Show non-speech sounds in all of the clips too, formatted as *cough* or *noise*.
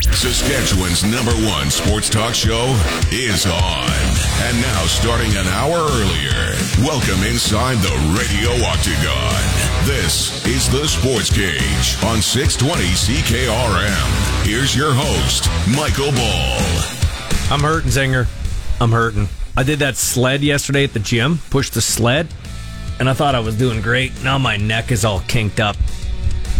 Saskatchewan's number one sports talk show is on. And now, starting an hour earlier, welcome inside the Radio Octagon. This is the Sports Cage on 620 CKRM. Here's your host, Michael Ball. I'm hurting, Zinger. I'm hurting. I did that sled yesterday at the gym, pushed the sled, and I thought I was doing great. Now my neck is all kinked up.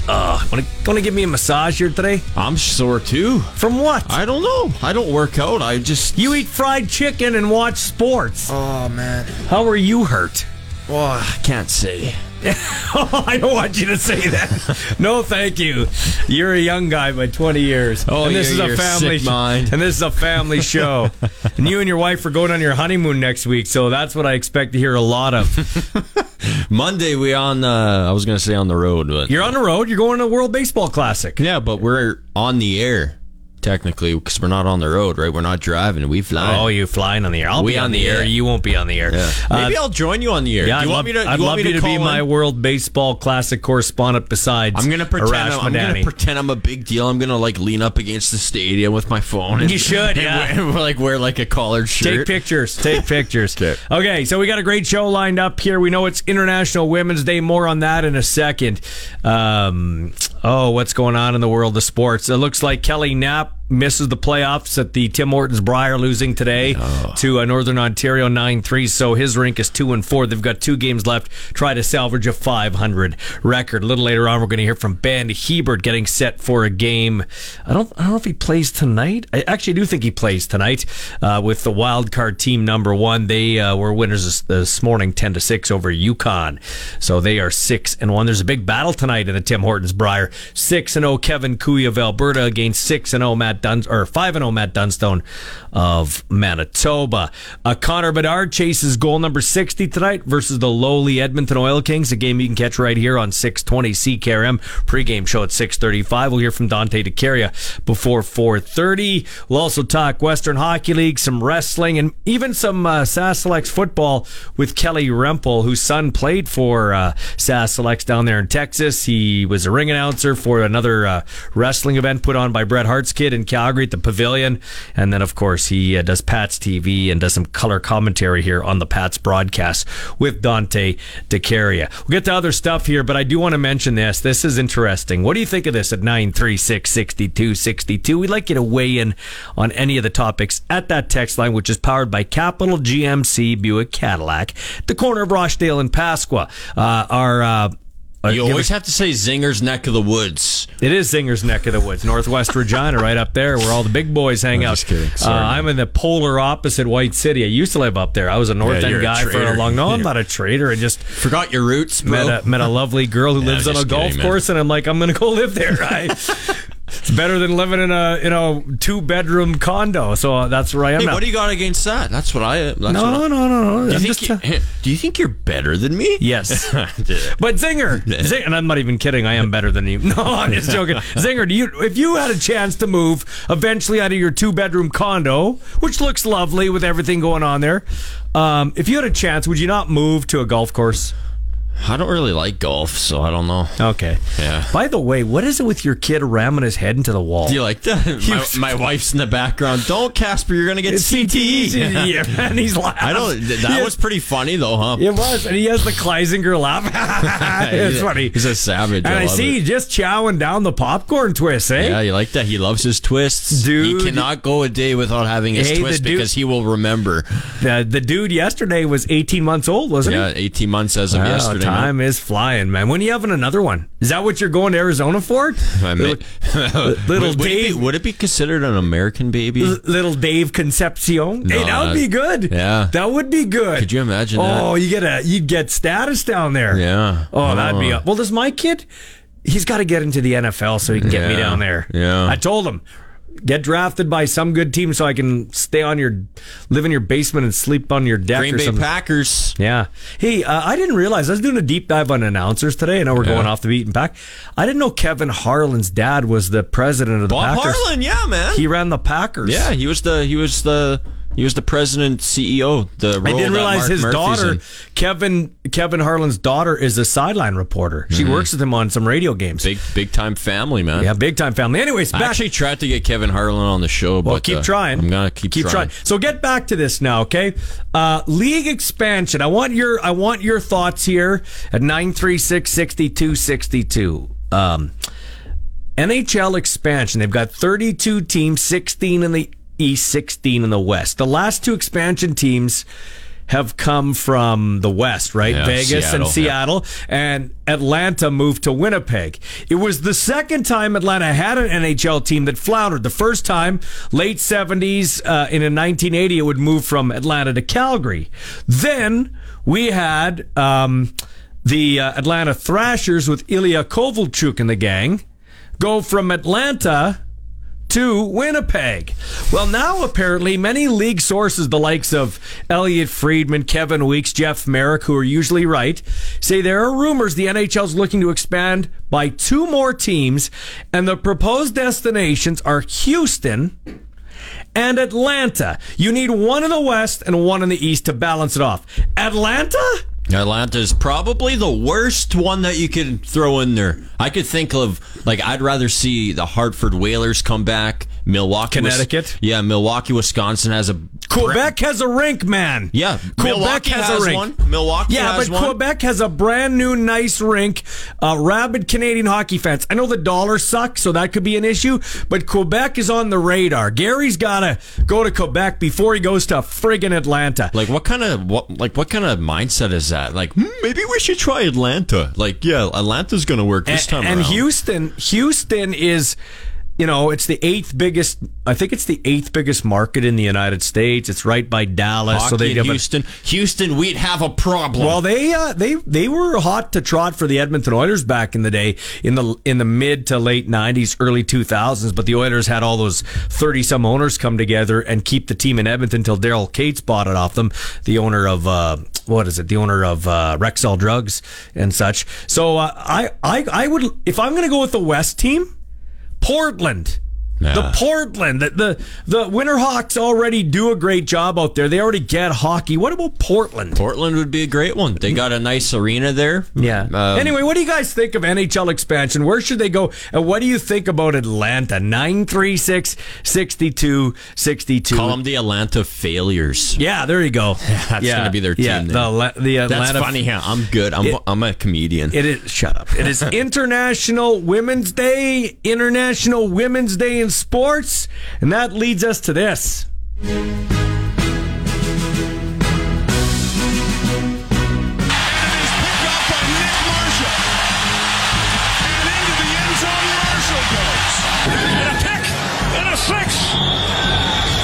Uh, want to want to give me a massage here today? I'm sore too. From what? I don't know. I don't work out. I just you eat fried chicken and watch sports. Oh man. How are you hurt? Well, I can't say. *laughs* I don't want you to say that. no, thank you. You're a young guy by 20 years. Oh, and this is a family sick mind. And this is a family show. *laughs* and you and your wife are going on your honeymoon next week, so that's what I expect to hear a lot of. *laughs* Monday we on. Uh, I was gonna say on the road, but You're on the road. You're going to World Baseball Classic. yeah, but we're on the air technically because we're not on the road, right? We're not driving. We fly. Oh, you flying on the air? I'll We be on, on the air. air. You won't be on the air. Yeah. Uh, Maybe I'll join you on the air. yeah, Do I'd you love, want me to? I'd you love me you to, be my? World Baseball Classic correspondent. Besides, I'm gonna pretend. Arash I'm, I'm gonna pretend I'm a big deal. I'm gonna like lean up against the stadium with my phone. And, You should, and yeah. wear, *laughs* like wear like a collared shirt. Take pictures. Take *laughs* pictures. Okay. okay, so we got a great show lined up here. We know it's International Women's Day. More on that in a second. Um, oh, what's going on in the world of sports? It looks like Kelly Knapp misses the playoffs at the Tim Hortons Brier, losing today to uh, Northern Ontario 9 3. So his rink is 2 and 4. They've got two games left. Try to salvage a 500 record. A little later on, we're going to hear from Ben Hebert getting set for a game. I don't, I don't know if he plays tonight. I actually do think he plays tonight uh, with the wild card team number one. They uh, were winners this, this morning, 10 to 6 over Yukon. So they are 6 and 1. There's a big battle tonight in the Tim Hortons Brier. 6 and 0 Kevin Cooey of Alberta against 6 and 0 Matt Or 5 and 0 Matt Dunstone of Manitoba. Uh, Connor Bedard chases goal number 60 tonight versus the lowly Edmonton Oil Kings, a game you can catch right here on 620 CKRM. Pre-game show at 635. We'll hear from Dante DeCaria before 430. We'll also talk Western Hockey League, some wrestling, and even some uh, Sassalex football with Kelly Rempel, whose son played for uh, Sassalex down there in Texas. He was a ring announcer for another uh, wrestling event put on by Bret Hart's kid in Calgary at the Pavilion. And then, of course, he uh, does Pat's TV and does some color commentary here on the Pat's broadcast with Dante DeCaria. We'll get to other stuff here, but I do want to mention this. This is interesting. What do you think of this at 936 6262? We'd like you to weigh in on any of the topics at that text line, which is powered by Capital GMC Buick Cadillac, the corner of Rochdale and Pasqua. Uh, our uh, You always have to say Zinger's neck of the woods. it is Zinger's neck of the woods, Northwest *laughs* Regina, right up there where all the big boys hang I'm out. just kidding. Uh, I'm in the polar opposite White City. I used to live up there. I was a North Yeah, End guy for a long. No, I'm not a traitor. I just Forgot your roots, bro. met a met a lovely girl who *laughs* Yeah, lives on a just golf kidding, man. course, and I'm like, I'm gonna go live there. *laughs* Right? It's better than living in a you know two bedroom condo. So uh, that's where I am Hey, now. what do you got against that? That's what I. That's no, what I, no, no, no, Do you, think you, do you think you're better than me? Yes. *laughs* But Zinger, *laughs* Zing, and I'm not even kidding. I am better than you. *laughs* No, I'm just joking. Zinger, do you, if you had a chance to move eventually out of your two bedroom condo, which looks lovely with everything going on there, um, if you had a chance, would you not move to a golf course? I don't really like golf, so I don't know. Okay. Yeah. By the way, what is it with your kid ramming his head into the wall? Do you like that? *laughs* My, my wife's in the background. Don't, Casper. You're gonna get It's CTE. CTE. *laughs* yeah, and he's laughing. I don't. That was pretty funny though, huh? It was, and he has the Kleisinger laugh. *laughs* it's funny. He's a savage. and I, love see it. you just chowing down the popcorn twist, eh? Yeah, you like that? He loves his twists. Dude. He cannot go a day without having his Hey, twist dude- because he will remember. The, the dude yesterday was 18 months old, wasn't he? Yeah, 18 months as of Wow, yesterday. Man. time is flying, man. When are you having another one? Is that what you're going to Arizona for? I mean- *laughs* little would, would it be, Dave- would it be considered an American baby? L- Little Dave Concepcion. hey, that would be good. yeah. that would be good. Could you imagine that? Oh, you get a you'd get status down there. Yeah. Oh, that'd be Oh. well. Does my kid? He's got to get into the NFL so he can get me down there. Yeah. I told him. Get drafted by some good team so I can stay on your, live in your basement and sleep on your deck Green Bay something. Packers. Yeah. Hey, uh, I didn't realize I was doing a deep dive on announcers today. I know we're Yeah. going off the beaten path. I didn't know Kevin Harlan's dad was the president of the Bob Packers. Harlan, yeah, man. He ran the Packers. yeah, he was the he was the he was the president CEO. The I didn't realize Mark his Murphy's daughter, in. Kevin Kevin Harlan's daughter, is a sideline reporter. She works with him on some radio games. big big time family, man. yeah, big time family. Anyways, I back. actually tried to get Kevin Harlan on the show, well, but keep uh, trying. I'm gonna keep, keep trying. So get back to this now, okay? Uh, league expansion. I want your I want your thoughts here at 936-6262. Um, NHL expansion. They've got 32 teams, 16 in the East, 16 in the West. The last two expansion teams have come from the West, right? Yeah, Vegas and Seattle, Seattle, and Atlanta moved to Winnipeg. It was the second time Atlanta had an NHL team that floundered. The first time, late 70s, uh, in 1980, it would move from Atlanta to Calgary. Then we had um, the uh, Atlanta Thrashers with Ilya Kovalchuk in the gang go from Atlanta to Winnipeg. Well, now apparently many league sources, the likes of Elliotte Friedman, Kevin Weekes, Jeff Marek, who are usually right, say there are rumors the NHL is looking to expand by two more teams, and the proposed destinations are Houston and Atlanta. You need one in the West and one in the East to balance it off. Atlanta? Atlanta's probably the worst one that you could throw in there. I could think of like I'd rather see the Hartford Whalers come back. Milwaukee, Connecticut? yeah, Milwaukee, Wisconsin has a Quebec has a rink, man. Yeah, Quebec Milwaukee has, has a rink. one. Milwaukee yeah, but one. Quebec has a brand new, nice rink. Uh, rabid Canadian hockey fans. I know the dollar sucks, so that could be an issue. But Quebec is on the radar. Gary's got to go to Quebec before he goes to friggin' Atlanta. Like what kind of what like what kind of mindset is that? Like hmm, maybe we should try Atlanta. Like yeah, Atlanta's going to work this and, time and around. Houston, Houston is, you know, it's the eighth biggest. I think it's the eighth biggest market in the United States. It's right by Dallas, Hockey so they in have a- Houston, Houston, we'd have a problem. Well, they uh, they they were hot to trot for the Edmonton Oilers back in the day in the in the mid to late '90s, early 2000s. But the Oilers had all those 30 some owners come together and keep the team in Edmonton until Daryl Katz bought it off them, the owner of uh, what is it? The owner of uh, Rexall Drugs and such. So uh, I I I would if I'm going to go with the West team, Portland. The Portland, the, the the Winterhawks already do a great job out there. They already get hockey. What about Portland? Portland would be a great one. They got a nice arena there. Yeah. Um, anyway, what do you guys think of NHL expansion? Where should they go? And what do you think about Atlanta? 936 62 62. call them the Atlanta Failures. Yeah, there you go. *laughs* That's yeah. gonna be their Yeah, team the. Ala- the That's Atlanta. funny. Yeah, I'm good. I'm It- I'm a comedian. It is. Shut up. It is *laughs* International Women's Day. International Women's Day in sports, and that leads us to this. picked up by Nick Marshall. And into the end zone, Marshall goes. And a pick, and a six.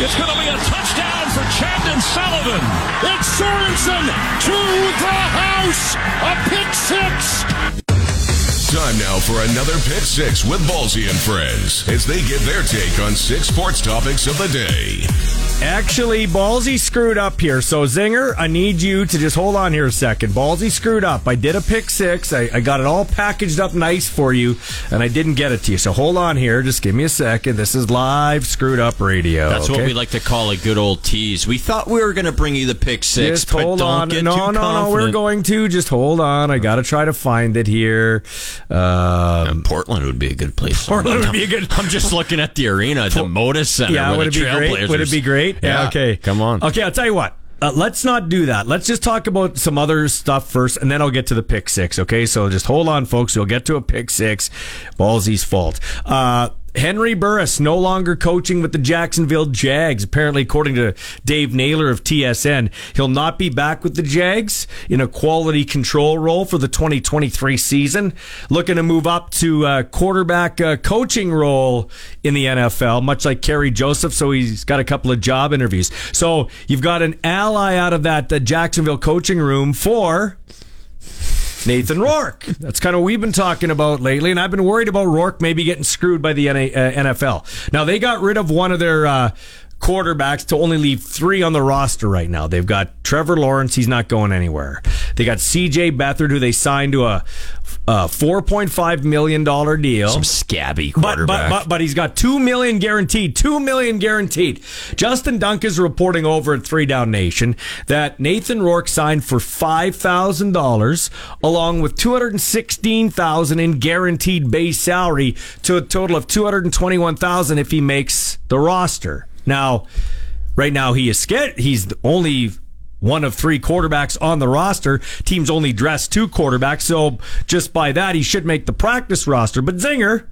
It's going to be a touchdown for Chandon Sullivan. It's Sorensen to the house. A pick six. Time now for another Pick Six with Ballsy and Friends as they give their take on six sports topics of the day. Actually, Ballsy screwed up here. So, Zinger, I need you to just hold on here a second. Ballsy screwed up. I did a pick six. I, I got it all packaged up nice for you, and I didn't get it to you. So, hold on here. Just give me a second. This is live screwed up radio. That's what we like to call a good old tease. We thought we were going to bring you the pick six, Just but hold don't on. get no, too no, no. We're going to. Just hold on. I got to try to find it here. Um, And Portland would be a good place. Portland would be a good- I'm just looking at the arena, the Moda Center. yeah, would it be great? Would it be great? Yeah. Okay. Come on. Okay, I'll tell you what. Uh, let's not do that. Let's just talk about some other stuff first, and then I'll get to the pick six. Okay, so just hold on, folks. We'll get to a pick six. Ballsy's fault. Uh, Henry Burris no longer coaching with the Jacksonville Jags. Apparently, according to Dave Naylor of TSN, he'll not be back with the Jags in a quality control role for the 2023 season. Looking to move up to a quarterback uh, coaching role in the NFL, much like Kerry Joseph. So he's got a couple of job interviews. So you've got an ally out of that uh, Jacksonville coaching room for Nathan Rourke. *laughs* That's kind of what we've been talking about lately, and I've been worried about Rourke maybe getting screwed by the uh, NFL. Now they got rid of one of their. Uh, quarterbacks to only leave three on the roster right now. They've got Trevor Lawrence, he's not going anywhere. They got CJ Beathard, who they signed to a, a $4.5 million deal. Some scabby But, quarterback. but, but, but he's got two million guaranteed. Two million guaranteed. Justin Dunk is reporting over at Three Down Nation that Nathan Rourke signed for five thousand dollars, along with two hundred and sixteen thousand in guaranteed base salary, to a total of two hundred and twenty-one thousand if he makes the roster. Now, right now he is scared. He's the only one of three quarterbacks on the roster. Teams only dress two quarterbacks, so just by that he should make the practice roster. But Zinger,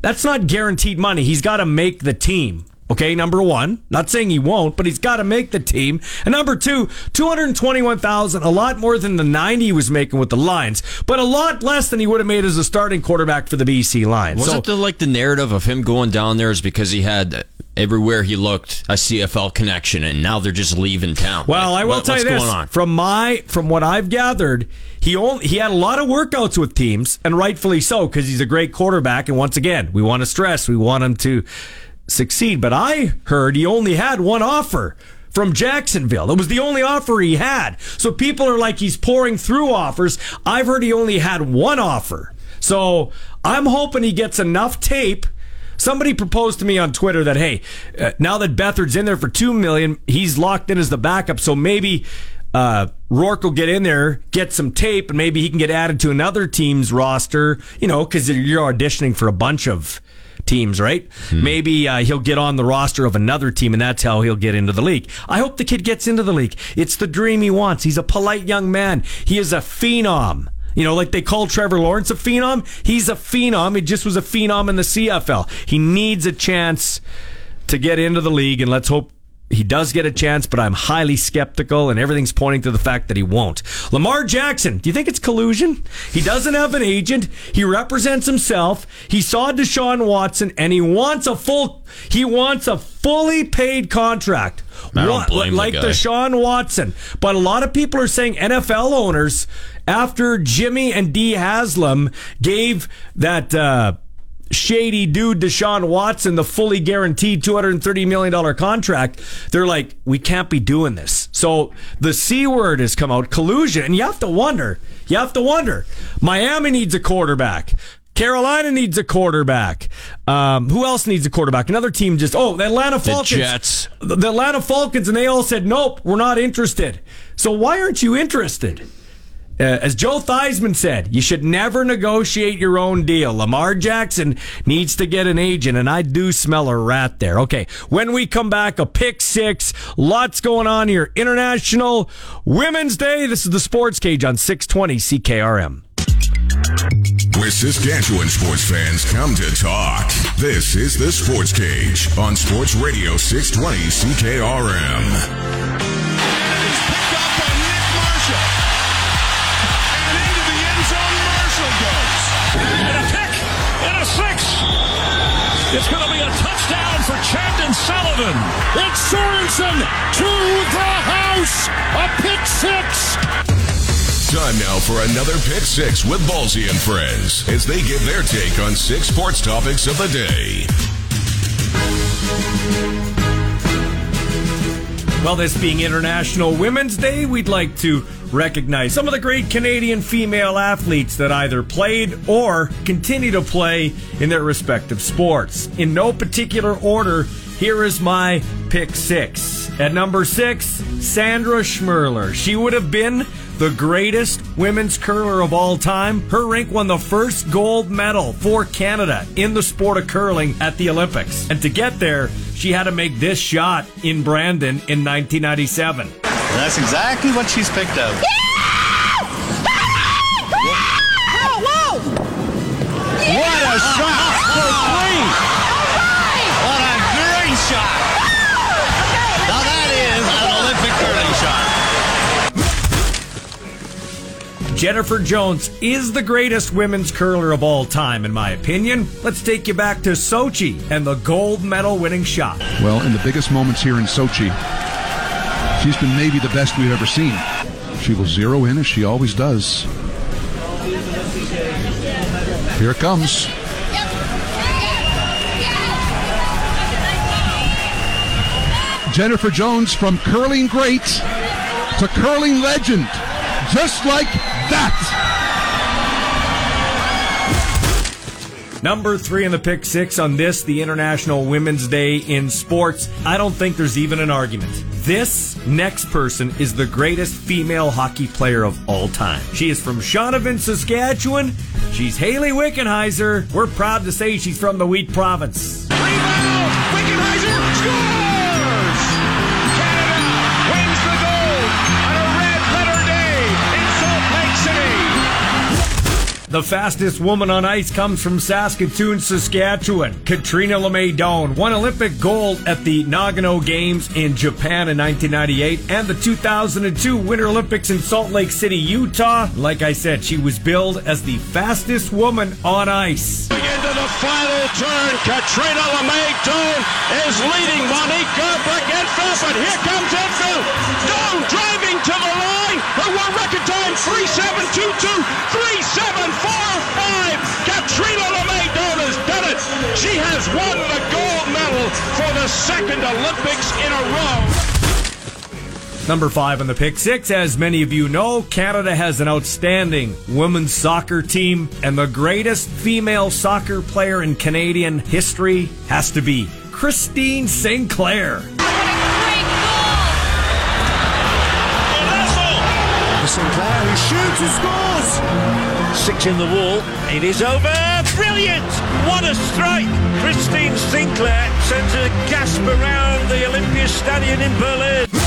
that's not guaranteed money. He's got to make the team. Okay, number one. Not saying he won't, but he's got to make the team. And number two, two hundred twenty-one thousand, a lot more than the ninety he was making with the Lions, but a lot less than he would have made as a starting quarterback for the BC Lions. Wasn't the like the narrative of him going down there is because he had everywhere he looked a CFL connection, and now they're just leaving town. Well, Like, I will what- tell you this: going on? from my from what I've gathered, he only he had a lot of workouts with teams, and rightfully so because he's a great quarterback. And once again, we want to stress we want him to succeed. But I heard he only had one offer. From Jacksonville. It was the only offer he had. So people are like he's pouring through offers. I've heard he only had one offer. So I'm hoping he gets enough tape Somebody proposed to me on Twitter that hey, uh, now that Beathard's in there for two million, he's locked in as the backup. So maybe uh, Rourke will get in there, get some tape, and maybe he can get added to another team's roster. You know, because you're auditioning for a bunch of teams, right? Maybe uh, he'll get on the roster of another team, and that's how he'll get into the league. I hope the kid gets into the league. It's the dream he wants. He's a polite young man. He is a phenom. You know, like they call Trevor Lawrence a phenom. He's a phenom. He just was a phenom in the CFL. He needs a chance to get into the league, and let's hope he does get a chance, but I'm highly skeptical, and everything's pointing to the fact that he won't. Lamar Jackson, do you think it's collusion? He doesn't have an agent. He represents himself. He saw Deshaun Watson, and he wants a full. He wants a fully paid contract. I don't blame the like guy. Deshaun Watson. But a lot of people are saying NFL owners, after Jimmy and Dee Haslam gave that. Uh, shady dude Deshaun Watson the fully guaranteed $230 million contract, they're like, we can't be doing this. So the C word has come out, collusion. And you have to wonder, you have to wonder. Miami needs a quarterback. Carolina needs a quarterback. Um, who else needs a quarterback? Another team just, oh, the Atlanta Falcons. Jets. The, the Atlanta Falcons, and they all said, nope, we're not interested. So why aren't you interested? Uh, as Joe Theismann said, you should never negotiate your own deal. Lamar Jackson needs to get an agent, and I do smell a rat there. Okay, when we come back, a pick six. Lots going on here. International Women's Day. This is the Sports Cage on 620 CKRM. Where Saskatchewan sports fans come to talk. This is the Sports Cage on Sports Radio 620 CKRM. It's going to be a touchdown for Chandon Sullivan. It's Sorensen to the house. A pick six. Time now for another Pick Six with Ballsy and Friends as they give their take on six sports topics of the day. Well, this being International Women's Day, we'd like to recognize some of the great Canadian female athletes that either played or continue to play in their respective sports. In no particular order, here is my pick six. At number six, Sandra Schmirler. She would have been the greatest women's curler of all time. Her rink won the first gold medal for Canada in the sport of curling at the Olympics. And to get there, she had to make this shot in Brandon in 1997. That's exactly what she's picked out. What a shot for three! What a great shot! Now that is an Olympic curling shot. Jennifer Jones is the greatest women's curler of all time, in my opinion. Let's take you back to Sochi and the gold medal winning shot. Well, in the biggest moments here in Sochi, she's been maybe the best we've ever seen. She will zero in as she always does. Here it comes. Jennifer Jones from curling great to curling legend. Just like that. Number three in the pick six on this, the International Women's Day in Sports. I don't think there's even an argument. This next person is the greatest female hockey player of all time. She is from Shaunavon, Saskatchewan. She's Hayley Wickenheiser. We're proud to say she's from the Wheat Province. Rebound! The fastest woman on ice comes from Saskatoon, Saskatchewan. Catriona Le May Doan won Olympic gold at the Nagano Games in Japan in 1998 and the 2002 Winter Olympics in Salt Lake City, Utah. Like I said, she was billed as the fastest woman on ice. Into the final turn, Katrina LeMay Doan is leading Monica Brigenfeld, but here comes Enfield. Doan driving to the line. Her world record time 3722, 3745. Katrina LeMay Doan has done it. She has won the gold medal for the second Olympics in a row. Number five on the pick six, as many of you know, Canada has an outstanding women's soccer team, and the greatest female soccer player in Canadian history has to be Christine Sinclair. Sinclair who shoots and scores. Six in the wall. It is over. Brilliant! What a strike! Christine Sinclair sends a gasp around the Olympia Stadium in Berlin.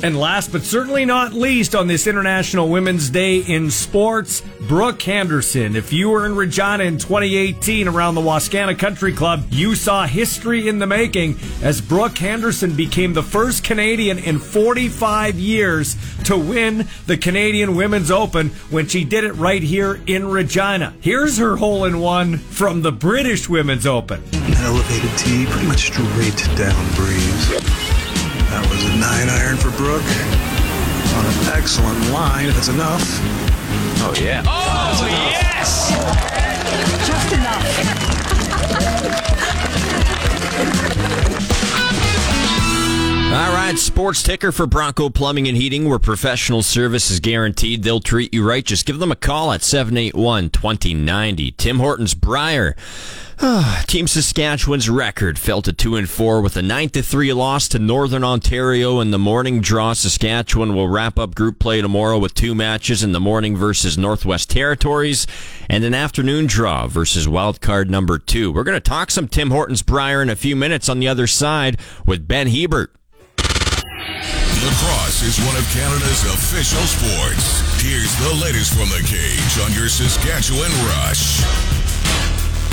And last but certainly not least on this International Women's Day in Sports, Brooke Henderson. If you were in Regina in 2018 around the Wascana Country Club, you saw history in the making as Brooke Henderson became the first Canadian in 45 years to win the Canadian Women's Open when she did it right here in Regina. Here's her hole in one from the British Women's Open. An elevated tee, pretty much straight down breeze. That was a nine iron for Brooke. On an excellent line, if it's enough. Oh, yeah. Oh, yes! All right, sports ticker for Bronco Plumbing and Heating, where professional service is guaranteed. They'll treat you right. Just give them a call at 781 2090. Tim Hortons Brier. Ah, Team Saskatchewan's record fell to 2 and 4 with a 9 to 3 loss to Northern Ontario in the morning draw. Saskatchewan will wrap up group play tomorrow with two matches in the morning versus Northwest Territories and an afternoon draw versus wildcard number 2. We're going to talk some Tim Hortons Brier in a few minutes on the other side with Ben Hebert. Lacrosse is one of Canada's official sports. Here's the latest from the cage on your Saskatchewan Rush.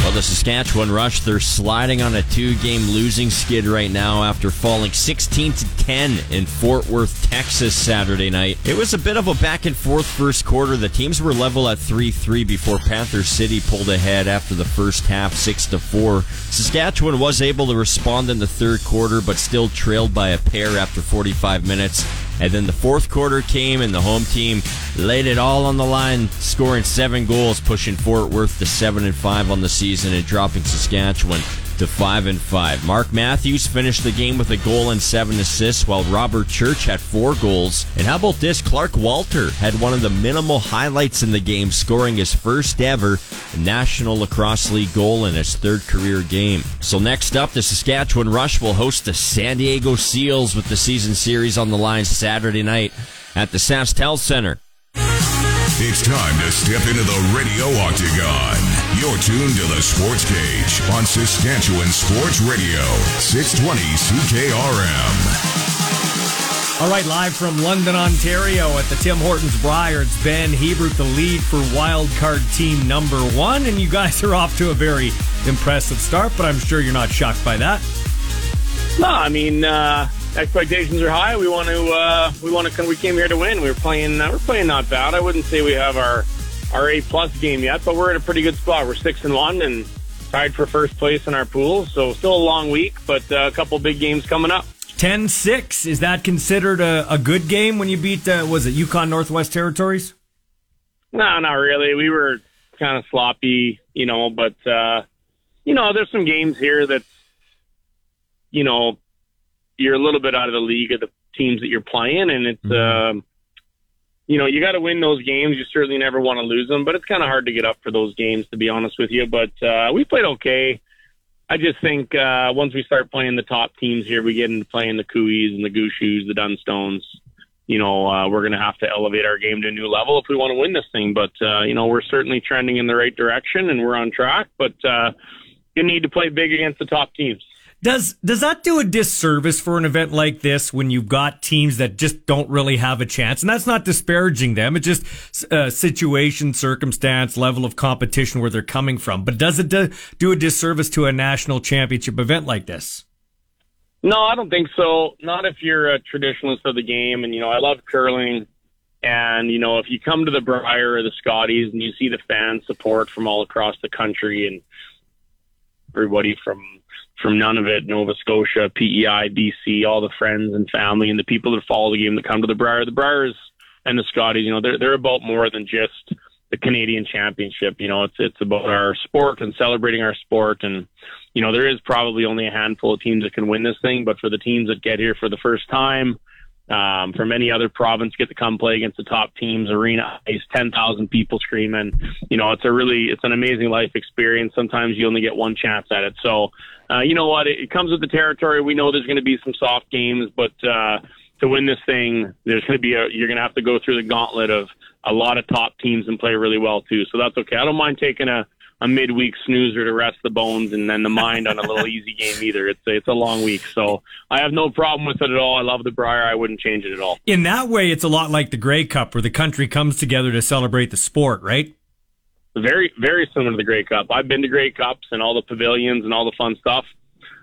Well, the Saskatchewan Rush, they're sliding on a two-game losing skid right now after falling 16 to 10 in Fort Worth, Texas Saturday night. It was a bit of a back and forth first quarter. The teams were level at 3-3 before Panther City pulled ahead after the first half 6 to 4. Saskatchewan was able to respond in the third quarter but still trailed by a pair after 45 minutes. And then the fourth quarter came, and the home team laid it all on the line, scoring seven goals, pushing Fort Worth to seven and five on the season, and dropping Saskatchewan to five and five. Mark Matthews finished the game with a goal and seven assists, while Robert Church had four goals. And how about this? Clark Walter had one of the minimal highlights in the game, scoring his first ever National Lacrosse League goal in his third career game. So next up, the Saskatchewan Rush will host the San Diego Seals with the season series on the line Saturday night at the SaskTel Center. It's time to step into the radio octagon. You're tuned to the Sports Cage on Saskatchewan Sports Radio, 620 CKRM. All right, live from London, Ontario at the Tim Hortons Brier, it's Ben Hebert, the lead for wildcard team number one. And you guys are off to a very impressive start, but I'm sure you're not shocked by that. No, I mean uh, expectations are high. We want to uh, we want to we came here to win. We were playing uh, we're playing not bad. I wouldn't say we have our our A plus game yet, but we're in a pretty good spot. We're six and one and tied for first place in our pool. So still a long week, but uh, a couple big games coming up. 10 6. Is that considered a, a good game when you beat, uh, was it Yukon Northwest Territories? No, not really. We were kind of sloppy, you know, but uh, you know, there's some games here that you know you're a little bit out of the league of the teams that you're playing, and it's mm-hmm. You know you got to win those games. You certainly never want to lose them, but it's kind of hard to get up for those games, to be honest with you. But uh, we played okay. I just think uh, once we start playing the top teams here, we get into playing the Cooeys and the Gushues, the Dunstones. You know, uh, we're going to have to elevate our game to a new level if we want to win this thing. But uh, you know, we're certainly trending in the right direction and we're on track. But uh, you need to play big against the top teams. Does does that do a disservice for an event like this when you've got teams that just don't really have a chance? And that's not disparaging them. It's just uh, situation, circumstance, level of competition where they're coming from. But does it do, do a disservice to a national championship event like this? No, I don't think so. Not if you're a traditionalist of the game. And, you know, I love curling. And, you know, if you come to the Brier or the Scotties and you see the fan support from all across the country and everybody from from Nunavut, Nova Scotia, PEI, BC, all the friends and family and the people that follow the game that come to the Brier. The Briers and the Scotties, you know, they're they're about more than just the Canadian Championship. You know, it's it's about our sport and celebrating our sport. And you know, there is probably only a handful of teams that can win this thing, but for the teams that get here for the first time, um, from any other province get to come play against the top teams, arena ice, 10,000 people screaming. You know, it's a really, it's an amazing life experience. Sometimes you only get one chance at it. So, uh, you know what? It, it comes with the territory. We know there's going to be some soft games, but, uh, to win this thing, there's going to be a, you're going to have to go through the gauntlet of a lot of top teams and play really well too. So that's okay. I don't mind taking a, a midweek snoozer to rest the bones and then the mind on a little *laughs* easy game either. It's a, it's a long week, so I have no problem with it at all. I love the Brier. I wouldn't change it at all. In that way, it's a lot like the Grey Cup, where the country comes together to celebrate the sport, right? Very very similar to the Grey Cup. I've been to Grey Cups and all the pavilions and all the fun stuff.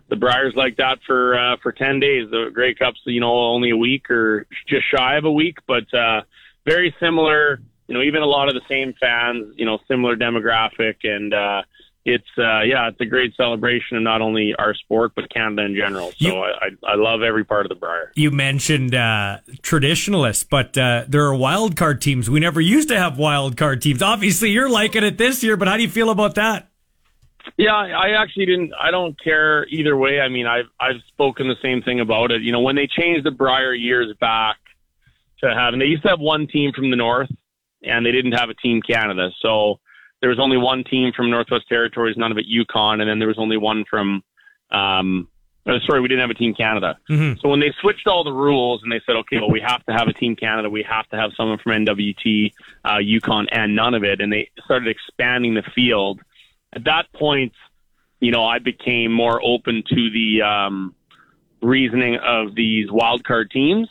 The Briers like that for uh, for ten days. The Grey Cups, you know, only a week or just shy of a week, but uh, very similar you know, even a lot of the same fans, you know, similar demographic, and uh, it's uh, yeah, it's a great celebration of not only our sport but Canada in general. So you, I, I, love every part of the Brier. You mentioned uh, traditionalists, but uh, there are wild card teams. We never used to have wild card teams. Obviously, you're liking it this year, but how do you feel about that? Yeah, I actually didn't. I don't care either way. I mean, I've I've spoken the same thing about it. You know, when they changed the Brier years back to having, they used to have one team from the north and they didn't have a Team Canada. So there was only one team from Northwest Territories, none of it Yukon, and then there was only one from. Um, uh, sorry, we didn't have a Team Canada. Mm-hmm. So when they switched all the rules and they said, okay, well, we have to have a Team Canada, we have to have someone from NWT, uh, Yukon, and none of it, and they started expanding the field. At that point, you know, I became more open to the um, reasoning of these wildcard teams.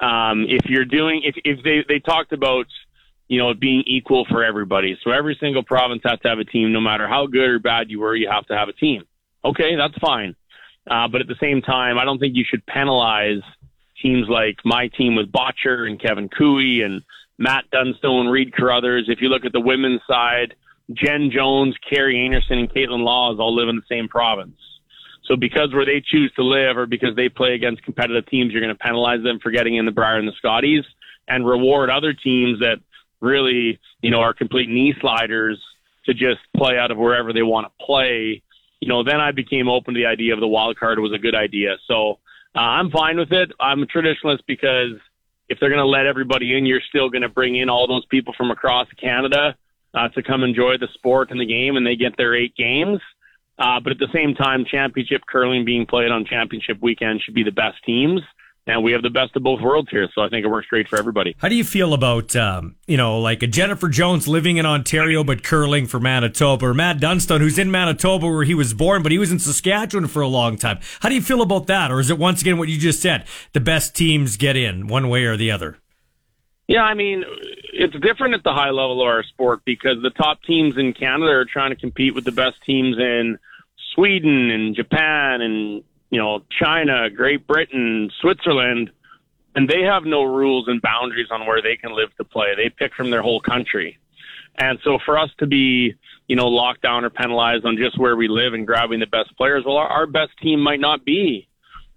Um, if you're doing, if, if they, they talked about you know, it being equal for everybody. So every single province has to have a team, no matter how good or bad you were, you have to have a team. Okay, that's fine. Uh, but at the same time, I don't think you should penalize teams like my team with Bottcher and Kevin Cooey and Matt Dunstone, Reid Carruthers. If you look at the women's side, Jen Jones, Kerri Einarson, and Kaitlyn Lawes all live in the same province. So because where they choose to live or because they play against competitive teams, you're going to penalize them for getting in the Brier and the Scotties and reward other teams that really, you know, are complete knee sliders to just play out of wherever they want to play, you know, then I became open to the idea of the wild card was a good idea. So uh, I'm fine with it. I'm a traditionalist because if they're going to let everybody in, you're still going to bring in all those people from across Canada uh, to come enjoy the sport and the game, and they get their eight games. Uh, but at the same time, championship curling being played on championship weekend should be the best teams and we have the best of both worlds here. So I think it works great for everybody. How do you feel about, um, you know, like a Jennifer Jones living in Ontario but curling for Manitoba, or Matt Dunstone who's in Manitoba where he was born, but he was in Saskatchewan for a long time? How do you feel about that? Or is it once again what you just said? The best teams get in one way or the other? Yeah, I mean, it's different at the high level of our sport because the top teams in Canada are trying to compete with the best teams in Sweden and Japan and you know, China, Great Britain, Switzerland, and they have no rules and boundaries on where they can live to play. They pick from their whole country. And so for us to be, you know, locked down or penalized on just where we live and grabbing the best players, well, our, our best team might not be,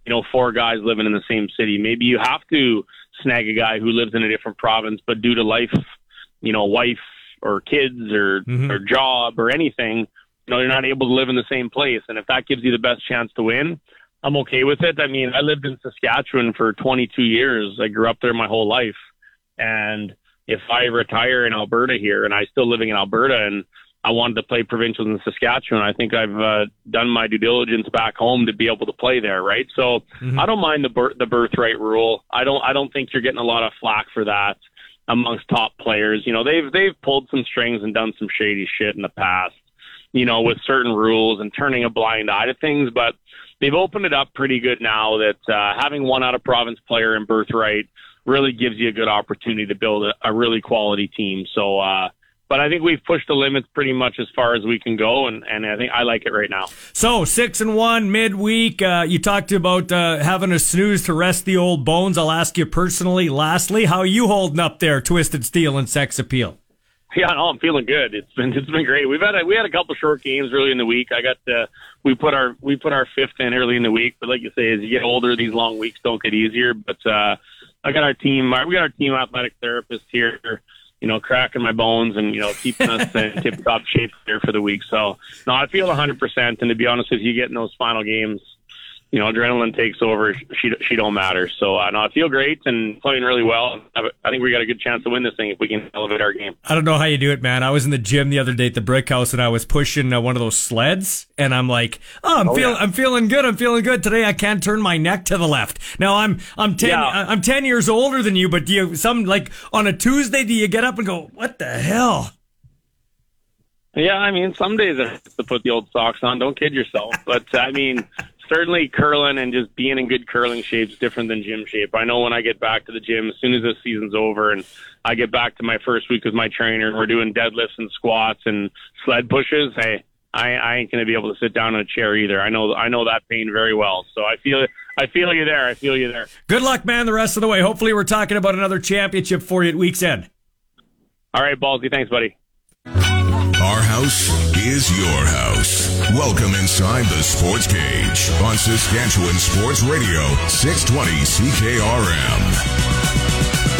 you know, four guys living in the same city. Maybe you have to snag a guy who lives in a different province, but due to life, you know, wife, or kids or mm-hmm. or job or anything, you know, you're not able to live in the same place. And if that gives you the best chance to win, I'm okay with it. I mean, I lived in Saskatchewan for 22 years. I grew up there my whole life. And if I retire in Alberta here and I still living in Alberta and I wanted to play provincials in Saskatchewan, I think I've uh, done my due diligence back home to be able to play there, right? So I don't mind the bir- the birthright rule. I don't I don't think you're getting a lot of flack for that amongst top players. You know, they've they've pulled some strings and done some shady shit in the past, you know, with certain rules and turning a blind eye to things, but they've opened it up pretty good now that uh, having one out of province player in birthright really gives you a good opportunity to build a, a really quality team. So, uh, but I think we've pushed the limits pretty much as far as we can go, and, and I think I like it right now. So six and one midweek. Uh, you talked about uh, having a snooze to rest the old bones. I'll ask you personally. Lastly, how are you holding up there, Twisted Steel and Sex Appeal? *laughs* Yeah, no, I'm feeling good. It's been it's been great. We've had a, we had a couple short games early in the week. I got uh, we put our we put our fifth in early in the week, but like you say, as you get older, these long weeks don't get easier. But uh, I got our team. We got our team athletic therapist here. You know, cracking my bones and you know keeping us in *laughs* tip top shape here for the week. So no, I feel 100. percent And to be honest with you, getting those final games, you know, adrenaline takes over. She she don't matter. So uh, know I feel great and playing really well. I think we got a good chance to win this thing if we can elevate our game. I don't know how you do it, man. I was in the gym the other day at the brick house and I was pushing uh, one of those sleds and I'm like, oh, I'm Oh, feeling, yeah. I'm feeling good. I'm feeling good today. I can't turn my neck to the left. Now I'm, I'm 10, Yeah. I'm 10 years older than you, but do you, some like on a Tuesday, do you get up and go, what the hell? Yeah, I mean, some days I have to put the old socks on. Don't kid yourself. But uh, I mean, certainly curling and just being in good curling shape is different than gym shape. I know when I get back to the gym, as soon as this season's over and I get back to my first week with my trainer and we're doing deadlifts and squats and sled pushes, hey, I, I ain't going to be able to sit down in a chair either. I know, I know that pain very well. So I feel, I feel you there. I feel you there. Good luck, man, the rest of the way. Hopefully we're talking about another championship for you at week's end. All right, Ballsy. Thanks, buddy. Our house is your house. Welcome inside the Sports Cage on Saskatchewan Sports Radio, 620 CKRM.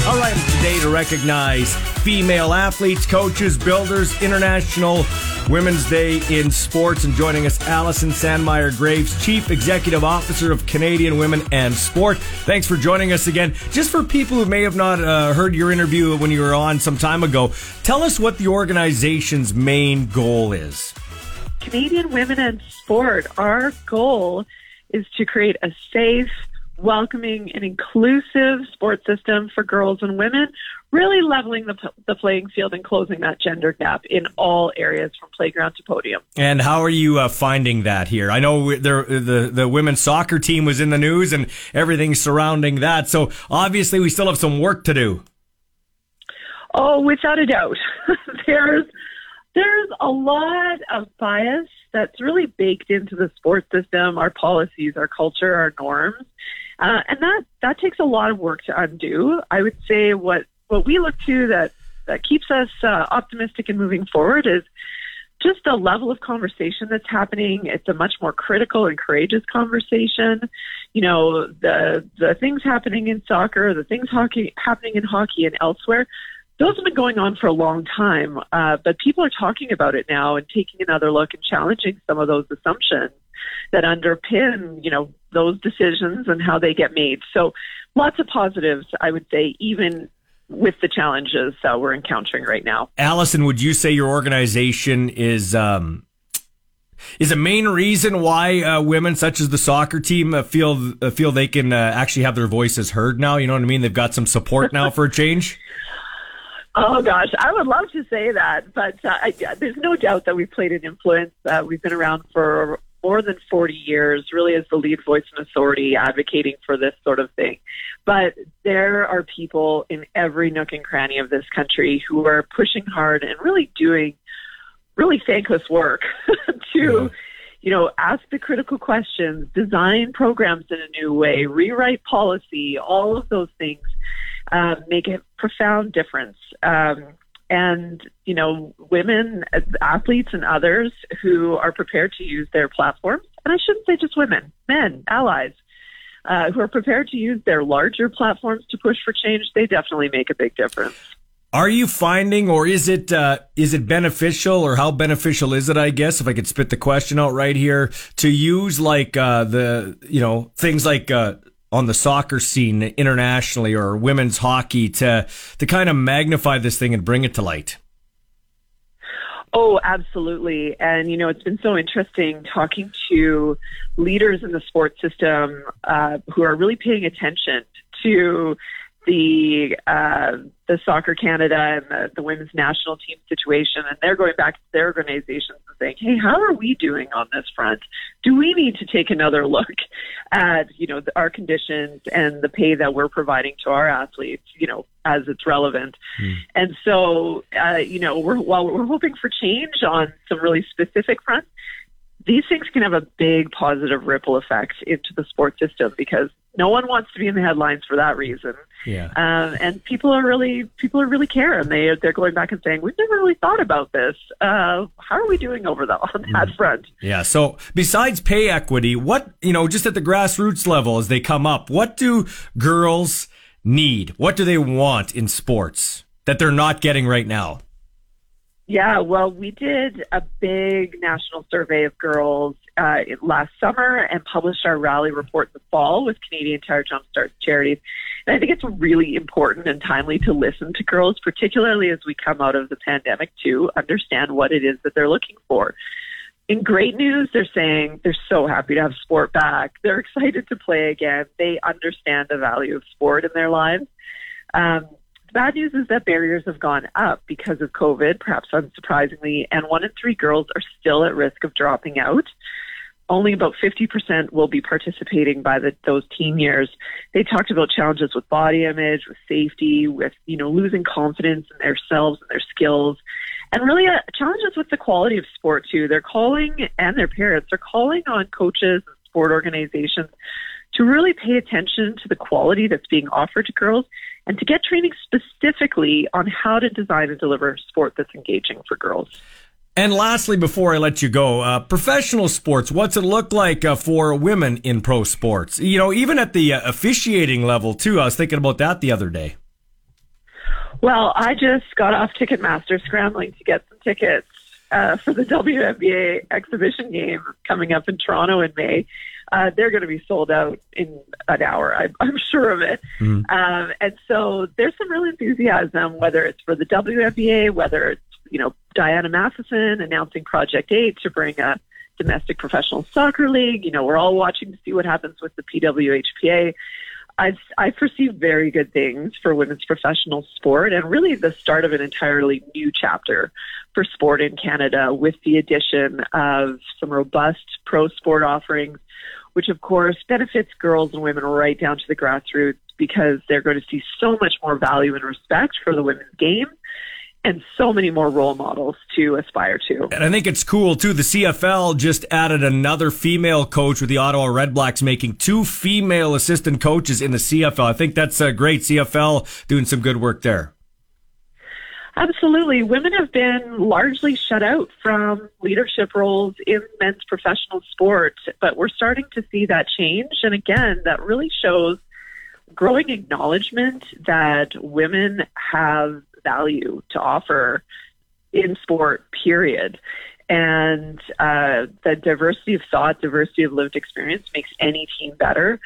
All right, today to recognize female athletes, coaches, builders, International Women's Day in Sports. And joining us, Allison Sandmeier Graves, Chief Executive Officer of Canadian Women and Sport. Thanks for joining us again. Just for people who may have not uh, heard your interview when you were on some time ago, tell us what the organization's main goal is. Canadian Women and Sport, our goal is to create a safe, welcoming, and inclusive sports system for girls and women, really leveling the, the playing field and closing that gender gap in all areas from playground to podium. And how are you uh, finding that here? I know there, the the women's soccer team was in the news and everything surrounding that. So obviously, we still have some work to do. Oh, without a doubt. *laughs* there's there's a lot of bias that's really baked into the sports system, our policies, our culture, our norms. Uh, and that, that takes a lot of work to undo. I would say what, what we look to that, that keeps us uh, optimistic and moving forward is just the level of conversation that's happening. It's a much more critical and courageous conversation. You know, the the things happening in soccer, the things hockey happening in hockey and elsewhere, those have been going on for a long time. Uh, but people are talking about it now and taking another look and challenging some of those assumptions that underpin, you know, those decisions and how they get made. So lots of positives, I would say, even with the challenges that we're encountering right now. Allison, would you say your organization is um, is a main reason why uh, women such as the soccer team uh, feel uh, feel they can uh, actually have their voices heard now? You know what I mean? They've got some support now for a change. *laughs* *laughs* Oh gosh, I would love to say that, but uh, I, there's no doubt that we've played an influence. Uh, we've been around for more than 40 years, really as the lead voice and authority advocating for this sort of thing. But there are people in every nook and cranny of this country who are pushing hard and really doing really thankless work *laughs* to, you know, ask the critical questions, design programs in a new way, rewrite policy, all of those things uh, make a profound difference. Um, and, you know, women, athletes, and others who are prepared to use their platforms, and I shouldn't say just women, men, allies, uh, who are prepared to use their larger platforms to push for change, they definitely make a big difference. Are you finding, or is it uh, is it beneficial, or how beneficial is it? I guess if I could spit the question out right here, to use like uh, the you know things like uh, on the soccer scene internationally or women's hockey to to kind of magnify this thing and bring it to light. Oh, absolutely. And, you know, it's been so interesting talking to leaders in the sports system uh, who are really paying attention to the uh, the Soccer Canada and the, the women's national team situation, and they're going back to their organizations and saying, "Hey, how are we doing on this front? Do we need to take another look at you know our conditions and the pay that we're providing to our athletes? You know, as it's relevant." Mm. And so, uh, you know, we're while we're hoping for change on some really specific fronts, these things can have a big positive ripple effect into the sports system because no one wants to be in the headlines for that reason. Yeah. Um, and people are really people are really care, and they they're going back and saying we've never really thought about this. Uh, how are we doing over the, on that mm. front? Yeah. So besides pay equity, what you know, just at the grassroots level as they come up, what do girls need? What do they want in sports that they're not getting right now? Yeah, well, we did a big national survey of girls uh, last summer and published our rally report in the fall with Canadian Tire Jumpstart charities. And I think it's really important and timely to listen to girls, particularly as we come out of the pandemic, to understand what it is that they're looking for. In great news, they're saying they're so happy to have sport back. They're *laughs* excited to play again. They understand the value of sport in their lives. Um, bad news is that barriers have gone up because of COVID, perhaps unsurprisingly, and one in three girls are still at risk of dropping out. Only about 50% will be participating by the, those teen years. They talked about challenges with body image, with safety, with, you know, losing confidence in themselves and their skills, and really uh, challenges with the quality of sport too. They're calling, and their parents are calling on coaches and sport organizations to really pay attention to the quality that's being offered to girls and to get training specifically on how to design and deliver sport that's engaging for girls. And lastly, before I let you go, uh, professional sports, what's it look like uh, for women in pro sports? You know, even at the uh, officiating level, too. I was thinking about that the other day. Well, I just got off Ticketmaster scrambling to get some tickets uh, for the *laughs* WNBA exhibition game coming up in Toronto in May uh, they're going to be sold out in an hour. I'm, *laughs* I'm sure of it. Mm. Um, and so there's some real enthusiasm, whether it's for the WNBA, whether it's you know Diana Matheson announcing Project Eight to bring a domestic professional soccer league. You know, we're all watching to see what happens with the PWHPA. I, I perceive very good things for women's professional sport and really the start of an entirely new chapter for sport in Canada with the addition of some robust pro sport offerings, which of course benefits girls and women right down to the grassroots because they're going to see so much more value and respect for the women's game and so many more role models to aspire to. And I think it's cool too. The CFL just added another female coach with the Ottawa Redblacks, making two female assistant coaches in the CFL. I think that's a great CFL doing some good work there. Absolutely. Women have been largely shut out from leadership roles in men's professional sport, but we're starting to see that change. And again, that really shows growing acknowledgement that women have value to offer in sport, period. And uh, the diversity of thought, diversity of lived experience makes any team better.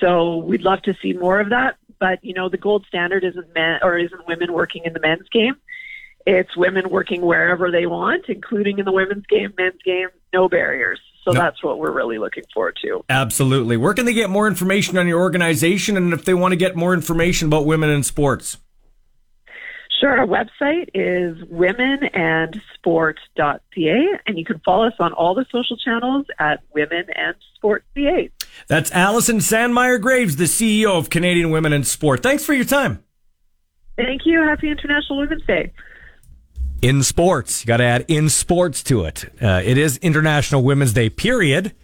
So we'd love to see more of that but you know the gold standard isn't men or isn't women working in the men's game. It's women working wherever they want, including in the women's game, men's game, no barriers. So no. that's what we're really looking forward to. Absolutely. Where can they get more information on your organization and if they want to get more information about women in sports? Sure. Our website is womenandsport.ca, and you can follow us on all the social channels at Women and Sport CA. That's Allison Sandmeier Graves, the CEO of Canadian Women in Sport. Thanks for your time. Thank you. Happy International Women's Day. In sports, you got to add in sports to it. Uh, it is International Women's Day, period.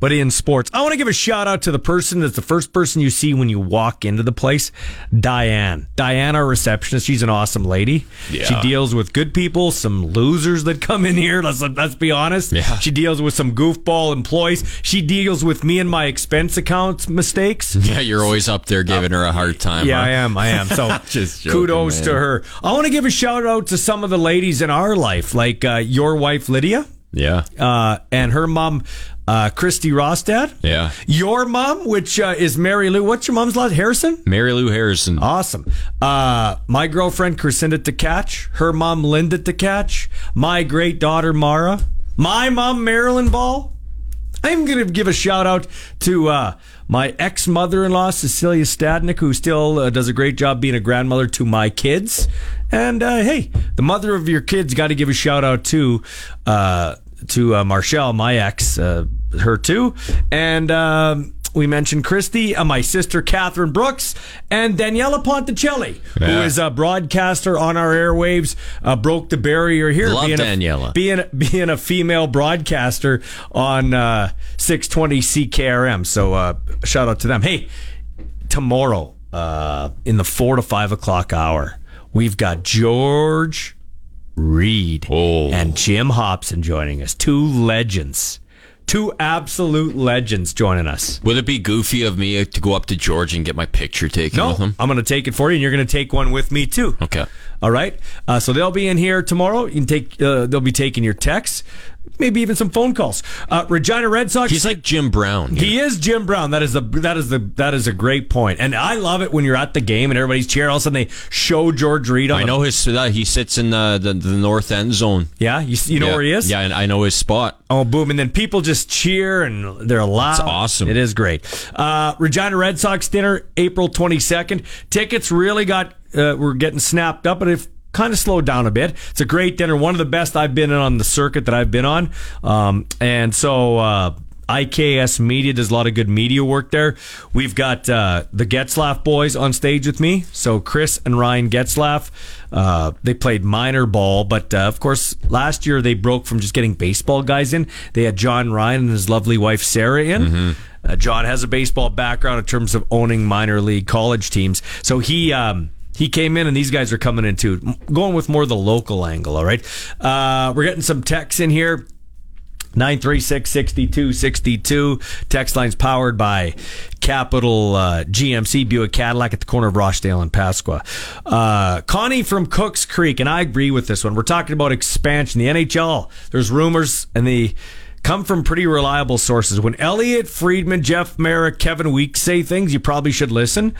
But in sports. I want to give a shout out to the person that's the first person you see when you walk into the place, Diane. Diane, our receptionist. She's an awesome lady. Yeah. She deals with good people, some losers that come in here. Let's let's be honest. Yeah. She deals with some goofball employees. She deals with me and my expense accounts mistakes. *laughs* Yeah, you're always up there giving her a hard time. Yeah, huh? I am. I am. So *laughs* Just joking, kudos man. to her. I want to give a shout out to some of the ladies in our life, like uh, your wife Lydia, Yeah. uh, and her mom, uh, Christy Rostad. Yeah. Your mom, which uh, is Mary Lou. What's your mom's last? Harrison. Mary Lou Harrison. Awesome. Uh, my girlfriend Crescinda to catch. Her mom Linda catch. My great daughter Mara. My mom Marilyn Ball. I'm going to give a shout out to uh, my ex mother in law, Cecilia Stadnick, who still uh, does a great job being a grandmother to my kids. And uh, hey, the mother of your kids got to give a shout out to. To uh, Marshall, my ex, uh, her too, and um, we mentioned Christy, uh, my sister Catherine Brooks, and Daniela Ponticelli, who Yeah. is a broadcaster on our airwaves, uh, broke the barrier here. Love being Daniela. A, being being a female broadcaster on uh, 620 CKRM. So uh, shout out to them. Hey, tomorrow uh, in the four to five o'clock hour, we've got George Reed Oh. and Jim Hobson joining us. Two legends. Two absolute legends joining us. Would it be goofy of me to go up to George and get my picture taken No, with him? I'm going to take it for you, and you're going to take one with me too. Okay. All right. Uh, so they'll be in here tomorrow. You can take. Uh, they'll be taking your texts, maybe even some phone calls. Uh, Regina Red Sox. He's like Jim Brown. He is Jim Brown. That is the that is the that is a great point. And I love it when you're at the game and everybody's cheering. All of a sudden they show George Reed. On I know his. Uh, he sits in the, the the north end zone. Yeah, you, you know yeah. where he is. Yeah, and I know his spot. Oh, boom! And then people just cheer and they're loud. It's awesome. It is great. Uh, Regina Red Sox dinner, April twenty second. Tickets really got uh, were getting snapped up, but it kind of slowed down a bit. It's a great dinner, one of the best I've been in on the circuit that I've been on, um, and so. Uh, IKS Media does a lot of good media work there. We've got uh, the Getzlaff boys on stage with me. So Chris and Ryan Getzlaff, uh, they played minor ball, but uh, of course last year they broke from just getting baseball guys in. They had Jon Ryan and his lovely wife Sarah in. Uh, John has a baseball background in terms of owning minor league college teams, so he. Um, he came in and these guys are coming in too. Going with more the local angle, all right? Uh, we're getting some texts in here. 936 6262. Text lines powered by Capital uh, GMC Buick Cadillac at the corner of Rochdale and Pasqua. Uh, Connie from Cooks Creek, and I agree with this one. We're talking about expansion. The NHL, there's rumors, and they come from pretty reliable sources. When Elliotte Friedman, Jeff Marek, Kevin Weekes say things, you probably should listen.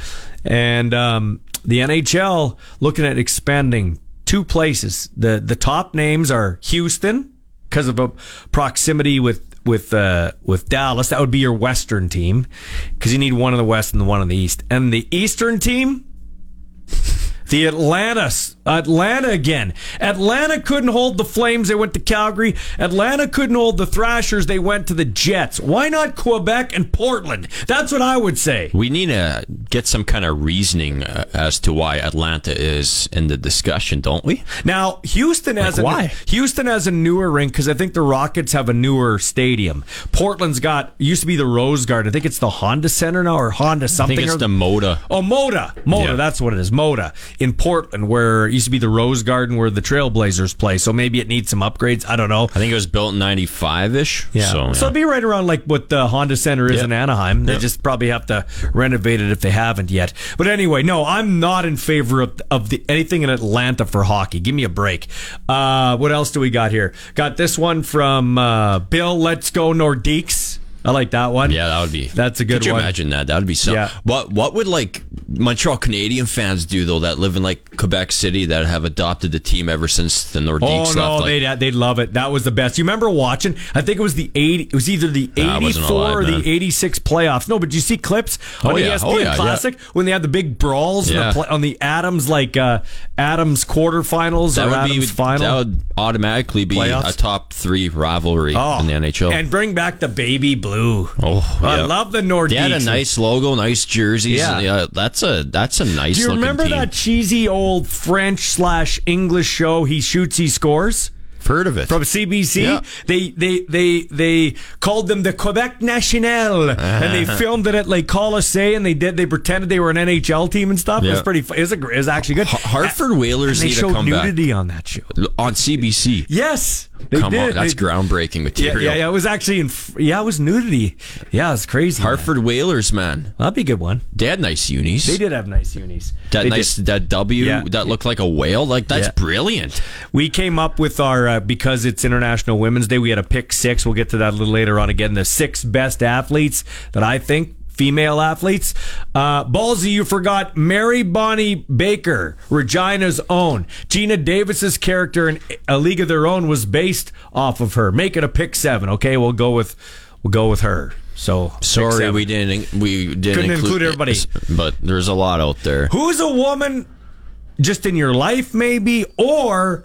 And um, the NHL looking at expanding two places. The the top names are Houston because of a proximity with with uh, with Dallas. That would be your Western team because you need one in the West and the one in the East. And the Eastern team, *laughs* the Atlanta Atlanta again. Atlanta couldn't hold the Flames. They went to Calgary. Atlanta couldn't hold the Thrashers. They went to the Jets. Why not Quebec and Portland? That's what I would say. We need to get some kind of reasoning uh, as to why Atlanta is in the discussion, don't we? Now, Houston has Like, a why? Houston has a newer rink because I think the Rockets have a newer stadium. Portland's got used to be the Rose Garden. I think it's the Honda Center now or Honda I something. think it's or- the Moda. Oh, Moda. Moda, Yeah. that's what it is. Moda in Portland, where used to be the Rose Garden where the Trailblazers play. So maybe it needs some upgrades. I don't know. I think it was built in '95 ish. Yeah. So, So, yeah. it'd be right around like what the Honda Center is Yeah. in Anaheim. They Yeah. just probably have to renovate it if they haven't yet. But anyway, no, I'm not in favor of, of the anything in Atlanta for hockey. Give me a break. Uh, what else do we got here? Got this one from uh, Bill. Let's go Nordiques. I like that one. yeah, that would be. That's a good one. Could you one. imagine that? That would be so. Yeah. What What would like Montreal Canadian fans do though that live in like Quebec City that have adopted the team ever since the Nordiques Oh left? no, Like, they'd they'd love it. That was the best. You remember watching? I think it was the eighty. It was either the wasn't eighty-four or then. the eighty-six playoffs. No, but you see clips Oh, on yeah. ESPN Oh, yeah, yeah. Classic when they had the big brawls Yeah. the on the Adams like uh, Adams quarterfinals that or Adams be final. that would automatically be Playoffs? a top three rivalry Oh, in the NHL. and bring back the baby blue. Oh, I yeah. love the Nordiques. They had a nice logo, nice jerseys. Yeah. Yeah, that's a that's a nice. Do you remember team. that cheesy old French slash English show? He shoots, he scores. Heard of it. from CBC. Yeah. They they they they called them the Quebec National, and they filmed it at like Colisée, and they did they pretended they were an NHL team and stuff. It was pretty. It was, a, it was actually good. Hartford Whalers and they need to showed come back. nudity on that show. on CBC. Yes, they Come did. on, that's They- groundbreaking material. yeah, yeah. It was actually in. Yeah, it was nudity. Yeah, it's crazy. man. Hartford Whalers, man. That'd be a good one. They had nice unis. They did have nice unis. That They nice did. that W Yeah. that looked like a whale. Like that's Yeah. brilliant. We came up with our uh, because it's International Women's Day. We had a pick six. We'll get to that a little later on. Again, the six best athletes that I think female athletes. Uh, Ballsy, you forgot Mary Bonnie Baker, Regina's own. Geena Davis's character in A League of Their Own was based off of her. Make it a pick seven. Okay, we'll go with we'll go with her. So Sorry, we didn't we didn't Couldn't include everybody. but there's a lot out there. Who's a woman just in your life, maybe, or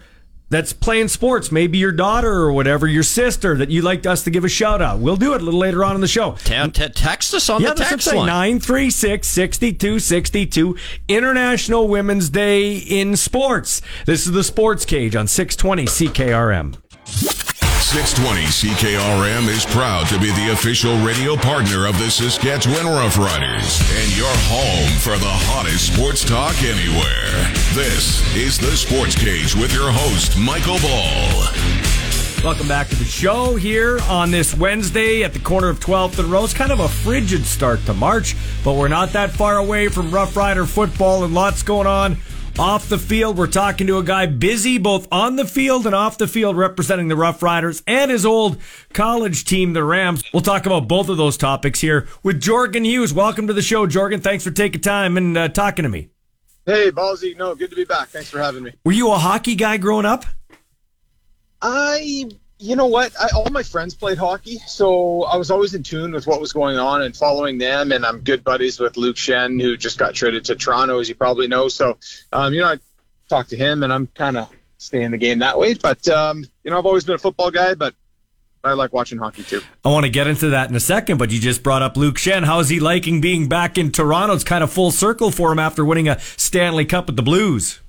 that's playing sports, maybe your daughter or whatever, your sister that you'd like us to give a shout out. We'll do it a little later on in the show. Te- te- text us on yeah, the text line. 936 6262. International Women's Day in Sports. This is the Sports Cage on 620 CKRM. 620 CKRM is proud to be the official radio partner of the Saskatchewan Roughriders and your home for the hottest sports talk anywhere. This is the Sports Cage with your host, Michael Ball. Welcome back to the show here on this Wednesday at the corner of 12th and Rose. Kind of a frigid start to March, but we're not that far away from Rough Rider football and lots going on off the field. We're talking to a guy busy both on the field and off the field representing the Rough Riders and his old college team, the Rams. We'll talk about both of those topics here with Jorgen Hus. Welcome to the show, Jorgen. Thanks for taking time and uh, talking to me. Hey, Ballsy. No, good to be back. Thanks for having me. Were you a hockey guy growing up? I, you know what? I, all my friends played hockey, so I was always in tune with what was going on and following them. And I'm good buddies with Luke Schenn, who just got traded to Toronto, as you probably know. So, um, you know, I talk to him, and I'm kind of staying the game that way. But um, you know, I've always been a football guy, but I like watching hockey too. I want to get into that in a second, but you just brought up Luke Schenn. How's he liking being back in Toronto? It's kind of full circle for him after winning a Stanley Cup with the Blues.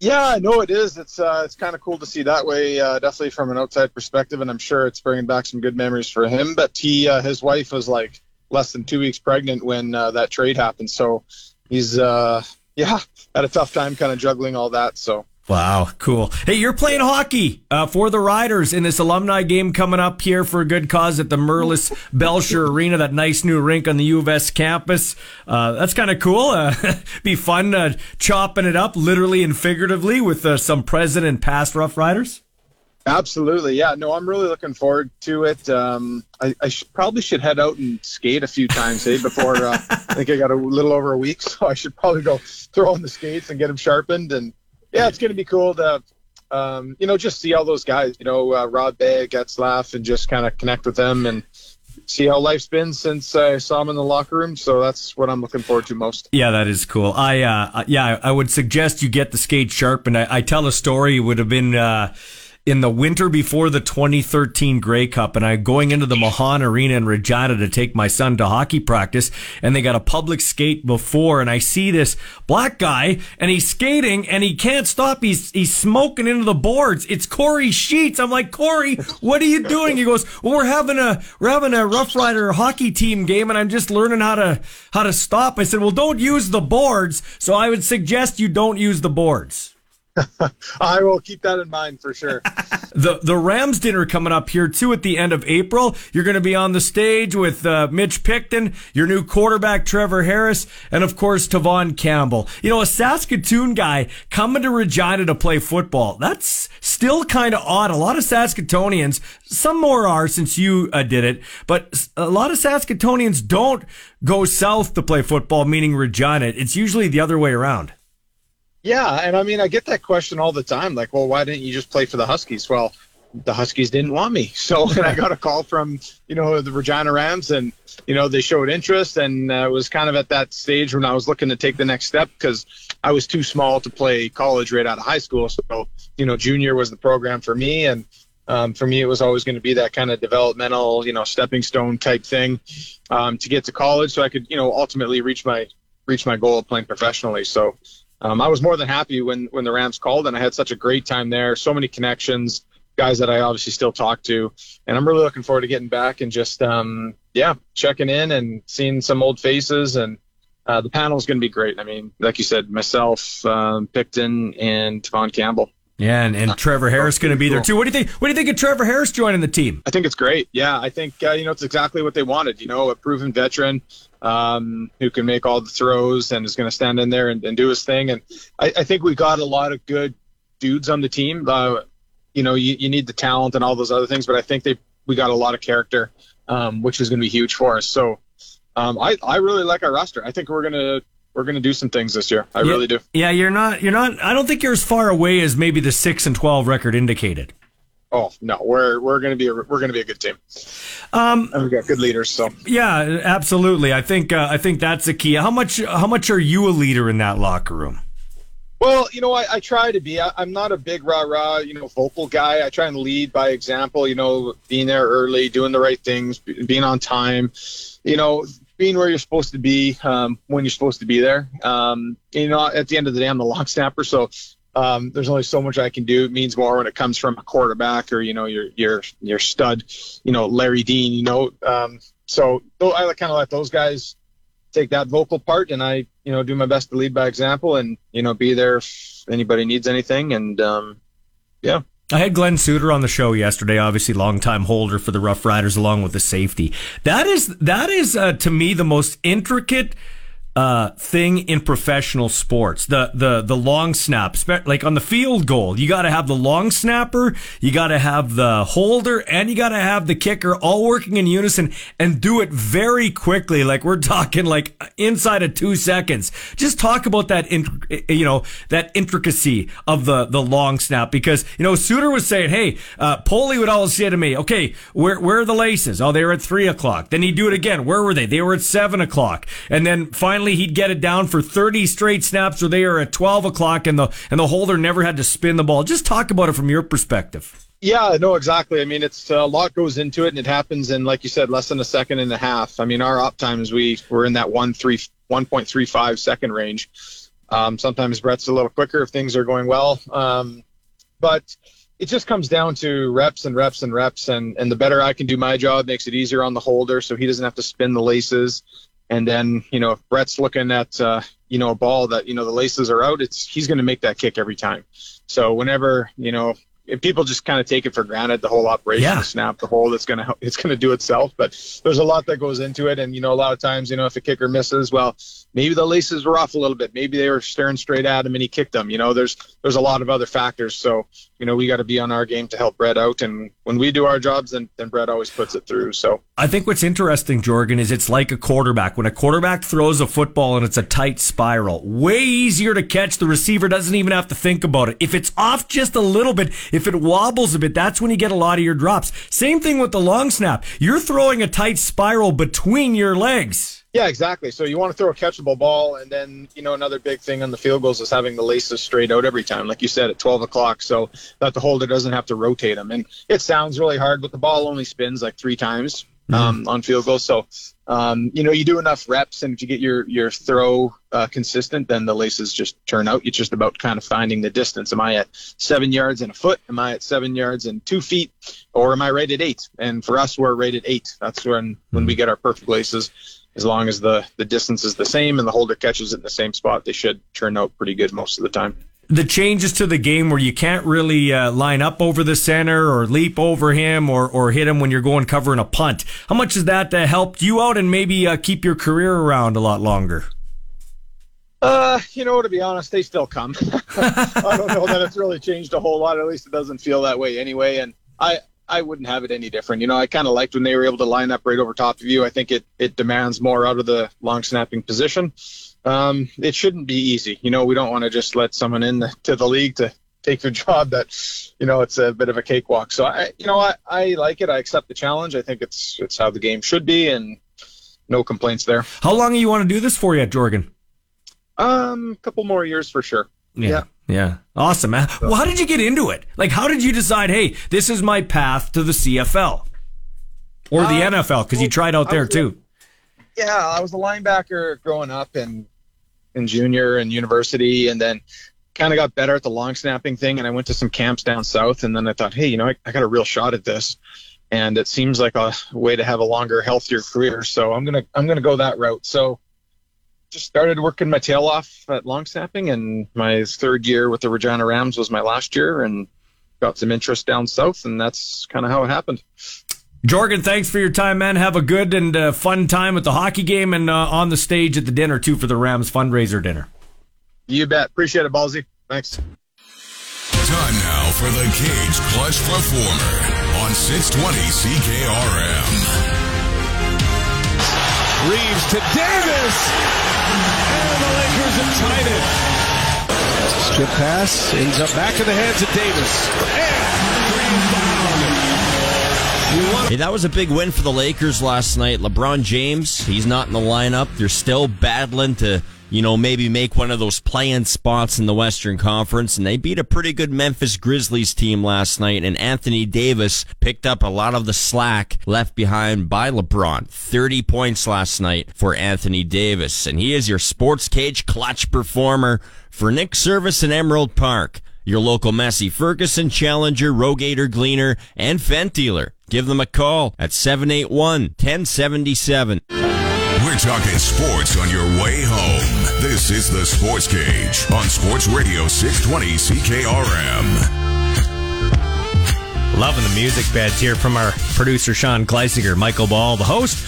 Yeah, I know it is. It's uh, it's kind of cool to see that way, uh, definitely from an outside perspective, and I'm sure it's bringing back some good memories for him. But he, uh, his wife was like less than two weeks pregnant when uh, that trade happened, so he's uh, yeah had a tough time kind of juggling all that. So Wow, cool. Hey, you're playing hockey uh, for the Riders in this alumni game coming up here for a good cause at the Merlis *laughs* Belcher Arena, that nice new rink on the U of S campus. Uh, that's kind of cool. Uh, *laughs* be fun uh, chopping it up, literally and figuratively, with uh, some present and past Rough Riders. absolutely, yeah, no, I'm really looking forward to it. Um, I, I sh- probably should head out and skate a few times, eh? Before uh, I think I got a little over a week, *laughs* so I should probably go throw on the skates and get them sharpened and yeah, it's going to be cool to, um, you know, just see all those guys, you know, uh, Rob Bagg, Getzlaff, and just kind of connect with them and see how life's been since I saw them in the locker room. So that's what I'm looking forward to most. Yeah, that is cool. I uh, yeah, I would suggest you get the skate sharpened. I, I tell a story. It would have been uh, in the winter before the 2013 Grey Cup, and I'm going into the Mahan Arena in Regina to take my son to hockey practice, and they got a public skate before, and I see this black guy, and he's skating, and he can't stop. He's he's smoking into the boards. It's Kory Sheets. I'm like, Corey, what are you doing? He goes, Well, we're having a we're having a Rough Rider hockey team game, and I'm just learning how to how to stop. I said, Well, don't use the boards. So I would suggest you don't use the boards. *laughs* I will keep that in mind for sure. *laughs* The the Rams dinner coming up here too at the end of April. You're going to be on the stage with uh, Mitch Picton, your new quarterback Trevor Harris, and of course Tavon Campbell. You know, a Saskatoon guy coming to Regina to play football. That's still kind of odd. A lot of Saskatoonians, some more are since you uh, did it, but a lot of Saskatoonians don't go south to play football, meaning Regina. It's usually the other way around. Yeah, and I mean, I get that question all the time. Like, well, why didn't you just play for the Huskies? Well, the Huskies didn't want me, *laughs* so and I got a call from you know the Regina Rams, and you know they showed interest, and uh, it was kind of at that stage when I was looking to take the next step because I was too small to play college right out of high school. So you know, junior was the program for me, and um, for me, it was always going to be that kind of developmental, you know, stepping stone type thing um, to get to college, so I could, you know, ultimately reach my reach my goal of playing professionally. So um, I was more than happy when when the Rams called, and I had such a great time there. So many connections, guys that I obviously still talk to, and I'm really looking forward to getting back and just um, yeah, checking in and seeing some old faces and. Uh, the panel is going to be great. I mean, like you said, myself, um, Picton, and Von Campbell. Yeah, and, and Trevor Harris going to be there too. What do you think? What do you think of Trevor Harris joining the team? I think it's great. Yeah, I think uh, you know it's exactly what they wanted. You know, a proven veteran um, who can make all the throws and is going to stand in there and, and, do his thing. And I, I, think we got a lot of good dudes on the team. Uh, you know, you, you, need the talent and all those other things, but I think they we got a lot of character, um, which is going to be huge for us. So um, I I really like our roster. I think we're gonna we're gonna do some things this year. I yeah, really do. Yeah, you're not you're not. I don't think you're as far away as maybe the six and twelve record indicated. Oh no, we're we're gonna be a, we're gonna be a good team. Um, and we got good leaders. So yeah, absolutely. I think uh, I think that's the key. How much how much are you a leader in that locker room? Well, you know, I, I try to be. I, am not a big rah rah, you know, vocal guy. I try and lead by example. You know, being there early, doing the right things, being on time. You know, being where you're supposed to be um, when you're supposed to be there. Um, you know, at the end of the day, I'm the long snapper, so um, there's only so much I can do. It means more when it comes from a quarterback or you know your your your stud, you know Larry Dean. You know, um, so I kind of let those guys take that vocal part, and I you know do my best to lead by example, and you know be there if anybody needs anything, and um, yeah. I had Glen Suitor on the show yesterday, obviously longtime holder for the Rough Riders along with the safety. That is that is uh, to me the most intricate uh, thing in professional sports. The the the long snap, like on the field goal, you got to have the long snapper, you got to have the holder, and you got to have the kicker all working in unison and do it very quickly. Like we're talking like inside of two seconds. Just talk about that, in, you know, that intricacy of the the long snap because you know Suitor was saying, hey, uh, would always say to me, okay, where where are the laces? Oh, they were at three o'clock. Then he'd do it again. Where were they? They were at seven o'clock. And then finally finally he'd get it down for 30 straight snaps or they are at 12 o'clock and the and the holder never had to spin the ball. Just talk about it from your perspective. Yeah, no, exactly. I mean, it's a lot goes into it, and it happens in, like you said, less than a second and a half. I mean, our op times we were in that one three one point three five second range. Um, sometimes Brett's a little quicker if things are going well, um, but it just comes down to reps and reps and reps, and and the better I can do my job makes it easier on the holder, so he doesn't have to spin the laces. And then, you know, if Brett's looking at, uh, you know, a ball that, you know, the laces are out, it's, he's going to make that kick every time. So whenever, you know, if people just kind of take it for granted, the whole operation, yeah. snap the hole, it's gonna it's gonna do itself. But there's a lot that goes into it, and you know, a lot of times, you know, if a kicker misses, well, maybe the laces were off a little bit, maybe they were staring straight at him and he kicked them. You know, there's there's a lot of other factors. So you know, we got to be on our game to help Brett out, and when we do our jobs, then then Brett always puts it through. So I think what's interesting, Jorgen, is it's like a quarterback. When a quarterback throws a football and it's a tight spiral, way easier to catch. The receiver doesn't even have to think about it. If it's off just a little bit, if it wobbles a bit, that's when you get a lot of your drops. Same thing with the long snap. You're throwing a tight spiral between your legs. Yeah, exactly. So you want to throw a catchable ball, and then you know another big thing on the field goals is having the laces straight out every time, like you said at 12 o'clock, so that the holder doesn't have to rotate them. And it sounds really hard, but the ball only spins like three times mm-hmm. um, on field goals. So um, you know you do enough reps, and if you get your your throw uh, consistent, then the laces just turn out. It's just about kind of finding the distance. Am I at seven yards and a foot? Am I at seven yards and two feet? Or am I rated eight? And for us, we're rated eight. That's when when we mm-hmm. get our perfect laces as long as the the distance is the same and the holder catches it in the same spot, they should turn out pretty good most of the time. The changes to the game where you can't really uh, line up over the center or leap over him or, or hit him when you're going covering a punt. How much has that uh, helped you out and maybe uh, keep your career around a lot longer? Uh, you know, to be honest, they still come. *laughs* I don't know that it's really changed a whole lot. At least it doesn't feel that way anyway. And I, I wouldn't have it any different. You know, I kind of liked when they were able to line up right over top of you. I think it it demands more out of the long snapping position. Um, it shouldn't be easy. You know, we don't want to just let someone in the, to the league to take a *laughs* job that, you know, it's a bit of a cakewalk. So I, you know, I, I like it. I accept the challenge. I think it's it's how the game should be, and no complaints there. How long do you want to do this for yet, Jorgen? Um, a couple more years for sure. Yeah. yeah. Yeah. Awesome, man. Well, how did you get into it? Like, how did you decide, hey, this is my path to the CFL or the uh, NFL? Because you tried out there too. Yeah, I was a linebacker growing up in in junior and university, and then kind of got better at the long snapping thing, and I went to some camps down south, and then I thought, hey, you know, I, I got a real shot at this, and it seems like a way to have a longer, healthier career. So I'm gonna I'm gonna go that route. So just started working my tail off at long snapping, and my third year with the Regina Rams was my last year, and got some interest down south, and that's kind of how it happened. Jorgen, thanks for your time, man. Have a good and uh, fun time at the hockey game and uh, on the stage at the dinner too for the Rams fundraiser dinner. You bet. Appreciate it, Ballsy. Thanks. Time now for the Cage Clutch Performer on 620 CKRM. Reeves to Davis. And the Lakers have tied it. Strip pass ends up back in the hands of Davis. And Reeves down. Hey, that was a big win for the Lakers last night. LeBron James, he's not in the lineup. They're still battling to, you know, maybe make one of those play-in spots in the Western Conference, and they beat a pretty good Memphis Grizzlies team last night, and Anthony Davis picked up a lot of the slack left behind by LeBron. 30 points last night for Anthony Davis, and he is your sports cage clutch performer for Nick Service in Emerald Park. Your local Massey Ferguson Challenger, RoGator Gleaner, and Fendt dealer. Give them a call at 781-1077. We're talking sports on your way home. This is the Sports Cage on Sports Radio 620 CKRM. Loving the music beds here from our producer Sean Gleisinger, Michael Ball, the host.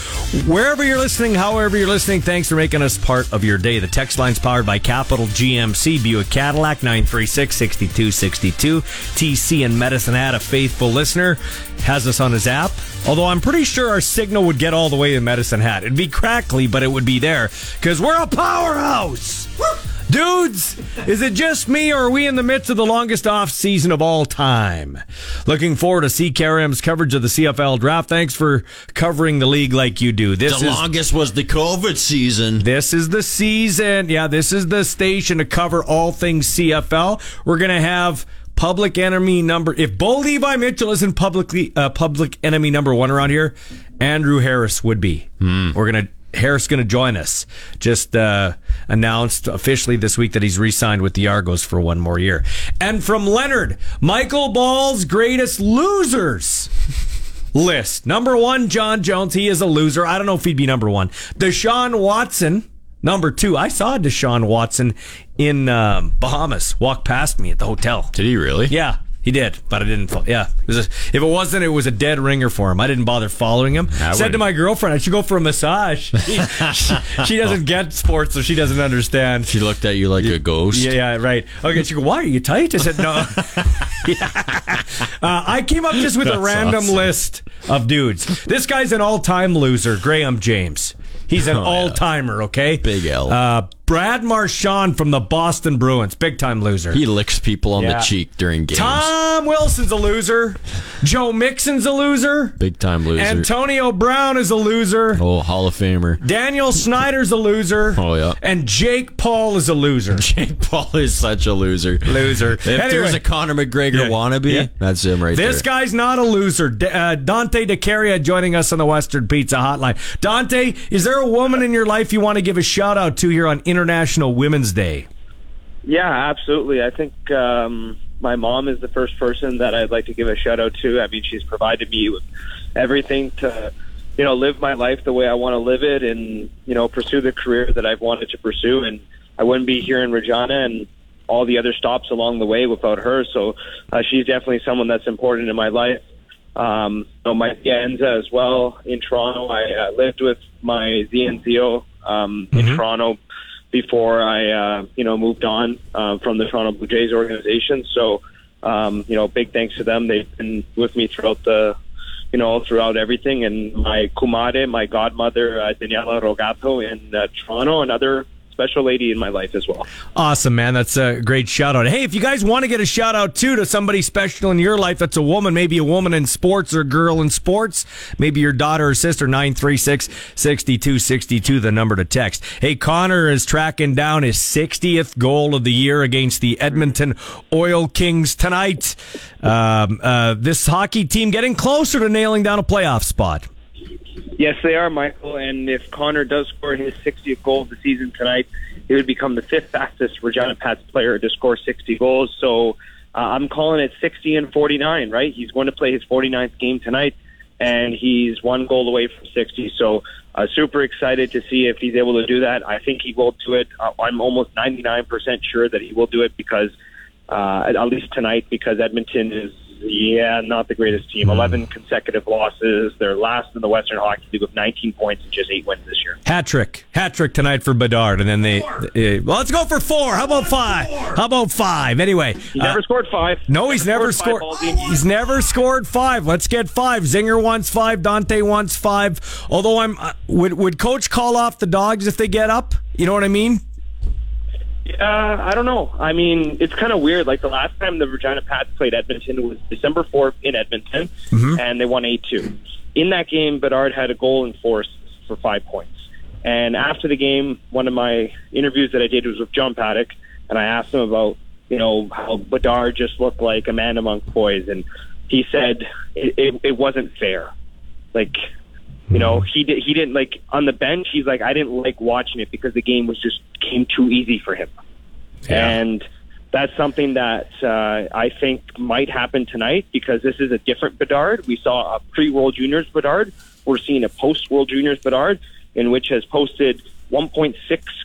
Wherever you're listening, however you're listening, thanks for making us part of your day. The text line's powered by Capital GMC Buick Cadillac 936-6262. TC in Medicine Hat, a faithful listener, has us on his app. Although I'm pretty sure our signal would get all the way to Medicine Hat. It'd be crackly, but it would be there because we're a powerhouse. Dudes, is it just me or are we in the midst of the longest off season of all time? Looking forward to CKRM's coverage of the CFL draft. Thanks for covering the league like you do. This the is, longest was the COVID season. This is the season. Yeah, this is the station to cover all things CFL. We're going to have public enemy number. If Bo Levi Mitchell isn't publicly uh, public enemy number one around here, Andrew Harris would be. We're going to Harris going to join us. Just uh, announced officially this week that he's re-signed with the Argos for one more year. And from Leonard, Michael Ball's greatest losers *laughs* list. Number one, John Jones. He is a loser. I don't know if he'd be number one. Deshaun Watson. Number two, I saw Deshaun Watson in um, Bahamas walk past me at the hotel. Did he really? Yeah, he did, but I didn't. Yeah, it was a, if it wasn't, it was a dead ringer for him. I didn't bother following him. I Said to wouldn't. my girlfriend, I should go for a massage. *laughs* She, she, she doesn't get sports, so she doesn't understand. She looked at you like a ghost. Yeah, yeah, right. Okay, she go, why are you tight? I said, no. Yeah. *laughs* *laughs* Uh, I came up just with a random awesome. list of dudes. This guy's an all-time loser, Graham James. He's an Oh, all-timer, okay? Big L. Uh, Brad Marchand from the Boston Bruins, big-time loser. He licks people on Yeah. the cheek during games. Tom Wilson's a loser. Joe Mixon's a loser. Big time loser. Antonio Brown is a loser. oh, Hall of Famer. Daniel Snyder's a loser. *laughs* Oh, yeah. And Jake Paul is a loser. *laughs* Jake Paul is such a loser. Loser. If Anyway. there's a Conor McGregor Yeah. wannabe, Yeah. that's him right This there. This guy's not a loser. D- uh, Dante DeCaria joining us on the Western Pizza Hotline. Dante, is there a woman in your life you want to give a shout out to here on International Women's Day? Yeah, absolutely. I think um, my mom is the first person that I'd like to give a shout out to. I mean, she's provided me with everything to, you know, live my life the way I want to live it, and you know, pursue the career that I've wanted to pursue. And I wouldn't be here in Regina and all the other stops along the way without her. So uh, she's definitely someone that's important in my life. Um, know, my Enza as well in Toronto. I uh, lived with my ZNCO um, in Toronto before I, uh, you know, moved on uh, from the Toronto Blue Jays organization. So, um, you know, big thanks to them. They've been with me throughout the, you know, throughout everything. And my kumare, my godmother, uh, Daniela Rogato in uh, Toronto, another special lady in my life as well. Awesome, man. That's a great shout out. Hey, if you guys want to get a shout out too to somebody special in your life that's a woman, maybe a woman in sports or a girl in sports, maybe your daughter or sister, 936 6262, the number to text. Hey, Connor is tracking down his 60th goal of the year against the Edmonton Oil Kings tonight. Um, uh, this hockey team getting closer to nailing down a playoff spot. Yes, they are, Michael. And if Connor does score his 60th goal of the season tonight, he would become the fifth fastest Regina Pats player to score 60 goals. So uh, I'm calling it 60 and 49, right? He's going to play his 49th game tonight, and he's one goal away from 60. So uh, super excited to see if he's able to do that. I think he will do it. Uh, I'm almost 99% sure that he will do it because, uh, at least tonight, because Edmonton is yeah, not the greatest team. 11 consecutive losses. They're last in the Western Hockey League with 19 points and just eight wins this year. Hat trick, hat trick tonight for Bedard, and then they. Uh, well, let's go for four. How about five? How about five? Anyway, He never uh, scored five. No, he's never scored scored. five, He's never scored five. Let's get five. Zinger wants five. Dante wants five. Although I'm, uh, would would coach call off the dogs if they get up? You know what I mean? Uh, I don't know. I mean, it's kind of weird. Like the last time the Regina Pats played Edmonton was December 4th in Edmonton, Mhm. and they won 8 2. In that game, Bedard had a goal and force for five points. And after the game, one of my interviews that I did was with John Paddock, and I asked him about, you know, how Bedard just looked like a man among boys. And he said it, it, it wasn't fair. Like, you know, he did, he didn't like on the bench. He's like, I didn't like watching it because the game was just came too easy for him, and that's something that uh, I think might happen tonight because this is a different Bedard. We saw a pre-World Juniors Bedard. We're seeing a post-World Juniors Bedard, in which has posted 1.6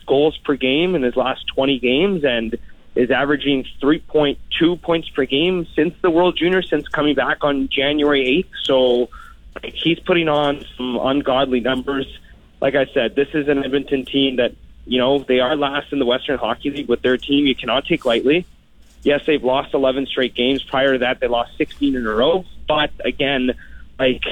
goals per game in his last 20 games and is averaging 3.2 points per game since the World Juniors, since coming back on January 8th. So he's putting on some ungodly numbers. Like I said, this is an Edmonton team that, you know, they are last in the Western Hockey League with their team. You cannot take lightly. Yes, they've lost 11 straight games. Prior to that, they lost 16 in a row. But again, like,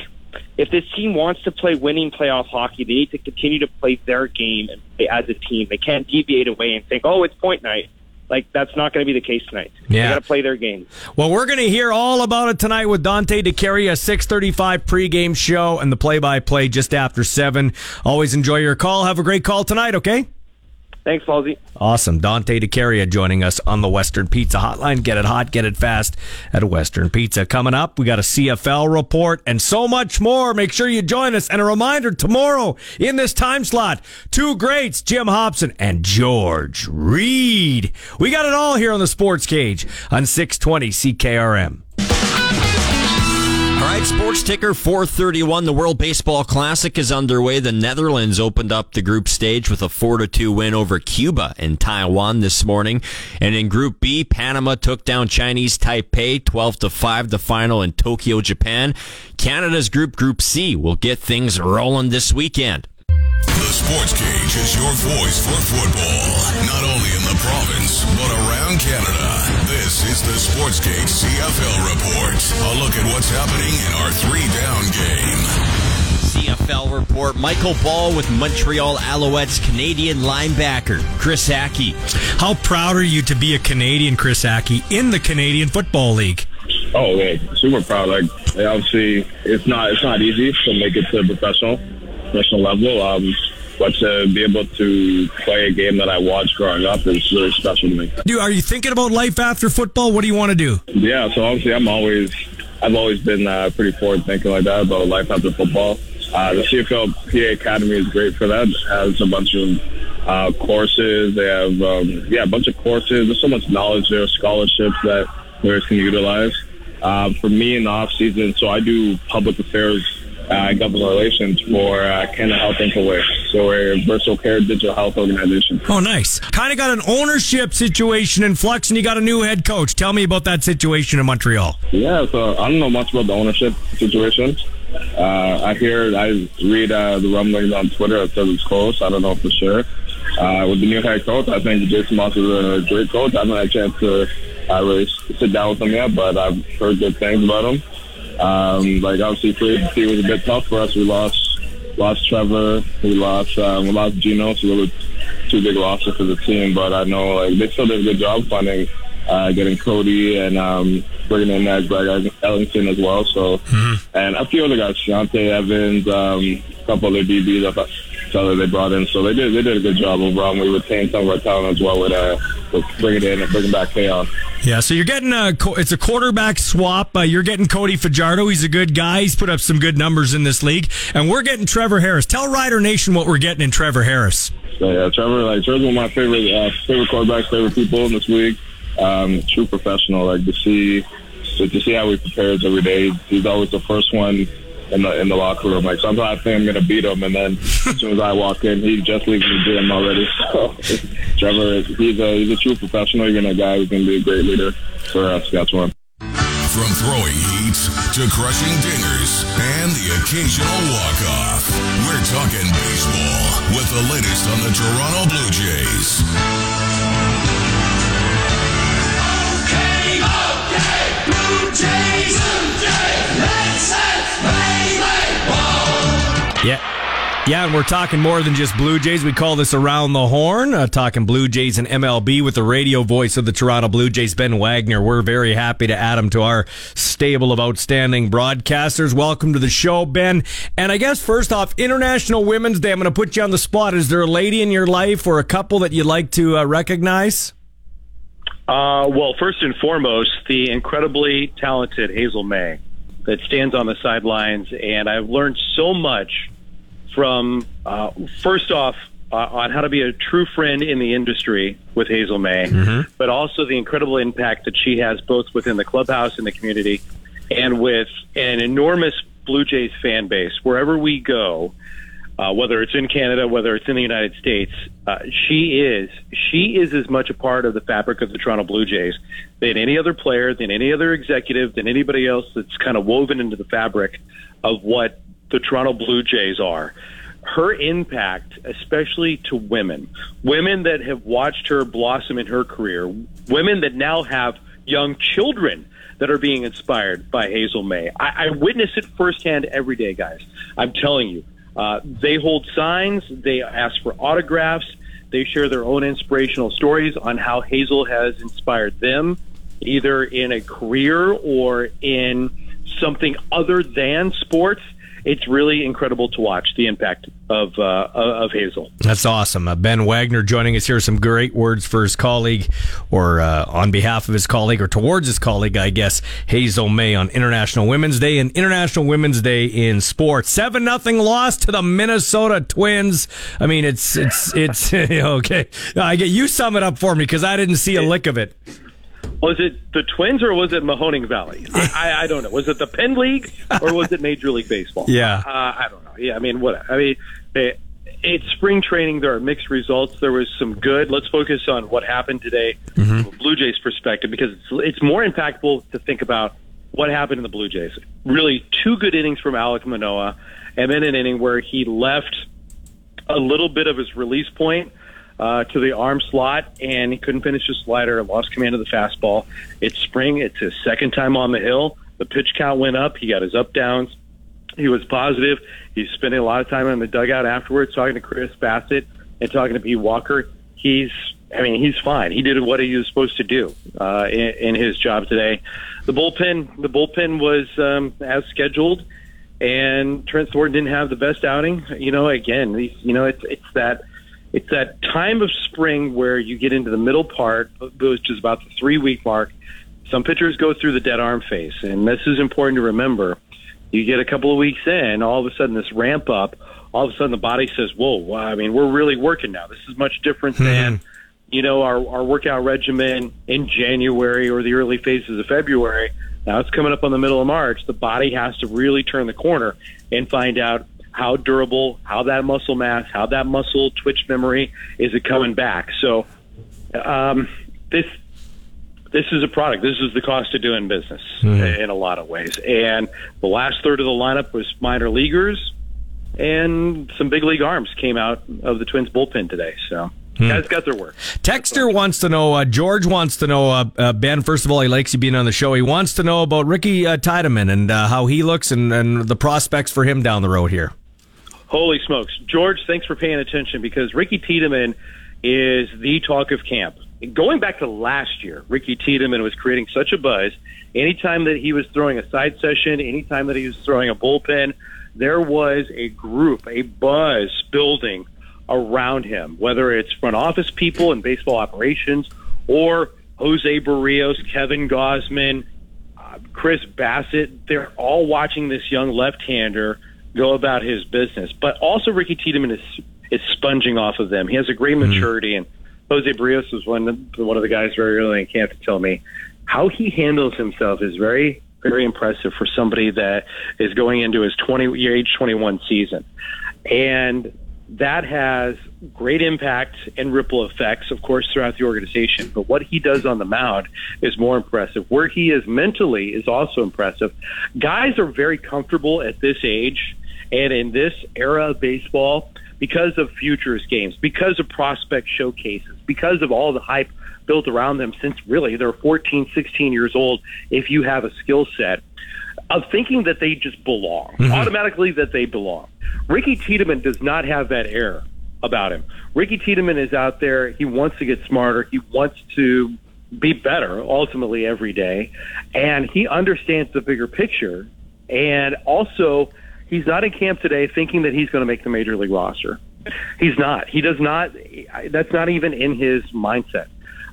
if this team wants to play winning playoff hockey, they need to continue to play their game and play as a team. They can't deviate away and think, oh, it's point night. Like, that's not going to be the case tonight. They Yeah. got to play their game. Well, we're going to hear all about it tonight with Dante DeCaria, a 635 pregame show and the play-by-play just after 7. Always enjoy your call. Have a great call tonight, okay? Thanks, Falsey. Awesome. Dante DeCaria joining us on the Western Pizza Hotline. Get it hot, get it fast at Western Pizza. Coming up, we got a CFL report and so much more. Make sure you join us. And a reminder tomorrow in this time slot, two greats, Jim Hobson and George Reed. We got it all here on the Sports Cage on 620 CKRM. All right, sports ticker 431. The World Baseball Classic is underway. The Netherlands opened up the group stage with a 4 2 win over Cuba and Taiwan this morning. And in Group B, Panama took down Chinese Taipei 12 to 5 the final in Tokyo, Japan. Canada's group, Group C, will get things rolling this weekend. The Sports Cage is your voice for football, not only in the province, but around Canada. This is the Sports Cage CFL Report. A look at what's happening in our three down game. CFL report. Michael Ball with Montreal Alouettes Canadian linebacker Chris Ackie. How proud are you to be a Canadian, Chris Ackie, in the Canadian Football League? Oh, yeah, super proud. Like obviously, it's not it's not easy to make it to the professional professional level. Um, but to be able to play a game that I watched growing up is really special to me. Dude, are you thinking about life after football? What do you want to do? Yeah, so obviously, I'm always I've always been uh, pretty forward thinking like that about life after football. Uh, the CFL PA Academy is great for that. It has a bunch of uh, courses. They have um, yeah a bunch of courses. There's so much knowledge there, scholarships that players can utilize. Um, for me in the off season, so I do public affairs uh, government relations for uh, Canada Health Infoway. So we're a virtual care digital health organization. Oh, nice. Kind of got an ownership situation in flux, and you got a new head coach. Tell me about that situation in Montreal. Yeah, so I don't know much about the ownership situation. Uh, I hear, I read uh, the rumblings on Twitter. It says it's close. I don't know for sure. Uh, with the new head coach, I think Jason Maas is a great coach. I haven't had a chance to uh, really sit down with him yet, but I've heard good things about him. Um, like obviously, free agency was a bit tough for us. We lost lost Trevor, we lost um, we lost Gino, so we were two big losses for the team. But I know like they still did a good job finding, uh, getting Cody and um, bringing in that Greg Ellington as well. So and a few other guys, Shante Evans, um, a couple other DBs I thought so that they brought in. So they did they did a good job overall. And we retained some of our talent as well with uh, bringing in and bringing back Keon. Yeah, so you're getting a it's a quarterback swap. Uh, you're getting Cody Fajardo. He's a good guy. He's put up some good numbers in this league, and we're getting Trevor Harris. Tell Rider Nation what we're getting in Trevor Harris. So yeah, Trevor, like Trevor's one of my favorite uh, favorite quarterbacks, favorite people in this league. Um, true professional. Like to see to, to see how he prepares every day. He's always the first one in the in the locker room. Like sometimes I think I'm gonna beat him, and then as soon as I walk in, he's just leaving the gym already. *laughs* So Trevor, he's a he's a true professional. you Even a guy who's gonna be a great leader for us. That's Saskatchewan. From throwing heat to crushing dingers and the occasional walk-off, we're talking baseball with the latest on the Toronto Blue Jays. Okay, okay, Blue Jays, Blue Jays, Yeah. Yeah, and we're talking more than just Blue Jays. We call this Around the Horn, uh, talking Blue Jays and MLB with the radio voice of the Toronto Blue Jays, Ben Wagner. We're very happy to add him to our stable of outstanding broadcasters. Welcome to the show, Ben. And I guess first off, International Women's Day, I'm going to put you on the spot. Is there a lady in your life or a couple that you'd like to uh, recognize? Uh, well, first and foremost, the incredibly talented Hazel May that stands on the sidelines, and I've learned so much from uh, first off uh, on how to be a true friend in the industry with Hazel Mae, but also the incredible impact that she has both within the clubhouse and the community, and with an enormous Blue Jays fan base wherever we go. Uh, whether it's in Canada, whether it's in the United States, uh, she is she is as much a part of the fabric of the Toronto Blue Jays than any other player, than any other executive, than anybody else that's kind of woven into the fabric of what the Toronto Blue Jays are. Her impact, especially to women, women that have watched her blossom in her career, women that now have young children that are being inspired by Hazel Mae. I, I witness it firsthand every day, guys. I'm telling you. Uh, they hold signs, they ask for autographs, they share their own inspirational stories on how Hazel has inspired them, either in a career or in something other than sports. It's really incredible to watch the impact of uh, of Hazel. That's awesome. Uh, ben Wagner joining us here. Some great words for his colleague, or uh, on behalf of his colleague, or towards his colleague, I guess. Hazel Mae on International Women's Day and International Women's Day in sports. Seven nothing loss to the Minnesota Twins. I mean, it's it's it's *laughs* okay. I get you sum it up for me because I didn't see a lick of it. Was it the Twins or was it Mahoning Valley? *laughs* I, I, don't know. Was it the Penn League or was it Major League Baseball? Yeah. uh, I don't know. Yeah, I mean, what? I mean, it, it's spring training. There are mixed results. There was some good. Let's focus on what happened today from a Blue Jays perspective because it's, it's more impactful to think about what happened in the Blue Jays. Really, two good innings from Alek Manoah, and then an inning where he left a little bit of his release point uh, to the arm slot, and he couldn't finish his slider. Lost command of the fastball. It's spring. It's his second time on the hill. The pitch count went up. He got his up downs. He was positive. He's spending a lot of time in the dugout afterwards, talking to Chris Bassitt and talking to Pete Walker. He's, I mean, he's fine. He did what he was supposed to do uh, in, in his job today. The bullpen, the bullpen was um, as scheduled, and Trent Thornton didn't have the best outing. You know, again, you know, it's it's that it's that time of spring where you get into the middle part, which is about the three week mark. Some pitchers go through the dead arm phase, and this is important to remember. You get a couple of weeks in, all of a sudden this ramp up, all of a sudden the body says, "Whoa! I mean, we're really working now. This is much different than." Mm-hmm. You know, our, our workout regimen in January or the early phases of February. Now it's coming up on the middle of March. The body has to really turn the corner and find out how durable, how that muscle mass, how that muscle twitch memory is it coming back. So um, this this is a product. This is the cost of doing business in a lot of ways. And the last third of the lineup was minor leaguers, and some big league arms came out of the Twins bullpen today. So guys got their work. Texter wants to know. Uh, George wants to know. Uh, uh, ben, first of all, he likes you being on the show. He wants to know about Ricky uh, Tiedemann and uh, how he looks and, and the prospects for him down the road here. Holy smokes. George, thanks for paying attention because Ricky Tiedemann is the talk of camp. Going back to last year, Ricky Tiedemann was creating such a buzz. Anytime that he was throwing a side session, anytime that he was throwing a bullpen, there was a group, a buzz building around him, whether it's front office people in baseball operations or Jose Berrios, Kevin Gausman, uh, Chris Bassitt. They're all watching this young left-hander go about his business. But also Ricky Tiedemann is is sponging off of them. He has a great hmm. maturity, and Jose Berrios was one of, one of the guys very early in camp to tell me how he handles himself is very very impressive for somebody that is going into his 20 year age 21 season. And that has great impact and ripple effects, of course, throughout the organization. But what he does on the mound is more impressive. Where he is mentally is also impressive. Guys are very comfortable at this age and in this era of baseball because of futures games, because of prospect showcases, because of all the hype built around them since really they're 14, 16 years old if you have a skill set of thinking that they just belong, mm-hmm. automatically that they belong. Ricky Tiedemann does not have that air about him. Ricky Tiedemann is out there. He wants to get smarter. He wants to be better ultimately every day. And he understands the bigger picture. And also, he's not in camp today thinking that he's going to make the major league roster. He's not. He does not. That's not even in his mindset.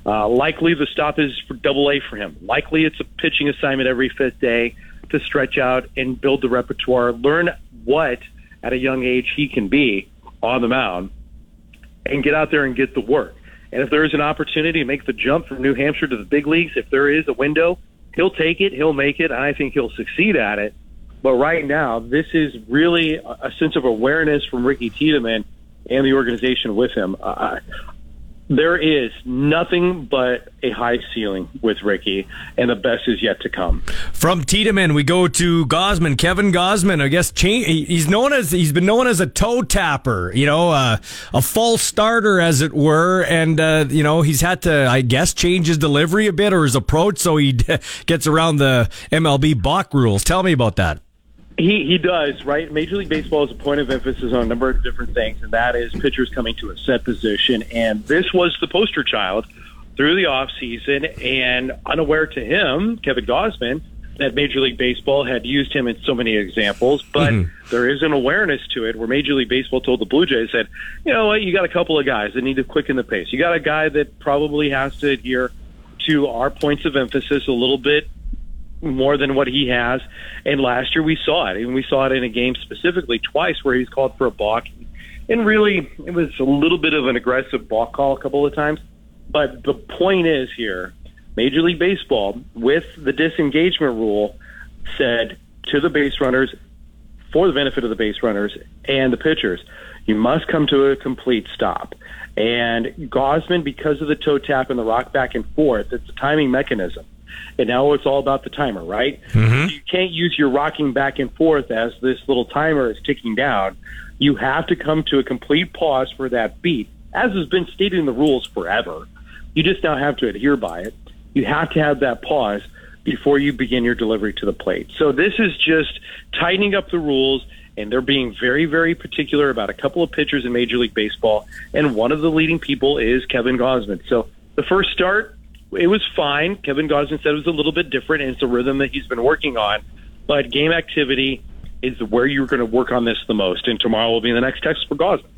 Uh, likely the stop is for double A for him. Likely it's a pitching assignment every fifth day to stretch out and build the repertoire, learn what at a young age he can be on the mound, and get out there and get the work. And if there is an opportunity to make the jump from New Hampshire to the big leagues, if there is a window, he'll take it, he'll make it, and I think he'll succeed at it. But right now, this is really a sense of awareness from Ricky Tiedemann and the organization with him. Uh, there is nothing but a high ceiling with Ricky, and the best is yet to come. From Tiedemann, we go to Gausman, Kevin Gausman. I guess he's known as he's been known as a toe tapper, you know, uh, a false starter, as it were, and uh, you know he's had to, I guess, change his delivery a bit or his approach so he *laughs* gets around the MLB balk rules. Tell me about that. He he does right. Major League Baseball is a point of emphasis on a number of different things, and that is pitchers coming to a set position. And this was the poster child through the off season, and unaware to him, Kevin Gausman, that Major League Baseball had used him in so many examples. But mm-hmm. there is an awareness to it where Major League Baseball told the Blue Jays that, you know what, you got a couple of guys that need to quicken the pace. You got a guy that probably has to adhere to our points of emphasis a little bit more than what he has. And last year we saw it, and we saw it in a game specifically twice where he's called for a balk. And really, it was a little bit of an aggressive balk call a couple of times. But the point is here, Major League Baseball, with the disengagement rule, said to the base runners, for the benefit of the base runners and the pitchers, you must come to a complete stop. And Gausman, because of the toe tap and the rock back and forth, it's a timing mechanism. And now it's all about the timer, right? Mm-hmm. You can't use your rocking back and forth as this little timer is ticking down. You have to come to a complete pause for that beat, as has been stated in the rules forever. You just now have to adhere by it. You have to have that pause before you begin your delivery to the plate. So this is just tightening up the rules, and they're being very, very particular about a couple of pitchers in Major League Baseball, and one of the leading people is Kevin Gausman. So the first start, it was fine. Kevin Gausman said it was a little bit different, and it's a rhythm that he's been working on. But game activity is where you're going to work on this the most, and tomorrow will be the next text for Gausman.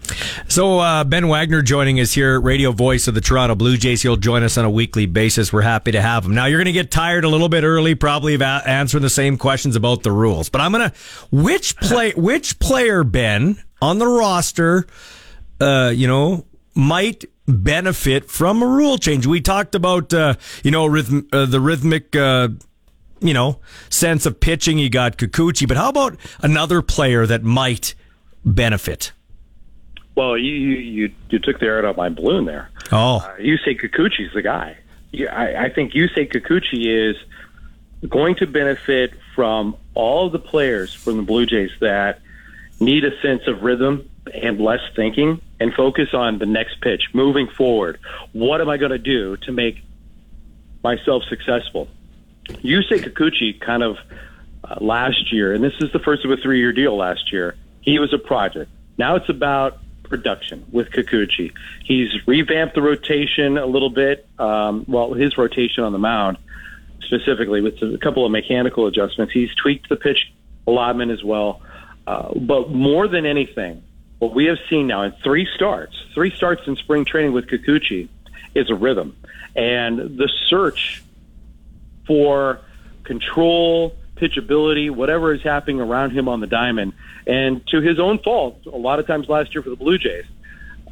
So uh, Ben Wagner joining us here, radio voice of the Toronto Blue Jays. He'll join us on a weekly basis. We're happy to have him. Now you're going to get tired a little bit early, probably of answering the same questions about the rules. But I'm going to which play which player Ben on the roster, uh, you know, might benefit from a rule change. We talked about uh, you know rhythm, uh, the rhythmic. Uh, you know, sense of pitching. You got Kikuchi, but how about another player that might benefit? Well, you you you, you took the air out of my balloon there. Oh, Uh, Yusei Kikuchi's the guy. Yeah, I, I think say Kikuchi is going to benefit from all the players from the Blue Jays that need a sense of rhythm and less thinking and focus on the next pitch, moving forward. What am I going to do to make myself successful? Yusei Kikuchi kind of uh, last year, and this is the first of a three-year deal last year, he was a project. Now it's about production with Kikuchi. He's revamped the rotation a little bit. Um, well, his rotation on the mound specifically with a couple of mechanical adjustments. He's tweaked the pitch allotment as well. Uh, but more than anything, what we have seen now in three starts, three starts in spring training with Kikuchi, is a rhythm. And the search for control, pitchability, whatever is happening around him on the diamond, and to his own fault, a lot of times last year for the Blue Jays,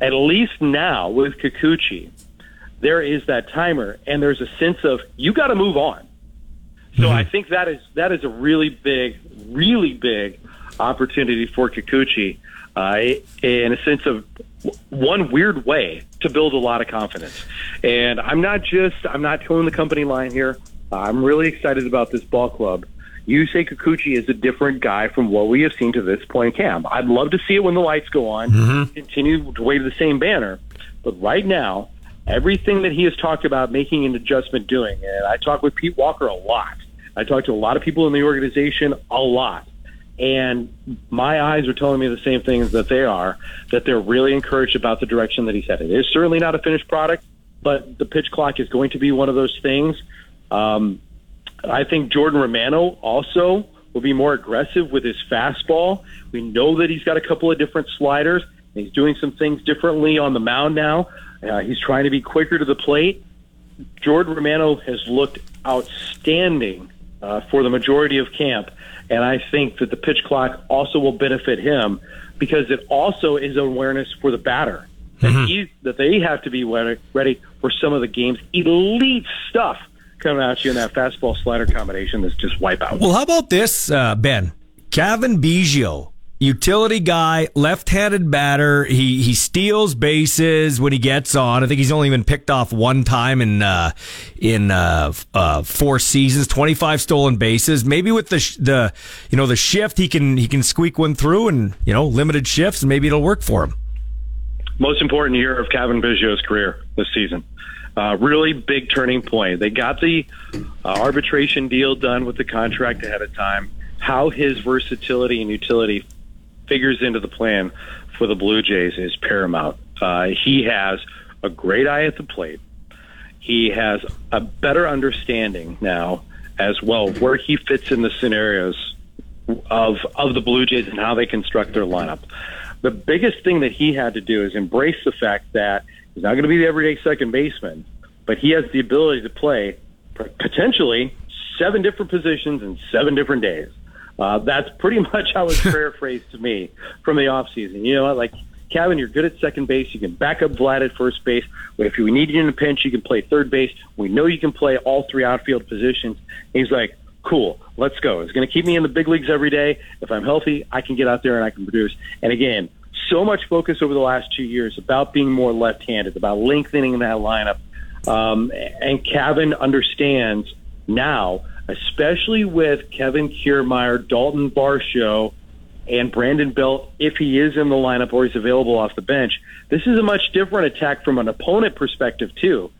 at least now with Kikuchi, there is that timer, and there's a sense of you got to move on. So mm-hmm. I think that is that is a really big, really big opportunity for Kikuchi, uh, in a sense of one weird way to build a lot of confidence. And I'm not just I'm not towing the company line here. I'm really excited about this ball club. Yusei Kikuchi is a different guy from what we have seen to this point in camp. I'd love to see it when the lights go on, continue to wave the same banner. But right now, everything that he has talked about making an adjustment doing, and I talk with Pete Walker a lot. I talk to a lot of people in the organization a lot. And my eyes are telling me the same things that they are, that they're really encouraged about the direction that he's headed. It's certainly not a finished product, but the pitch clock is going to be one of those things. Um, I think Jordan Romano also will be more aggressive with his fastball. We know that he's got a couple of different sliders. He's doing some things differently on the mound now. Uh, he's trying to be quicker to the plate. Jordan Romano has looked outstanding uh, for the majority of camp, and I think that the pitch clock also will benefit him because it also is awareness for the batter that he that they have to be ready, for some of the game's elite stuff coming at you in that fastball slider combination that's just wipeout. Well, how about this, uh, Ben? Kevin Biggio, utility guy, left-handed batter. He he steals bases when he gets on. I think he's only been picked off one time in uh, in uh, uh, four seasons. Twenty-five stolen bases. Maybe with the sh- the you know the shift, he can he can squeak one through, and you know limited shifts, and maybe it'll work for him. most important year of Cavan Biggio's career this season. Uh, really big turning point. They got the uh, arbitration deal done with the contract ahead of time. How his versatility and utility figures into the plan for the Blue Jays is paramount. Uh, he has a great eye at the plate. He has a better understanding now as well where he fits in the scenarios of of the Blue Jays and how they construct their lineup. The biggest thing that he had to do is embrace the fact that he's not going to be the everyday second baseman, but he has the ability to play potentially seven different positions in seven different days. Uh, that's pretty *laughs* much how it's *laughs* paraphrased to me from the offseason. You know? Like, Cavan, you're good at second base. You can back up Vlad at first base. If we need you in a pinch, you can play third base. We know you can play all three outfield positions. He's like, cool, let's go. It's going to keep me in the big leagues every day. If I'm healthy, I can get out there and I can produce. And again, so much focus over the last two years about being more left-handed, about lengthening that lineup. Um, and Cavan understands now, especially with Kevin Kiermaier, Dalton Varsho, and Brandon Belt, if he is in the lineup or he's available off the bench, this is a much different attack from an opponent perspective too.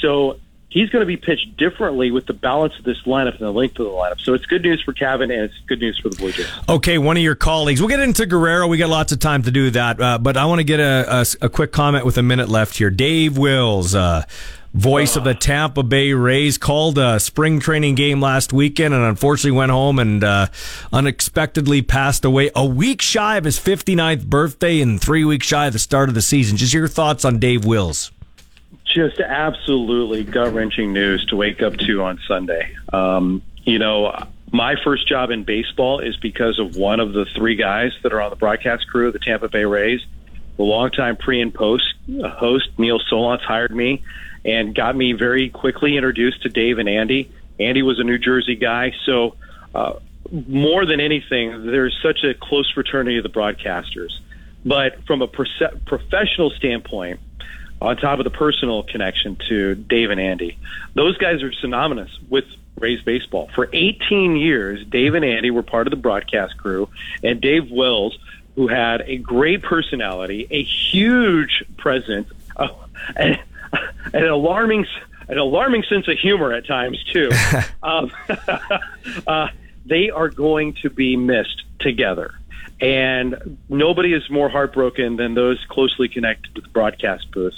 So he's going to be pitched differently with the balance of this lineup and the length of the lineup. So it's good news for Cavan and it's good news for the Blue Jays. Okay, one of your colleagues. We'll get into Guerrero. We got lots of time to do that, uh, but I want to get a, a, a quick comment with a minute left here. Dave Wills, uh, voice of the Tampa Bay Rays, called a spring training game last weekend and unfortunately went home and uh, unexpectedly passed away a week shy of his 59th birthday and three weeks shy of the start of the season. Just your thoughts on Dave Wills. just absolutely gut wrenching news to wake up to on Sunday. Um, you know, my first job in baseball is because of one of the three guys that are on the broadcast crew of the Tampa Bay Rays. The longtime pre and post host Neil Solondz hired me and got me very quickly introduced to Dave and Andy. Andy was a New Jersey guy, so uh, more than anything, there's such a close fraternity of the broadcasters. But from a perce- professional standpoint, on top of the personal connection to Dave and Andy. Those guys are synonymous with Rays baseball. For 18 years, Dave and Andy were part of the broadcast crew, and Dave Wills, who had a great personality, a huge presence, *laughs* uh, *laughs* an alarming, an alarming sense of humor at times too. *laughs* um, *laughs* uh, they are going to be missed together. And nobody is more heartbroken than those closely connected to the broadcast booth.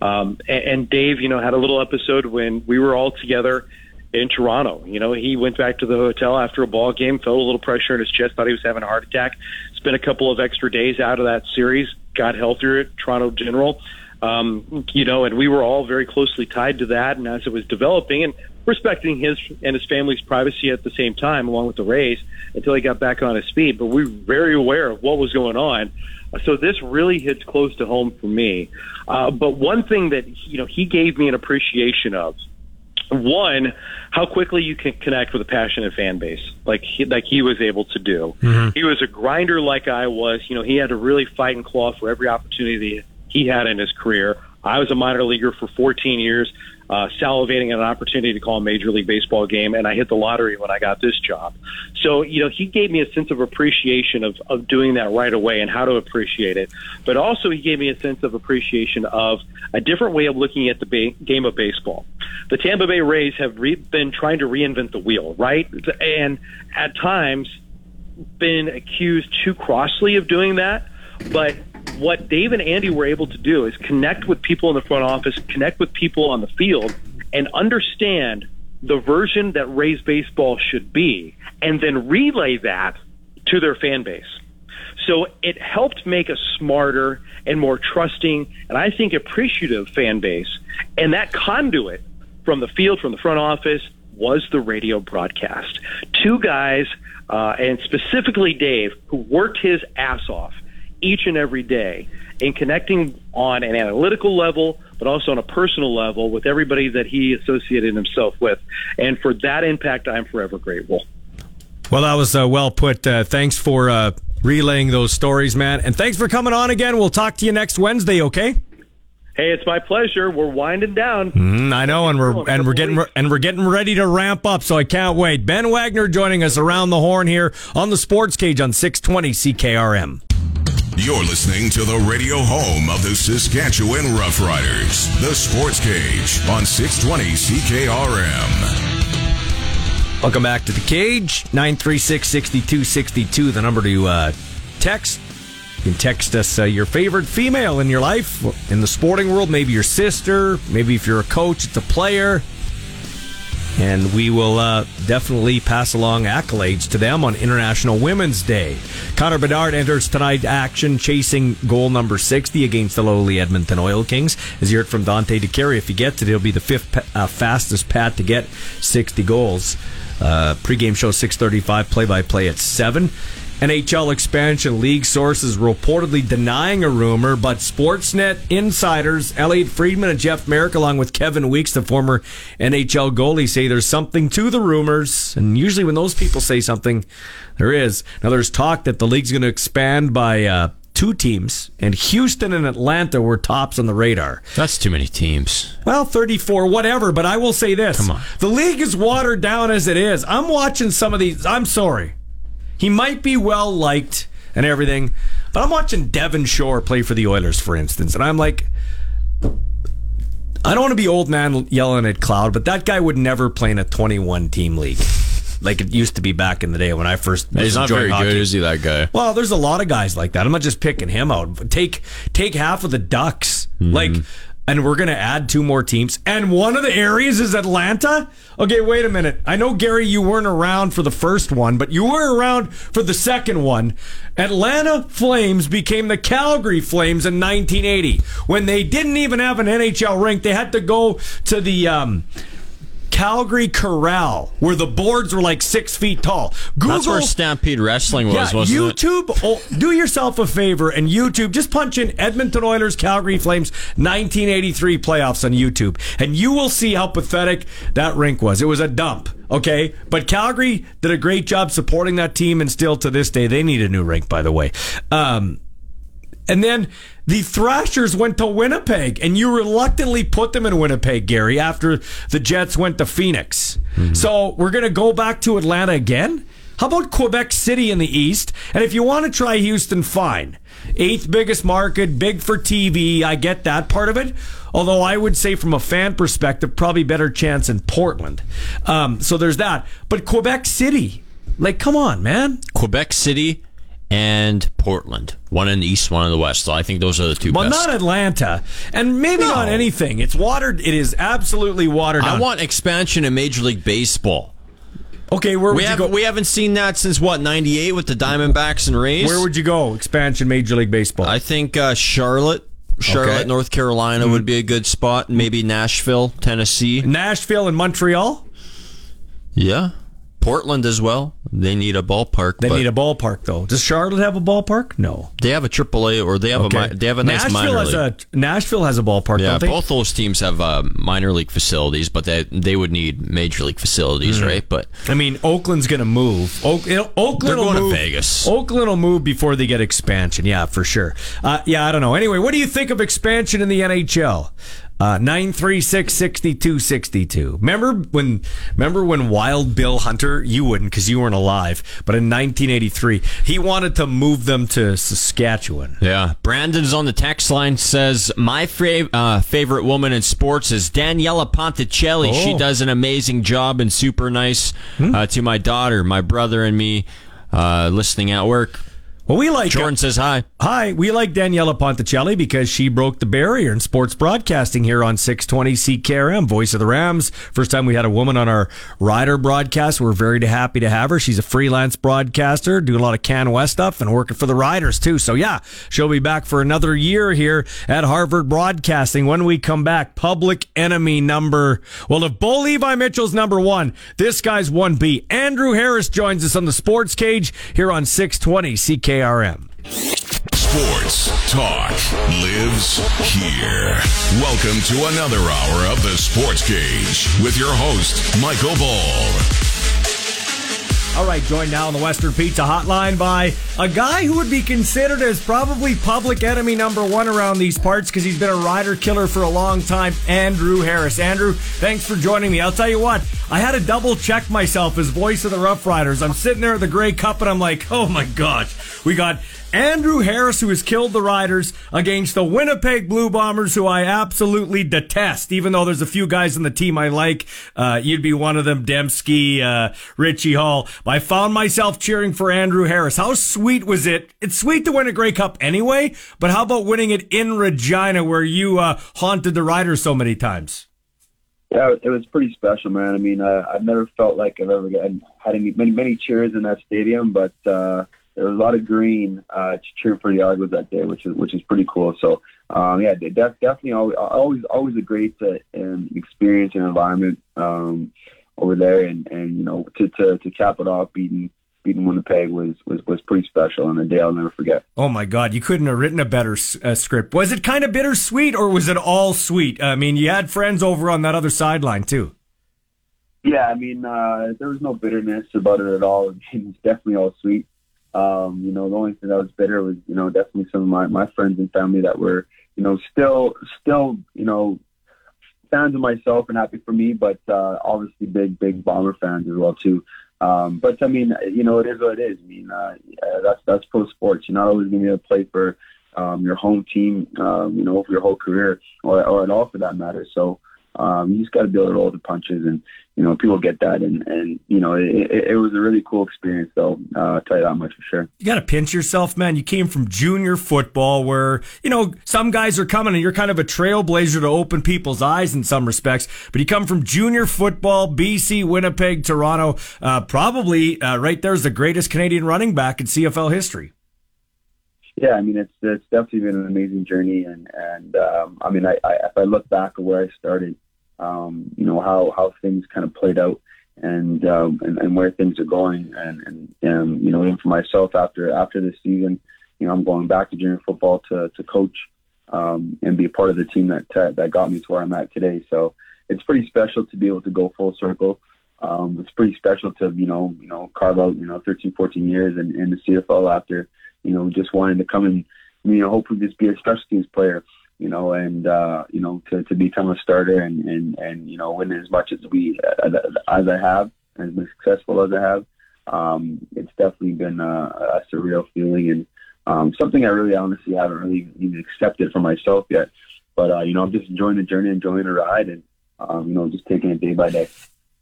Um, and, and Dave, you know, had a little episode when we were all together in Toronto. You know, he went back to the hotel after a ball game, felt a little pressure in his chest, thought he was having a heart attack. Spent a couple of extra days out of that series, got healthier at Toronto General. Um, you know, and we were all very closely tied to that. And as it was developing, and respecting his and his family's privacy at the same time, along with the Rays, until he got back on his feet. But we were very aware of what was going on. So this really hits close to home for me. Uh, but one thing that you know he gave me an appreciation of one, how quickly you can connect with a passionate fan base, like he, like he was able to do. He was a grinder like I was. You know, he had to really fight and claw for every opportunity he had in his career. I was a minor leaguer for 14 years, uh, salivating at an opportunity to call a Major League Baseball game, and I hit the lottery when I got this job. So, you know, he gave me a sense of appreciation of, of doing that right away and how to appreciate it. But also, he gave me a sense of appreciation of a different way of looking at the ba- game of baseball. The Tampa Bay Rays have re- been trying to reinvent the wheel, right? And at times, been accused too crossly of doing that. But what Dave and Andy were able to do is connect with people in the front office, connect with people on the field, and understand the version that Rays baseball should be, and then relay that to their fan base. So it helped make a smarter and more trusting and I think appreciative fan base. And that conduit from the field, from the front office, was the radio broadcast. Two guys, uh, and specifically Dave, who worked his ass off each and every day in connecting on an analytical level, but also on a personal level with everybody that he associated himself with. And for that impact, I'm forever grateful. Well, that was uh, well put. Uh, thanks for uh, relaying those stories, man. And thanks for coming on again. We'll talk to you next Wednesday, okay? Hey, it's my pleasure. We're winding down. Mm, I know, and we're and we're getting and we're getting ready to ramp up, so I can't wait. Ben Wagner joining us around the horn here on the Sports Cage on 620 CKRM. You're listening to the radio home of the Saskatchewan Roughriders, the Sports Cage on 620 CKRM. Welcome back to the cage. 936 6262, the number to uh, text. You can text us uh, your favorite female in your life, in the sporting world, maybe your sister, maybe if you're a coach, it's a player. And we will uh, definitely pass along accolades to them on International Women's Day. Connor Bedard enters tonight's action chasing goal number 60 against the lowly Edmonton Oil Kings. As you heard from Dante DeCaria, if he gets it, he'll be the fifth uh, fastest Pat to get 60 goals. Uh, pregame show 635, play-by-play at 7. NHL expansion league sources reportedly denying a rumor, but Sportsnet insiders Elliotte Friedman and Jeff Marek, along with Kevin Weekes, the former NHL goalie, say there's something to the rumors. And usually, when those people say something, there is. Now, there's talk that the league's going to expand by uh, two teams, and Houston and Atlanta were tops on the radar. That's too many teams. Well, 34, whatever, but I will say this. Come on. The league is watered down as it is. I'm watching some of these. I'm sorry. He might be well liked and everything, but I'm watching Devin Shore play for the Oilers, for instance, and I'm like, I don't want to be old man yelling at Cloud, but that guy would never play in a 21 team league. Like it used to be back in the day when I first. He's not very hockey. good, is he? That guy. Well, there's a lot of guys like that. I'm not just picking him out. Take take half of the Ducks, mm-hmm. like, and we're gonna add two more teams. And one of the areas is Atlanta. Okay, wait a minute. I know Gary, you weren't around for the first one, but you were around for the second one. Atlanta Flames became the Calgary Flames in 1980 when they didn't even have an NHL rink. They had to go to the. Um, Calgary Corral, where the boards were like six feet tall. Google That's where Stampede Wrestling was, yeah, wasn't it? YouTube. Oh, do yourself a favor and YouTube. Just punch in Edmonton Oilers, Calgary Flames, 1983 playoffs on YouTube, and you will see how pathetic that rink was. It was a dump. Okay, but Calgary did a great job supporting that team, and still to this day, they need a new rink. By the way, um, and then the Thrashers went to Winnipeg, and you reluctantly put them in Winnipeg, Gary, after the Jets went to Phoenix. So we're going to go back to Atlanta again? How about Quebec City in the East? And if you want to try Houston, fine. Eighth biggest market, big for TV. I get that part of it. Although I would say, from a fan perspective, probably better chance in Portland. Um, so there's that. But Quebec City, like, come on, man. Quebec City and Portland. One in the east, one in the west. So I think those are the two Well, best. not Atlanta, and maybe No. not anything. It's watered. It is absolutely watered down. I want expansion in Major League Baseball. Okay, where would we you haven't go? we haven't seen that since what '98 with the Diamondbacks and Rays. Where would you go? Expansion, Major League Baseball. I think uh, Charlotte Charlotte, Okay. North Carolina would be a good spot. Maybe Nashville, Tennessee. Nashville and Montreal. Yeah. Portland as well. They need a ballpark. They need a ballpark though. Does Charlotte have a ballpark? No. They have a AAA or they have a mi- they have a nice Nashville minor has league. a Nashville has a ballpark. yeah, don't they? both those teams have uh, minor league facilities, but they they would need major league facilities, Mhm. right? But I mean, Oakland's going to move. Oak, you know, Oakland They're will going to move. Vegas. Oakland will move before they get expansion. Yeah, for sure. Uh, yeah, I don't know. Anyway, what do you think of expansion in the NHL? Uh, nine three six sixty two sixty two. Remember when? Remember when Wild Bill Hunter? You wouldn't because you weren't alive. But in 1983, he wanted to move them to Saskatchewan. Yeah. Brandon's on the text line says, My fav- uh, favorite woman in sports is Daniela Ponticelli. She Oh. does an amazing job and super nice uh, to my daughter, my brother, and me uh, listening at work. Well, we like Jordan says hi. Hi, we like Daniela Ponticelli because she broke the barrier in sports broadcasting here on 620 CKRM, Voice of the Rams. First time we had a woman on our rider broadcast. We're very happy to have her. She's a freelance broadcaster, doing a lot of Can West stuff and working for the Riders too. So yeah, she'll be back for another year here at Harvard Broadcasting. When we come back, public enemy number. Well, if Bo Levi Mitchell's number one, this guy's 1B. Andrew Harris joins us on the sports cage here on 620 CKRM. Sports talk lives here. Welcome to another hour of the Sports Cage with your host, Michael Ball. All right, joined now on the Western Pizza Hotline by a guy who would be considered as probably public enemy number one around these parts because he's been a rider killer for a long time, Andrew Harris. Andrew, thanks for joining me. I'll tell you what, I had to double check myself as voice of the Rough Riders. I'm sitting there at the Grey Cup and I'm like, oh my gosh, we got Andrew Harris, who has killed the Riders, against the Winnipeg Blue Bombers, who I absolutely detest. Even though there's a few guys in the team I like, uh, you'd be one of them, Demski, uh, Richie Hall. But I found myself cheering for Andrew Harris. How sweet was it? It's sweet to win a Grey Cup anyway, but how about winning it in Regina, where you uh, haunted the Riders so many times? Yeah, it was pretty special, man. I mean, I've never felt like I've ever gotten, had any, many many cheers in that stadium, but uh, there was a lot of green uh, cheering for the Argos that day, which is which is pretty cool. So, um, yeah, de- def- definitely always always always a great uh, um, experience and environment um, over there, and, and you know to, to to cap it off, beating beating Winnipeg was was was pretty special, and a day I'll never forget. Oh my God, you couldn't have written a better uh, script. Was it kind of bittersweet or was it all sweet? I mean, you had friends over on that other sideline too. Yeah, I mean, uh, there was no bitterness about it at all. *laughs* It was definitely all sweet. Um, you know, the only thing that was bitter was, you know, definitely some of my, my friends and family that were, you know, still, still, you know, fans of myself and happy for me, but uh, obviously big, big Bomber fans as well too. Um, but I mean, you know, it is what it is. I mean, uh, that's that's pro sports. You're not always going to be able to play for um, your home team, um, you know, for your whole career or, or at all for that matter. So um, you just got to be able to roll the punches, and you know, people get that, and and you know, it, it, was a really cool experience, though. Uh, I'll tell you that much for sure. You got to pinch yourself, man. You came from junior football where, you know, some guys are coming and you're kind of a trailblazer to open people's eyes in some respects. But you come from junior football, BC, Winnipeg, Toronto. Uh, probably uh, right there's the greatest Canadian running back in CFL history. Yeah, I mean, it's it's definitely been an amazing journey, and and um, I mean, I, I if I look back at where I started, um, you know how how things kind of played out, and um, and, and where things are going, and and um, you know, even for myself after after this season, you know, I'm going back to junior football to to coach um, and be a part of the team that that that got me to where I'm at today. So it's pretty special to be able to go full circle. Um, it's pretty special to you know you know carve out you know 13, 14 years in, in the CFL after you know just wanting to come and you know hopefully just be a special teams player you know and uh, you know to, to become a starter and, and and you know win as much as we as, as I have as successful as I have. Um, it's definitely been a, a surreal feeling and um, something I really honestly haven't really even accepted for myself yet. But uh, you know I'm just enjoying the journey, enjoying the ride, and um, you know just taking it day by day.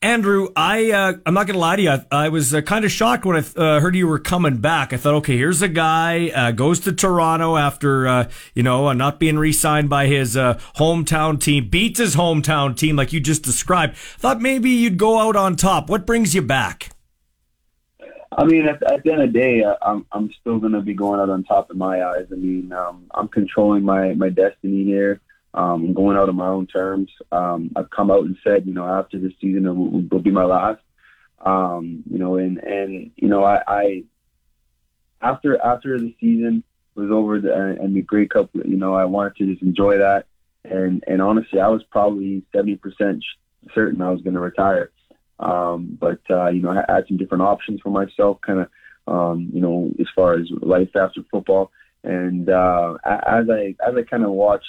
Andrew, I uh, I'm not gonna lie to you. I, I was uh, kind of shocked when I uh, heard you were coming back. I thought, okay, here's a guy uh, goes to Toronto after uh, you know uh, not being re-signed by his hometown team, beats his hometown team like you just described. Thought maybe you'd go out on top. What brings you back? I mean, at, at the end of the day, I, I'm I'm still gonna be going out on top in my eyes. I mean, um, I'm controlling my my destiny here. Um, going out on my own terms. Um, I've come out and said, you know, after this season, it will, will be my last. Um, you know, and and you know, I, I after after the season was over the, and the Grey Cup, you know, I wanted to just enjoy that. And and honestly, I was probably seventy percent certain I was going to retire. Um, but uh, you know, I had some different options for myself, kind of, um, you know, as far as life after football. And uh, as I as I kind of watched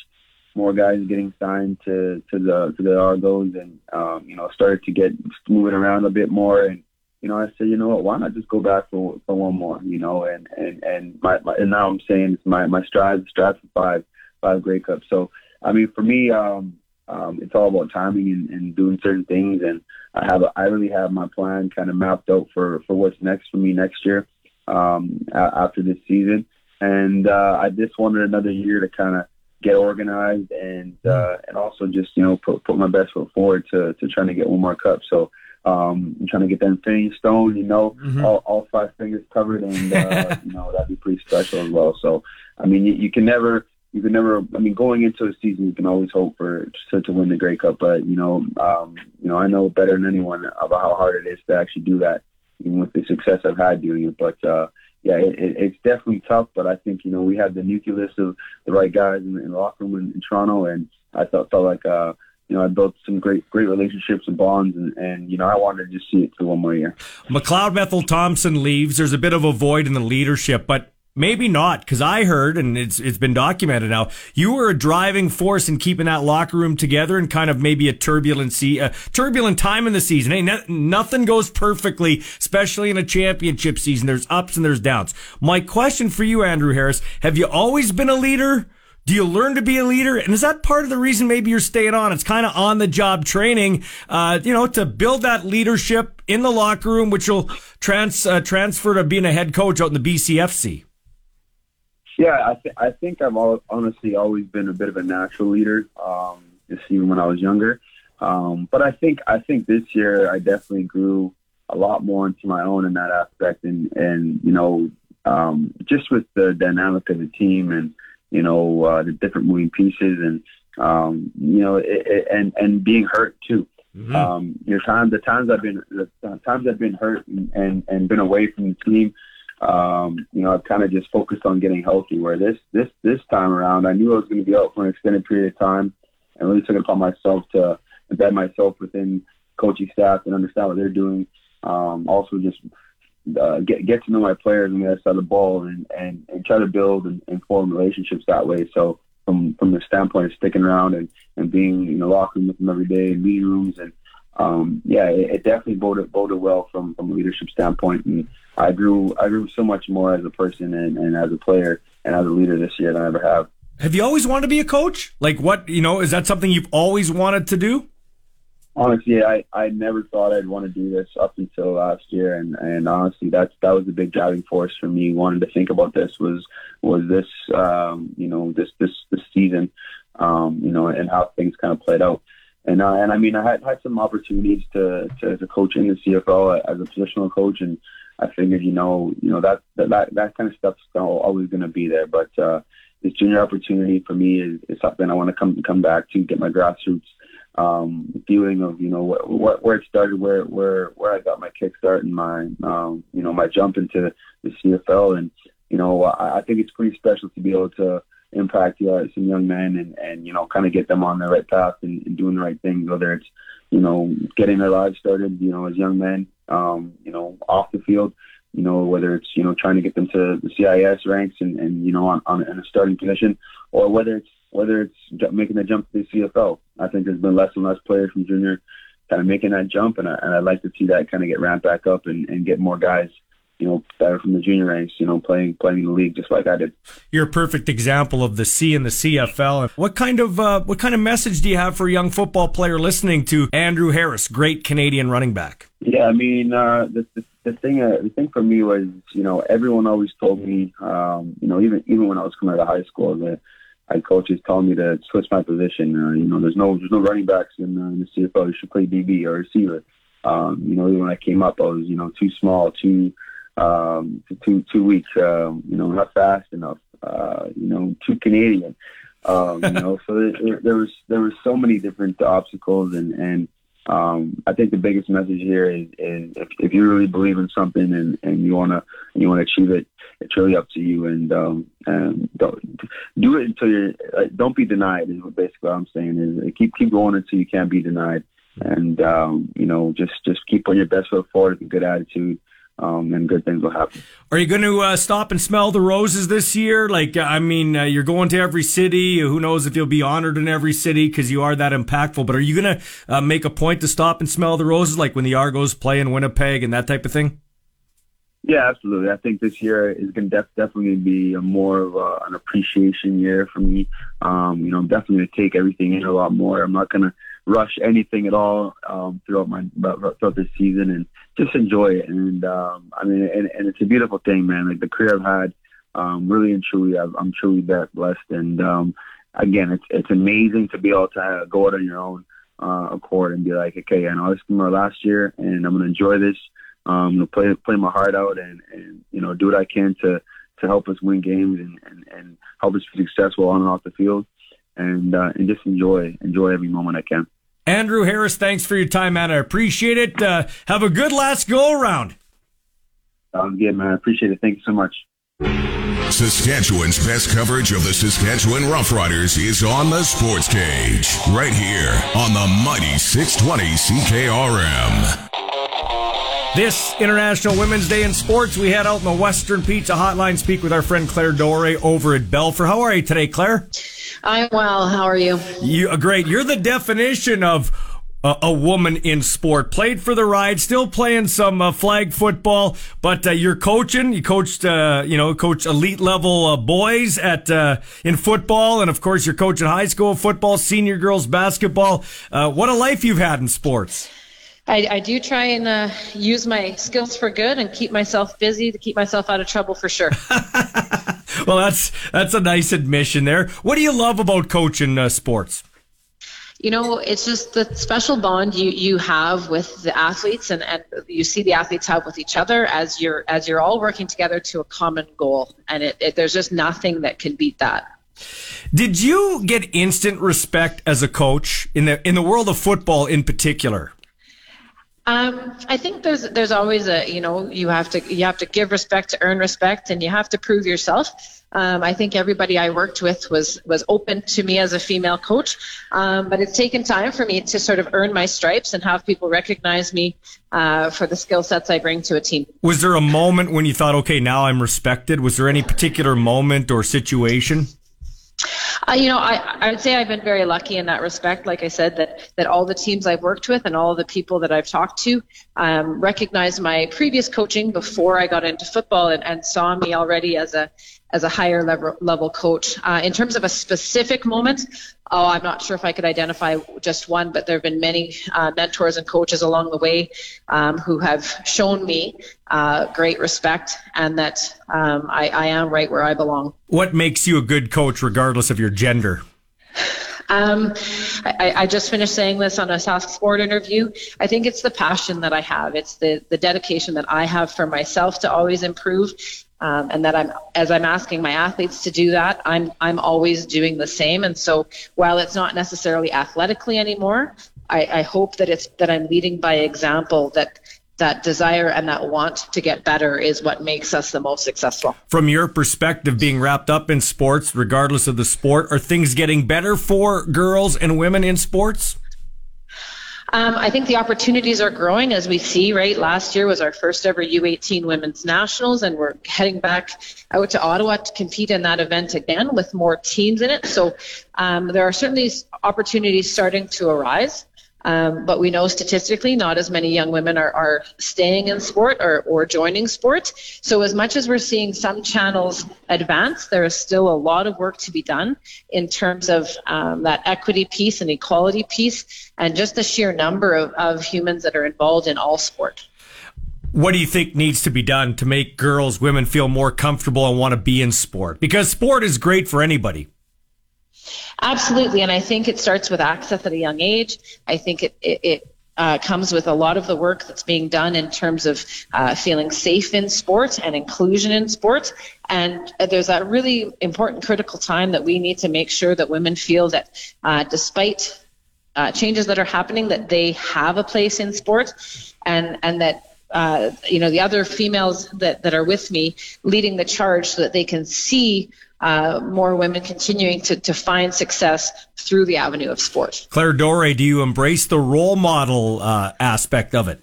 more guys getting signed to to the to the Argos, and um, you know, started to get moving around a bit more, and you know, I said, you know what, why not just go back for for one more, you know, and and and my, my and now I'm saying it's my my strive strive for five five Grey Cups. So I mean, for me, um, um, it's all about timing and, and doing certain things. And I have, a, I really have my plan kind of mapped out for, for what's next for me next year, um, after this season. And, uh, I just wanted another year to kind of get organized and, uh, and also just, you know, put, put my best foot forward to, to trying to get one more cup. So, um, I'm trying to get that infinity stone, you know, Mhm. all, all five fingers covered and, uh, *laughs* you know, that'd be pretty special as well. So, I mean, you, you can never, you can never. I mean, going into a season, you can always hope for to, to win the Grey Cup. But you know, um, you know, I know better than anyone about how hard it is to actually do that, even with the success I've had doing it. But uh, yeah, it, it, it's definitely tough. But I think you know we had the nucleus of the right guys in, in the locker room in, in Toronto, and I felt felt like uh, you know I built some great great relationships and bonds, and, and you know I wanted to just see it through one more year. McLeod Bethel Thompson leaves. There's a bit of a void in the leadership, but maybe not because I heard, and it's it's been documented now. You were a driving force in keeping that locker room together, and kind of maybe a turbulent a turbulent time in the season. Hey, no, nothing goes perfectly, especially in a championship season. There's ups and there's downs. My question for you, Andrew Harris: Have you always been a leader? Do you learn to be a leader? And is that part of the reason maybe you're staying on? It's kind of on the job training, uh, you know, to build that leadership in the locker room, which will trans, uh, transfer to being a head coach out in the BCFC. Yeah, I, th- I think I've al- honestly always been a bit of a natural leader, um, just even when I was younger. Um, but I think I think this year I definitely grew a lot more into my own in that aspect, and and you know, um, just with the dynamic of the team and you know uh, the different moving pieces, and um, you know, it, it, and and being hurt too. Um, you know, times the times I've been the times I've been hurt and, and, and been away from the team, um, you know, I've kind of just focused on getting healthy. Where this this this time around, I knew I was going to be out for an extended period of time, and really took it upon myself to embed myself within coaching staff and understand what they're doing. Um, also, just uh, get get to know my players on the other side of the ball and and, and try to build and, and form relationships that way. So from from the standpoint of sticking around and, and being in the locker room with them every day, in meeting rooms, and um, yeah, it, it definitely boded boded well from from a leadership standpoint. And I grew I grew so much more as a person and, and as a player and as a leader this year than I ever have. Have you always wanted to be a coach? Like what, you know, is that something you've always wanted to do? honestly, I, I never thought I'd want to do this up until last year, and, and honestly, that's that was a big driving force for me. Wanting to think about this was was this um, you know this this this season, um, you know, and how things kind of played out. And uh, and I mean, I had had some opportunities to, to to coach in the CFL as a positional coach, and I figured, you know, you know that that that, kind of stuff's always going to be there. But uh, this junior opportunity for me is, is something I want to come come back to, get my grassroots um, feeling of you know where it started, where where where I got my kickstart and my um, you know my jump into the CFL, and you know I, I think it's pretty special to be able to impact uh, some young men and and you know kind of get them on the right path and, and doing the right things, whether it's you know getting their lives started, you know as young men, um, you know off the field. You know, whether it's, you know, trying to get them to the CIS ranks and, and you know, on, on in a starting position, or whether it's whether it's making the jump to the CFL. I think there's been less and less players from junior kind of making that jump, and, I, and I'd like to see that kind of get ramped back up and, and get more guys, you know, better from the junior ranks, you know, playing playing in the league just like I did. You're a perfect example of the C and the CFL. What kind of uh, what kind of message do you have for a young football player listening to Andrew Harris, great Canadian running back? Yeah, I mean, uh, the, the the thing uh, the thing for me was, you know, everyone always told me, um, you know, even even when I was coming out of high school, that I coaches telling me to switch my position. Uh, you know, there's no there's no running backs in, uh, in the CFL. You should play DB or receiver. Um, you know, even when I came up, I was you know too small, too um, too too weak. Um, you know, not fast enough. Uh, you know, too Canadian. Um, you know, *laughs* so there, there was there was so many different obstacles, and and um, I think the biggest message here is, is if, if you really believe in something and, and you wanna you wanna achieve it, it's really up to you. And um, and don't do it until you're. Uh, don't be denied. Is basically what I'm saying. Is keep keep going until you can't be denied. And um, you know, just just keep on your best foot forward with a good attitude um, and good things will happen. Are you going to uh, stop and smell the roses this year? Like, uh, I mean, uh, you're going to every city. Who knows if you'll be honored in every city because you are that impactful. But are you going to uh, make a point to stop and smell the roses, like when the Argos play in Winnipeg and that type of thing? Yeah, absolutely. I think this year is going to def- definitely be a more of a, an appreciation year for me. Um, you know, I'm definitely going to take everything in a lot more. I'm not going to rush anything at all um, throughout my throughout this season and just enjoy it. And um, I mean, and, and it's a beautiful thing, man. Like the career I've had, um, really and truly, I've, I'm truly that blessed. And um, again, it's it's amazing to be able to go out on your own uh, accord and be like, okay, I know this is my last year, and I'm gonna enjoy this. Um, I'm gonna play play my heart out and and you know do what I can to to help us win games and and, and help us be successful on and off the field. And uh, and just enjoy enjoy every moment I can. Andrew Harris, thanks for your time, man. I appreciate it. Uh, have a good last go around. Sounds good, man. I appreciate it. Thank you so much. Saskatchewan's best coverage of the Saskatchewan Roughriders is on the Sports Cage, right here on the mighty 620 CKRM. This International Women's Day in Sports, we head out in the Western Pizza Hotline, speak with our friend Claire Dore over at Balfour. How are you today, Claire? I'm well. How are you? You uh, great. You're the definition of a, a woman in sport. Played for the Ride, still playing some uh, flag football, but uh, you're coaching. You coached, uh, you know, coach elite level uh, boys at uh, in football, and of course, you're coaching high school football, senior girls basketball. what a life you've had in sports. I, I do try and uh, use my skills for good and keep myself busy to keep myself out of trouble for sure. *laughs* well, that's that's a nice admission there. What do you love about coaching uh, sports? You know, it's just the special bond you, you have with the athletes and, and you see the athletes have with each other as you're as you're all working together to a common goal. And it, it there's just nothing that can beat that. Did you get instant respect as a coach in the in the world of football in particular? Um, I think there's there's always a you know you have to you have to give respect to earn respect and you have to prove yourself. Um, I think everybody I worked with was was open to me as a female coach, um, but it's taken time for me to sort of earn my stripes and have people recognize me uh, for the skill sets I bring to a team. Was there a moment when you thought, okay, now I'm respected? Was there any particular moment or situation? Uh, you know, I, I would say I've been very lucky in that respect. Like I said, that, that all the teams I've worked with and all the people that I've talked to um, recognize my previous coaching before I got into football and, and saw me already as a as a higher level, level coach. Uh, in terms of a specific moment, oh, I'm not sure if I could identify just one, but there have been many uh, mentors and coaches along the way um, who have shown me uh, great respect and that um, I, I am right where I belong. What makes you a good coach, regardless of your gender? Um, I, I, just finished saying this on a Sask Sport interview. I think it's the passion that I have. It's the, the dedication that I have for myself to always improve um, and that I'm as I'm asking my athletes to do that, I'm I'm always doing the same. And so while it's not necessarily athletically anymore, I, I hope that it's that I'm leading by example. That that desire and that want to get better is what makes us the most successful. From your perspective, being wrapped up in sports, regardless of the sport, are things getting better for girls and women in sports? Um, I think the opportunities are growing as we see, right? Last year was our first ever U18 Women's Nationals, and we're heading back out to Ottawa to compete in that event again with more teams in it. So um, there are certainly opportunities starting to arise. Um, but we know statistically not as many young women are, are staying in sport or, or joining sport. So as much as we're seeing some channels advance, there is still a lot of work to be done in terms of um, that equity piece and equality piece and just the sheer number of, of humans that are involved in all sport. What do you think needs to be done to make girls, women feel more comfortable and want to be in sport? Because sport is great for anybody. Absolutely, and I think it starts with access at a young age. I think it, it, it uh, comes with a lot of the work that's being done in terms of uh, feeling safe in sport and inclusion in sport. And uh, there's a really important critical time that we need to make sure that women feel that uh, despite uh, changes that are happening, that they have a place in sport and, and that uh, you know the other females that, that are with me leading the charge so that they can see uh, more women continuing to, to find success through the avenue of sport. Claire Dore, do you embrace the role model uh, aspect of it?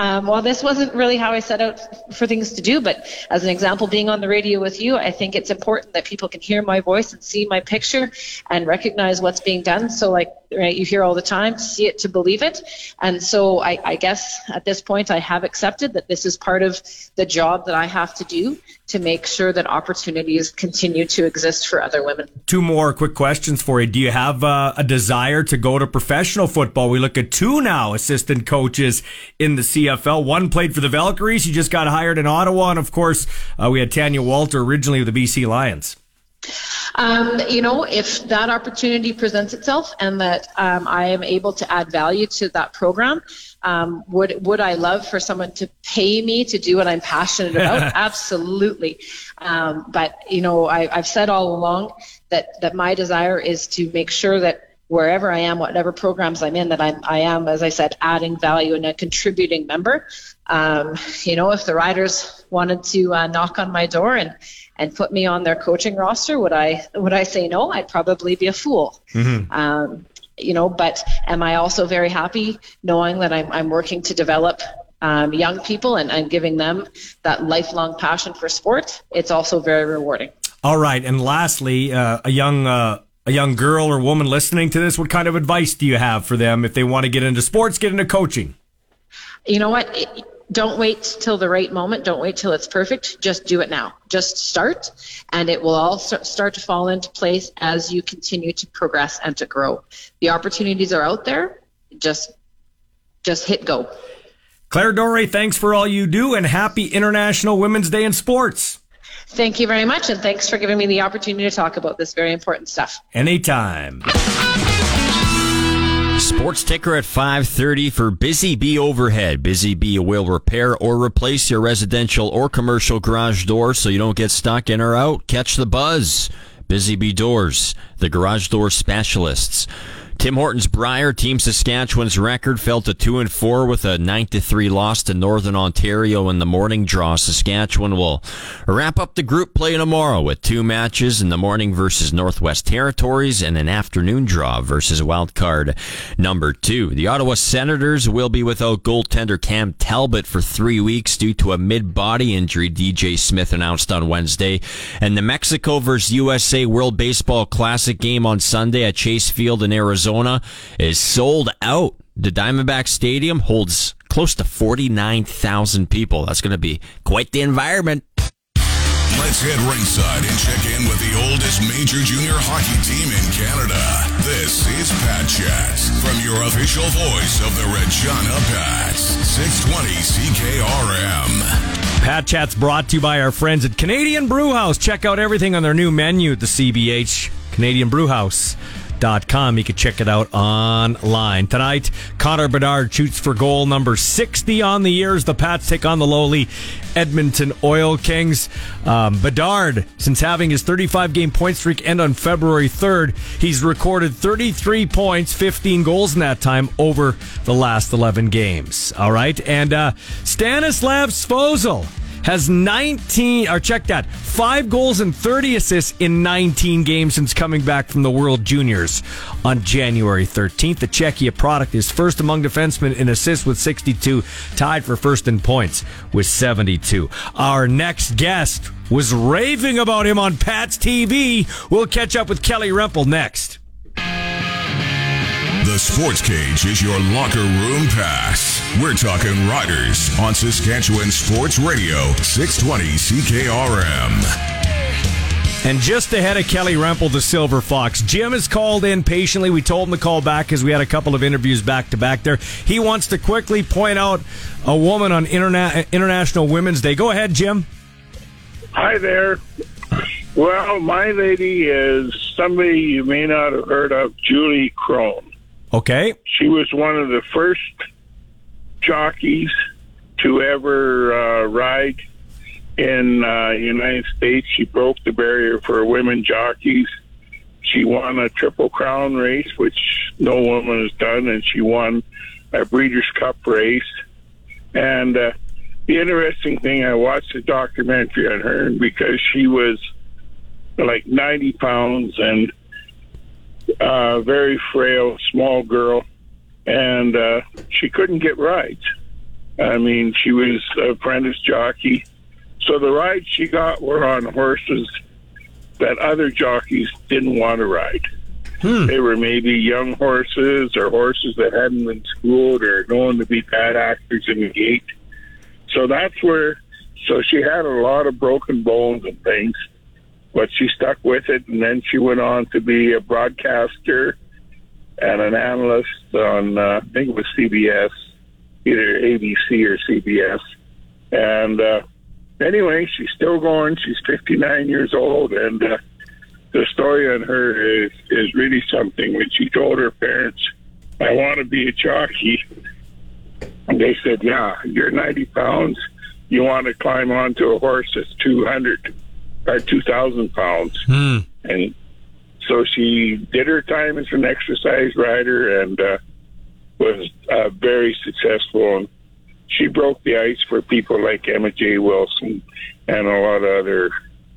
Um, well, this wasn't really how I set out for things to do, but as an example, being on the radio with you, I think it's important that people can hear my voice and see my picture and recognize what's being done. So, like right, you hear all the time, see it to believe it. And so, I, I guess at this point, I have accepted that this is part of the job that I have to do to make sure that opportunities continue to exist for other women. Two more quick questions for you. Do you have uh, a desire to go to professional football? We look at two now assistant coaches in the CFL. One played for the Valkyries. He just got hired in Ottawa. And of course, uh, we had Tanya Walter originally with the BC Lions. Um, you know, if that opportunity presents itself and that um, I am able to add value to that program, um, would would I love for someone to pay me to do what I'm passionate about? *laughs* Absolutely. Um, but you know, I, I've said all along that that my desire is to make sure that wherever I am, whatever programs I'm in, that I'm, I am, as I said, adding value and a contributing member. Um, you know, if the riders wanted to uh, knock on my door and and put me on their coaching roster, would I would I say no? I'd probably be a fool. Mm-hmm. Um, you know, but am I also very happy knowing that I'm, I'm working to develop um, young people and, and giving them that lifelong passion for sport? It's also very rewarding. All right. And lastly, uh, a young. Uh, a young girl or woman listening to this, what kind of advice do you have for them if they want to get into sports, get into coaching? You know what? It, don't wait till the right moment. Don't wait till it's perfect. Just do it now. Just start, and it will all st- start to fall into place as you continue to progress and to grow. The opportunities are out there. Just, just hit go. Claire Dore, thanks for all you do, and happy International Women's Day in Sports. Thank you very much, and thanks for giving me the opportunity to talk about this very important stuff. Anytime. Sports ticker at 5:30 for Busy Bee Overhead. Busy Bee will repair or replace your residential or commercial garage door so you don't get stuck in or out. Catch the buzz. Busy Bee Doors, the garage door specialists. Tim Hortons Brier Team Saskatchewan's record fell to two and four with a nine to three loss to Northern Ontario in the morning draw. Saskatchewan will wrap up the group play tomorrow with two matches in the morning versus Northwest Territories and an afternoon draw versus wildcard number two. The Ottawa Senators will be without goaltender Cam Talbot for three weeks due to a mid-body injury. DJ Smith announced on Wednesday, and the Mexico versus USA World Baseball Classic game on Sunday at Chase Field in Arizona is sold out. The Diamondback Stadium holds close to 49,000 people. That's going to be quite the environment. Let's head ringside and check in with the oldest major junior hockey team in Canada. This is Pat Chats from your official voice of the Regina Pats, 620 CKRM. Pat Chat's brought to you by our friends at Canadian Brew House. Check out everything on their new menu at the CBH Canadian Brew House. Dot com. You can check it out online. Tonight, Connor Bedard shoots for goal number 60 on the years. The Pats take on the lowly Edmonton Oil Kings. Um, Bedard, since having his 35 game point streak end on February 3rd, he's recorded 33 points, 15 goals in that time over the last 11 games. All right. And uh, Stanislav Svozil has 19, or check that, five goals and 30 assists in 19 games since coming back from the World Juniors on January 13th. The Czechia product is first among defensemen in assists with 62, tied for first in points with 72. Our next guest was raving about him on Pat's TV. We'll catch up with Kelly Rempel next. The Sports Cage is your locker room pass. We're talking Riders on Saskatchewan Sports Radio, 620 CKRM. And just ahead of Kelly Rempel, the Silver Fox, Jim has called in patiently. We told him to call back because we had a couple of interviews back to back there. He wants to quickly point out a woman on Interna- International Women's Day. Go ahead, Jim. Hi there. Well, my lady is somebody you may not have heard of, Julie Krone. Okay. She was one of the first jockeys to ever uh, ride in uh, United States. She broke the barrier for women jockeys. She won a Triple Crown race, which no woman has done, and she won a Breeders' Cup race. And uh, the interesting thing, I watched a documentary on her because she was like 90 pounds and uh, very frail, small girl, and uh, she couldn't get rides. I mean, she was apprentice jockey. So the rides she got were on horses that other jockeys didn't want to ride. They were maybe young horses or horses that hadn't been schooled or known to be bad actors in the gate. So that's where, so she had a lot of broken bones and things, but she stuck with it. And then she went on to be a broadcaster and an analyst on, uh, I think it was CBS, either ABC or CBS. And, uh, anyway, she's still going. She's 59 years old, and uh, the story on her is is really something. When she told her parents, "I want to be a jockey," and they said, "Yeah, you're 90 pounds. You want to climb onto a horse that's 200 or 2,000 pounds." And so she did her time as an exercise rider and uh, was uh, very successful. And she broke the ice for people like Emma J. Wilson and a lot of other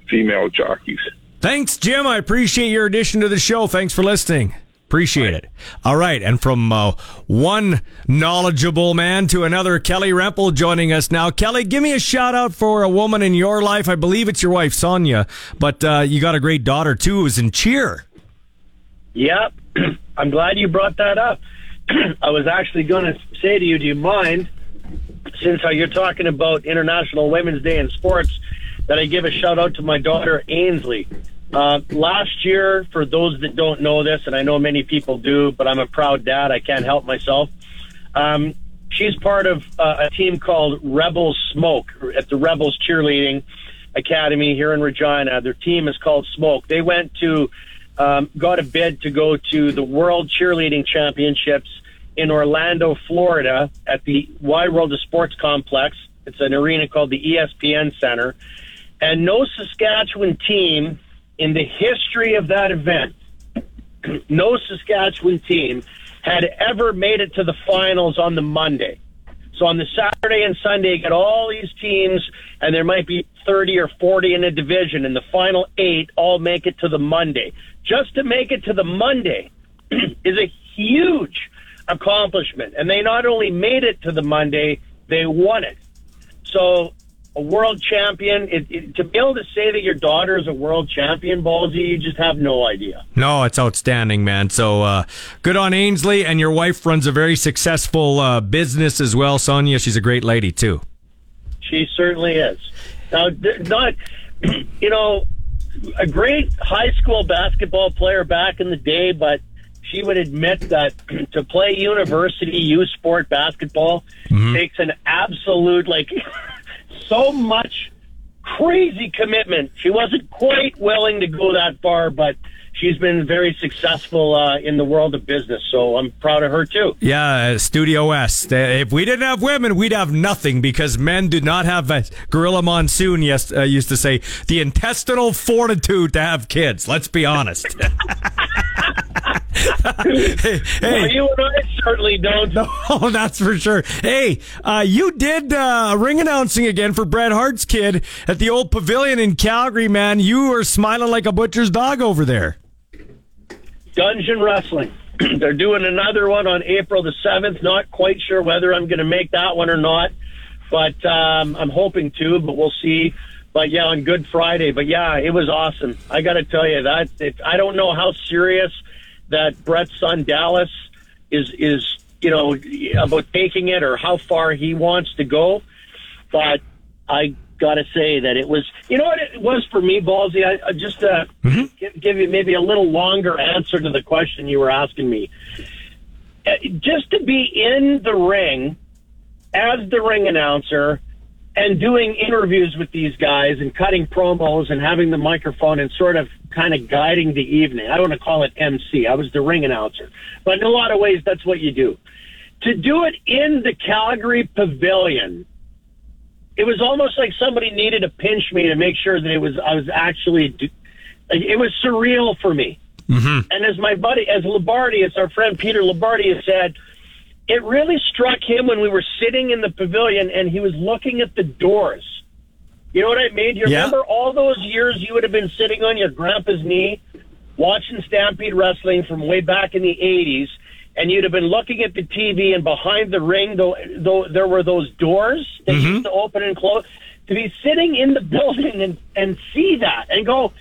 female jockeys. Thanks, Jim. I appreciate your addition to the show. Thanks for listening. Appreciate it. All right. And from uh, one knowledgeable man to another, Kelly Rempel joining us now. Kelly, give me a shout out for a woman in your life. I believe it's your wife, Sonia, but uh, you got a great daughter too who's in cheer. Yep. *clears throat* I'm glad you brought that up. *clears throat* I was actually going to say to you, do you mind, since you're talking about International Women's Day in sports, that I give a shout out to my daughter, Ainsley. Uh, last year, for those that don't know this, and I know many people do, but I'm a proud dad. I can't help myself. Um, she's part of uh, a team called Rebels Smoke at the Rebels Cheerleading Academy here in Regina. Their team is called Smoke. They went to, um, got a bid to go to the World Cheerleading Championships in Orlando, Florida at the Wide World of Sports Complex. It's an arena called the ESPN Center. And no Saskatchewan team in the history of that event, *clears throat* no Saskatchewan team had ever made it to the finals on the Monday. So on the Saturday and Sunday, you get all these teams, and there might be 30 or 40 in a division, and the final eight all make it to the Monday. Just to make it to the Monday *clears throat* is a huge accomplishment. And they not only made it to the Monday, they won it. So a world champion, it, it, to be able to say that your daughter is a world champion, Ballsy, you just have no idea. No, it's outstanding, man. So uh, good on Ainsley, and your wife runs a very successful uh, business as well, Sonia. She's a great lady too. She certainly is. Now, not, *clears throat* you know, a great high school basketball player back in the day, but she would admit that *clears throat* to play university U sport basketball takes an absolute, like, *laughs* so much crazy commitment. She wasn't quite willing to go that far, but she's been very successful uh, in the world of business. So I'm proud of her too. Yeah, uh, Studio S. Uh, If we didn't have women, we'd have nothing because men do not have, as Gorilla Monsoon yes, uh, used to say, the intestinal fortitude to have kids. Let's be honest. *laughs* hey, *laughs* Well, you and I certainly don't. Oh, *laughs* that's for sure. Hey, uh, you did uh, ring announcing again for Bret Hart's kid at the old pavilion in Calgary, man. You are smiling like a butcher's dog over there. Dungeon Wrestling. *clears throat* They're doing another one on April the 7th. Not quite sure whether I'm going to make that one or not, but um, I'm hoping to, but we'll see. But yeah, on Good Friday. But yeah, it was awesome. I got to tell you that it, I don't know how serious that Bret's son Dallas is is you know about taking it or how far he wants to go, but I got to say that it was you know what it was for me, Ballsy. I, I just uh, give, give you maybe a little longer answer to the question you were asking me. Uh, just to be in the ring as the ring announcer and doing interviews with these guys and cutting promos and having the microphone and sort of kind of guiding the evening. I don't want to call it MC. I was the ring announcer. But in a lot of ways, that's what you do. To do it in the Calgary Pavilion, it was almost like somebody needed to pinch me to make sure that it was I was actually. do- It was surreal for me. Mm-hmm. And as my buddy, as Labardi, as our friend Peter Labardi has said, it really struck him when we were sitting in the pavilion and he was looking at the doors. You know what I mean? You Yeah. remember all those years you would have been sitting on your grandpa's knee watching Stampede Wrestling from way back in the 80s, and you'd have been looking at the TV, and behind the ring, though, though there were those doors that mm-hmm. used to open and close. To be sitting in the *laughs* building and, and see that and go,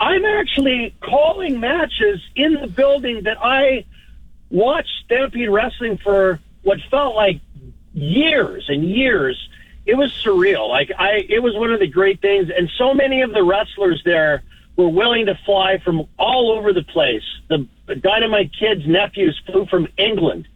I'm actually calling matches in the building that I watched Stampede Wrestling for what felt like years and years. It was surreal. Like I, it was one of the great things, and so many of the wrestlers there were willing to fly from all over the place. The Dynamite Kids nephews flew from England,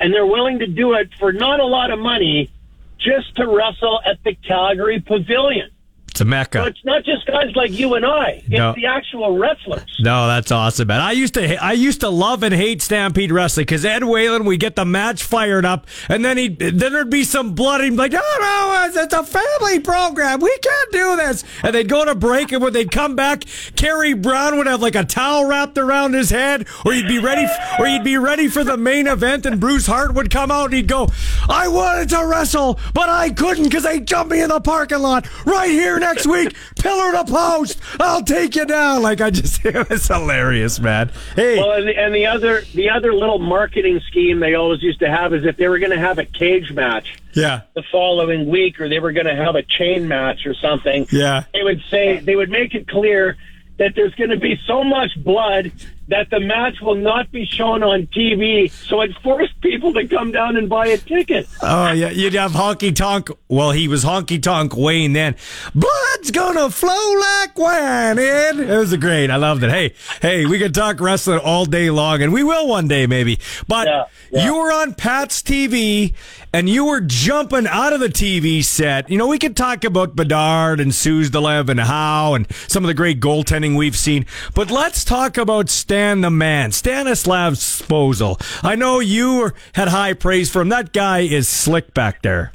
and they're willing to do it for not a lot of money, just to wrestle at the Calgary Pavilion. It's a mecca. So it's not just guys like you and I; it's No. the actual wrestlers. No, that's awesome, man. I used to I used to love and hate Stampede Wrestling because Ed Whalen, we get the match fired up, and then he then there'd be some blood. And he'd be like, "Oh no, it's, it's a family program. We can't do this." And they'd go to break, and when they'd come back, Kerry Brown would have like a towel wrapped around his head, or he'd be ready, or he'd be ready for the main event, and Bruce Hart would come out and he'd go, "I wanted to wrestle, but I couldn't because they jumped me in the parking lot right here next week, pillar to post. I'll take you down." Like I just, *laughs* it was hilarious, man. Hey, Well, and the, and the other the other little marketing scheme they always used to have is if they were going to have a cage match yeah, the following week, or they were going to have a chain match or something. Yeah. they would say they would make it clear that there's going to be so much blood that the match will not be shown on TV. So it forced people to come down and buy a ticket. Oh yeah, you'd have honky tonk. Well, he was honky tonk Wayne then. Blood's gonna flow like wine. Ed. It was a great. I loved it. Hey, hey, we could talk wrestling all day long, and we will one day maybe. But you were on Pat's TV, and you were jumping out of the TV set. You know, we could talk about Bedard and Suze Delev and Howe and some of the great goaltending we've seen. But let's talk about Stan the man, Stanislav Svozil. I know you had high praise for him. That guy is slick back there.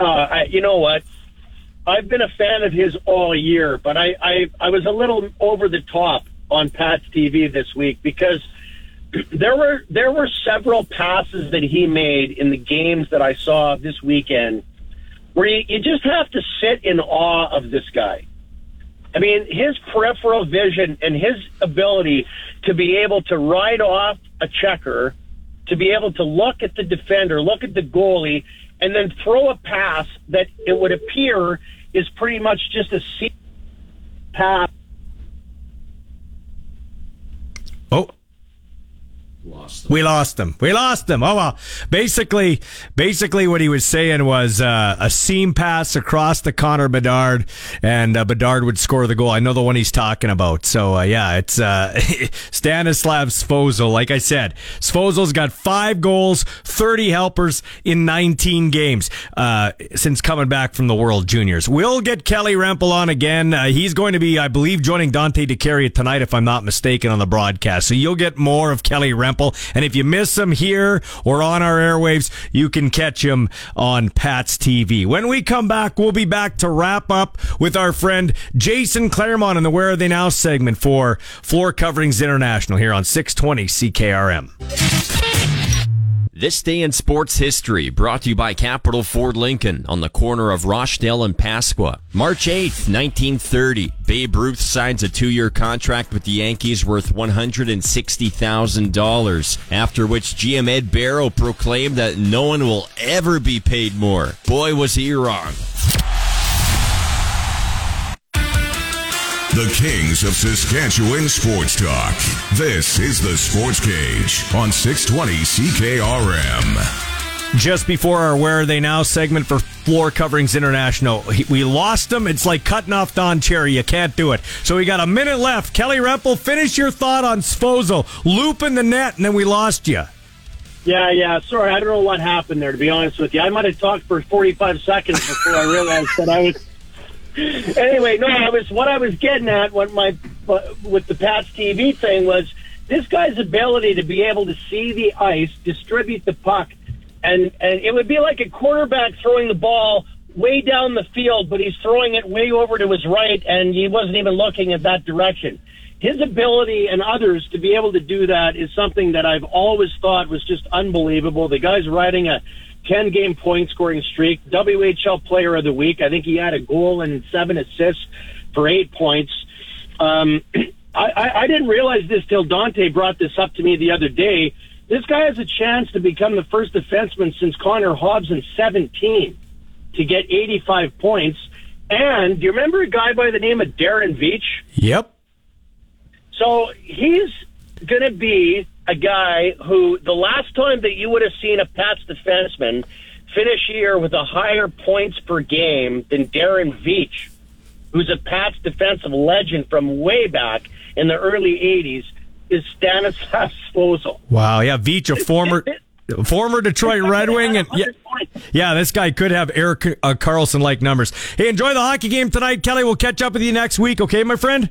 Uh, I, you know what? I've been a fan of his all year, but I, I, I was a little over the top on Pat's TV this week because *clears throat* there were there were several passes that he made in the games that I saw this weekend where you, you just have to sit in awe of this guy. I mean, his peripheral vision and his ability to be able to ride off a checker, to be able to look at the defender, look at the goalie, and then throw a pass that it would appear is pretty much just a pass. Oh. We lost him. We lost him. Oh well. Basically, basically, what he was saying was uh, a seam pass across the Connor Bedard, and uh, Bedard would score the goal. I know the one he's talking about. So uh, yeah, it's uh, *laughs* Stanislav Svozil. Like I said, Svozil's got five goals, thirty helpers in nineteen games uh, since coming back from the World Juniors. We'll get Kelly Rempel on again. Uh, he's going to be, I believe, joining Dante DeCaria tonight, if I'm not mistaken, on the broadcast. So you'll get more of Kelly Rempel. And if you miss them here or on our airwaves, you can catch them on Pat's TV. When we come back, we'll be back to wrap up with our friend Jason Clermont in the Where Are They Now segment for Floor Coverings International here on 620 CKRM. This day in sports history brought to you by Capital Ford Lincoln on the corner of Rochdale and Pasqua. March 8th, 1930, Babe Ruth signs a two-year contract with the Yankees worth $160,000, after which GM Ed Barrow proclaimed that no one will ever be paid more. Boy, was he wrong. The Kings of Saskatchewan Sports Talk. This is the Sports Cage on 620 CKRM. Just before our Where Are They Now segment for Floor Coverings International, we lost them. It's like cutting off Don Cherry. You can't do it. So we got a minute left. Kelly Rempel, finish your thought on Svozil. Loop in the net, and then we lost you. Yeah, yeah. Sorry, I don't know what happened there. To be honest with you, I might have talked for 45 seconds before I realized that I was anyway, no, I was what I was getting at when my with the Pats TV thing was this guy's ability to be able to see the ice, distribute the puck, and and it would be like a quarterback throwing the ball way down the field, but he's throwing it way over to his right, and he wasn't even looking at that direction. His ability and others to be able to do that is something that I've always thought was just unbelievable. The guy's riding a 10 game point scoring streak, WHL player of the week. I think he had a goal and seven assists for eight points. Um, *clears throat* I, I, I didn't realize this till Dante brought this up to me the other day. This guy has a chance to become the first defenseman since Connor Hobbs in 17 to get 85 points. And do you remember a guy by the name of Darren Veitch? Yep. So he's going to be a guy who the last time that you would have seen a Pats defenseman finish here with a higher points per game than Darren Veitch, who's a Pats defensive legend from way back in the early 80s, is Stanislav Svozil. Wow, yeah, Veitch, a former *laughs* former Detroit Red Wing, and yeah, yeah, this guy could have Erik uh, Karlsson like numbers. Hey, enjoy the hockey game tonight, Kelly. We'll catch up with you next week, okay, my friend?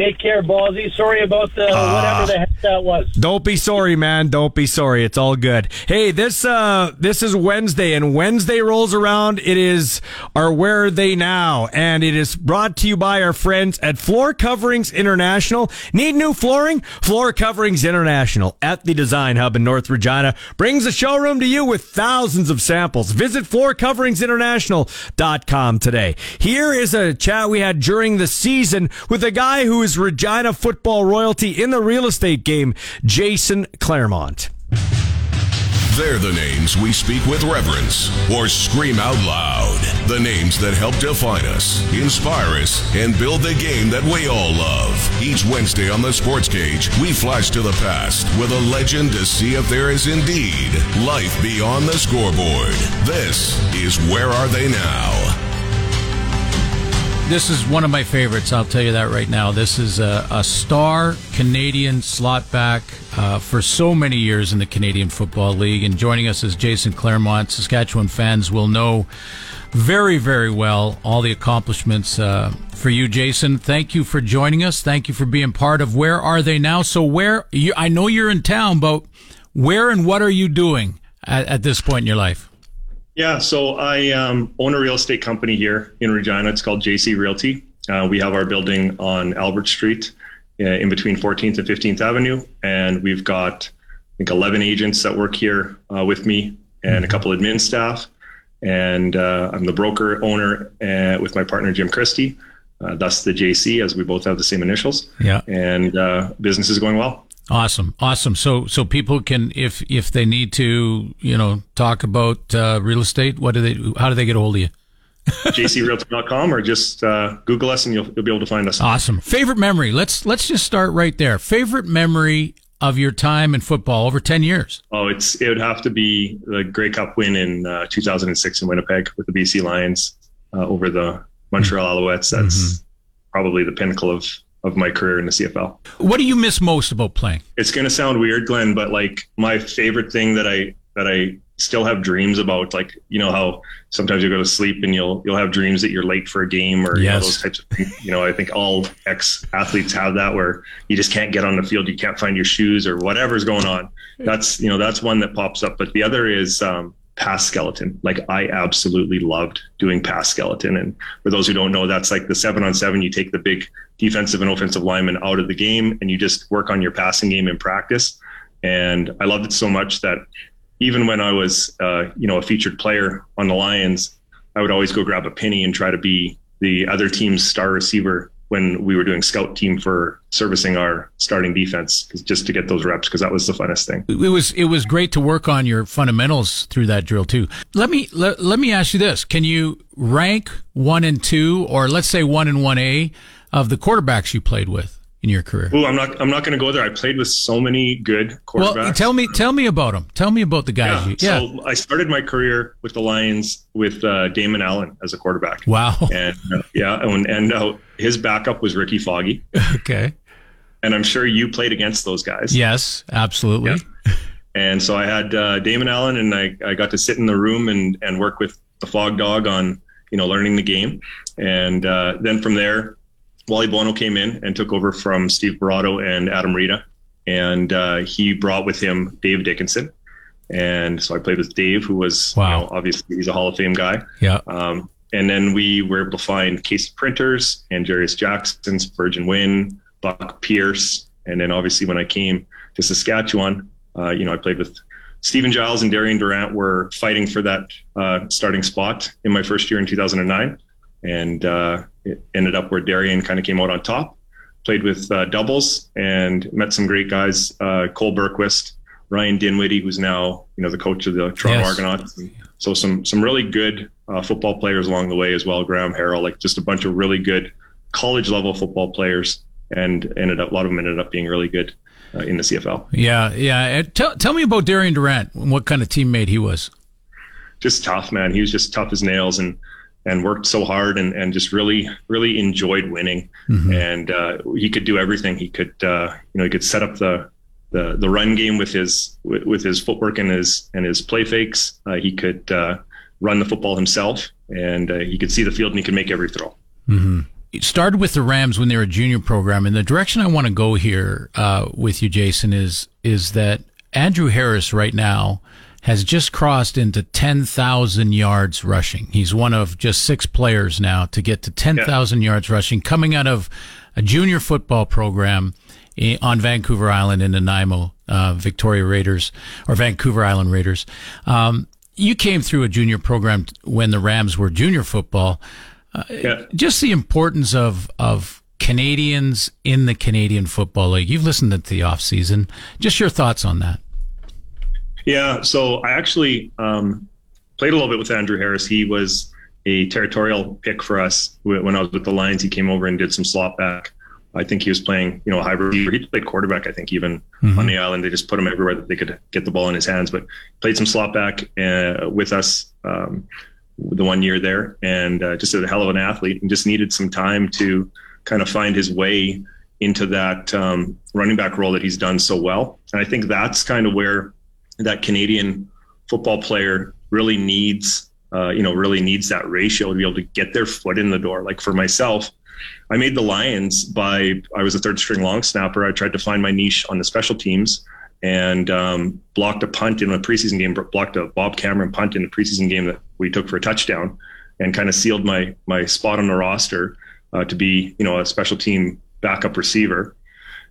Take care, Ballsy. Sorry about the Ah. whatever the heck that was. Don't be sorry, man. Don't be sorry. It's all good. Hey, this uh this is Wednesday and Wednesday rolls around. It is our Where Are They Now? And it is brought to you by our friends at Floor Coverings International. Need new flooring? Floor Coverings International at the Design Hub in North Regina brings the showroom to you with thousands of samples. Visit floorcoveringsinternational.com today. Here is a chat we had during the season with a guy who is Regina football royalty in the real estate game, Jason Clermont. They're the names we speak with reverence or scream out loud. The names that help define us, inspire us, and build the game that we all love. Each Wednesday on the Sports Cage, we flash to the past with a legend to see if there is indeed life beyond the scoreboard. This is Where Are They Now? This is one of my favorites. I'll tell you that right now. This is a, a star Canadian slot back uh, for so many years in the Canadian Football League. And joining us is Jason Clermont. Saskatchewan fans will know very, very well all the accomplishments uh, for you, Jason. Thank you for joining us. Thank you for being part of Where Are They Now? So, where you, I know you're in town, but where and what are you doing at, at this point in your life? Yeah, so I um, own a real estate company here in Regina. It's called JC Realty. Uh, we have our building on Albert Street uh, in between 14th and 15th Avenue. And we've got, I think, 11 agents that work here uh, with me and a couple admin staff. And uh, I'm the broker owner uh, with my partner, Jim Christie. Uh, thus the JC, as we both have the same initials. Yeah. And uh, business is going well. Awesome, awesome. So, so people can, if if they need to, you know, talk about uh, real estate, what do they? How do they get a hold of you? *laughs* jcrealty.com or just uh, Google us and you'll, you'll be able to find us. Awesome. Favorite memory. Let's let's just start right there. Favorite memory of your time in football over ten years. Oh, it's it would have to be the Grey Cup win in uh, 2006 in Winnipeg with the BC Lions uh, over the Montreal Alouettes. That's probably the pinnacle of of my career in the CFL. What do you miss most about playing? It's going to sound weird, Glen, but like my favorite thing that I that I still have dreams about, like you know how sometimes you go to sleep and you'll you'll have dreams that you're late for a game or you know, those types of things. You know, I think all ex athletes have that where you just can't get on the field, you can't find your shoes or whatever's going on. That's you know that's one that pops up. But the other is um, pass skeleton. Like I absolutely loved doing pass skeleton. And for those who don't know, that's like the seven on seven. You take the big defensive and offensive lineman out of the game and you just work on your passing game in practice. And I loved it so much that even when I was, uh, you know, a featured player on the Lions, I would always go grab a penny and try to be the other team's star receiver when we were doing scout team for servicing our starting defense just to get those reps because that was the funnest thing. It was it was great to work on your fundamentals through that drill too. Let me let, let me ask you this: Can you rank one and two, or let's say one and one A, of the quarterbacks you played with in your career? Ooh, I'm not. I'm not going to go there. I played with so many good quarterbacks. Well, tell me tell me about them. Tell me about the guys. you, yeah. So I started my career with the Lions with uh, Damon Allen as a quarterback. Wow. *laughs* And uh, yeah, and and uh, his backup was Ricky Foggie. *laughs* okay. And I'm sure you played against those guys. Yes, absolutely. And so I had uh, Damon Allen, and I, I got to sit in the room and and work with the Fog Dog on you know, learning the game. And uh, then from there, Wally Buono came in and took over from Steve Buratto and Adam Rita. And uh, he brought with him Dave Dickenson. And so I played with Dave, who was, wow. you know, obviously he's a Hall of Fame guy. Yeah. Um, and then we were able to find Casey Printers and Jarious Jackson, Spergon Wynn, Buck Pierce. And then obviously when I came to Saskatchewan, uh, you know, I played with Steven Jyles and Darian Durant were fighting for that uh, starting spot in my first year in 2009. And uh, it ended up where Darian kind of came out on top. Played with uh, doubles and met some great guys, uh, Cole Bergquist, Ryan Dinwiddie, who's now you know the coach of the Toronto Yes. Argonauts. So some some really good uh, football players along the way as well. Graham Harrell, like just a bunch of really good college level football players, and ended up a lot of them ended up being really good uh, in the CFL. Yeah, yeah. Tell, tell me about Darian Durant. and What kind of teammate he was? just tough, man. He was just tough as nails and and worked so hard and, and just really really enjoyed winning. Mhm. And uh, he could do everything. He could uh, you know he could set up the the the run game with his with, with his footwork and his and his play fakes. Uh, he could uh, run the football himself, and uh, he could see the field and he could make every throw. Mm-hmm. It started with the Rams when they were a junior program, and the direction I want to go here uh, with you, Jason, is is that Andrew Harris right now has just crossed into ten thousand yards rushing. He's one of just six players now to get to ten thousand yards rushing, coming out of a junior football program on Vancouver Island in Nanaimo, uh, Victoria Raiders or Vancouver Island Raiders. Um, you came through a junior program when the Rams were junior football. Uh, Just the importance of of Canadians in the Canadian Football League. You've listened to the off season. Just your thoughts on that. Yeah, so I actually um, played a little bit with Andrew Harris. He was a territorial pick for us when I was with the Lions. He came over and did some slot back. I think he was playing, you know, a hybrid. He played quarterback. I think even Mhm. on the island, they just put him everywhere that they could get the ball in his hands. But played some slot back uh, with us um, the one year there, and uh, just a hell of an athlete, and just needed some time to kind of find his way into that um, running back role that he's done so well. And I think that's kind of where that Canadian football player really needs, uh, you know, really needs that ratio to be able to get their foot in the door. Like for myself, I made the Lions by I was a third string long snapper. I tried to find my niche on the special teams and um, blocked a punt in a preseason game, blocked a Bob Cameron punt in a preseason game that we took for a touchdown, and kind of sealed my my spot on the roster uh, to be you know a special team backup receiver.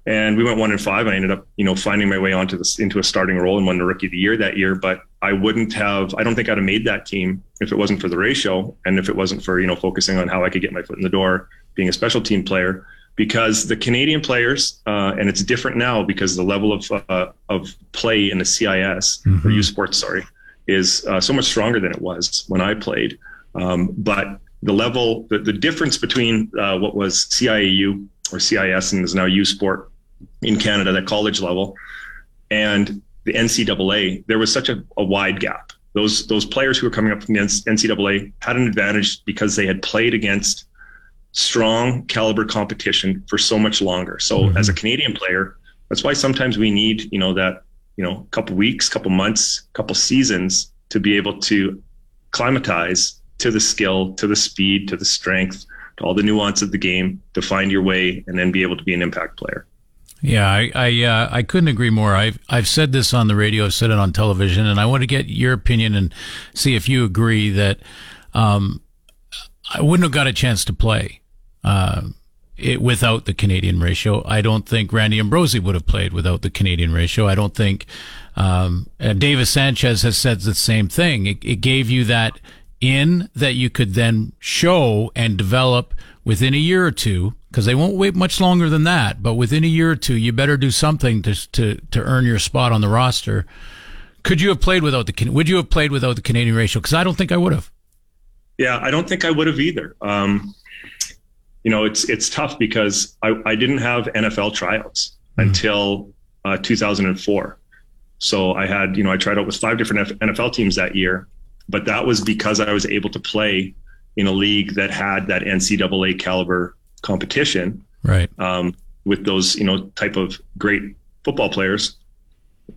And we went one and five. I ended up, you know, finding my way onto this into a starting role and won the rookie of the year that year. But I wouldn't have. I don't think I'd have made that team if it wasn't for the ratio and if it wasn't for you know focusing on how I could get my foot in the door, being a special team player. Because the Canadian players, uh, and it's different now because the level of uh, of play in the CIS or U Sports, sorry, is uh, so much stronger than it was when I played. Um, but the level, the, the difference between uh, what was CIAU or CIS and is now U Sport in Canada, that college level, and the NCAA, there was such a, a wide gap. Those those players who were coming up from the NCAA had an advantage because they had played against strong caliber competition for so much longer. So mm-hmm. as a Canadian player, that's why sometimes we need, you know, that, you know, a couple weeks, couple months, couple seasons to be able to climatize to the skill, to the speed, to the strength, all the nuance of the game, to find your way and then be able to be an impact player. Yeah, I I, uh, I couldn't agree more. I've I've said this on the radio, I've said it on television, and I want to get your opinion and see if you agree that um, I wouldn't have got a chance to play uh, it, without the Canadian ratio. I don't think Randy Ambrosie would have played without the Canadian ratio. I don't think um, uh, Davis Sanchez has said the same thing. It, it gave you that in that you could then show and develop within a year or two because they won't wait much longer than that but within a year or two you better do something to to to earn your spot on the roster could you have played without the would you have played without the Canadian ratio because I don't think I would have Yeah, I don't think I would have either. Um, you know, it's it's tough because I, I didn't have NFL tryouts until uh, 2004. So I had, you know, I tried out with five different NFL teams that year, but that was because I was able to play in a league that had that NCAA caliber competition right um, with those, you know, type of great football players.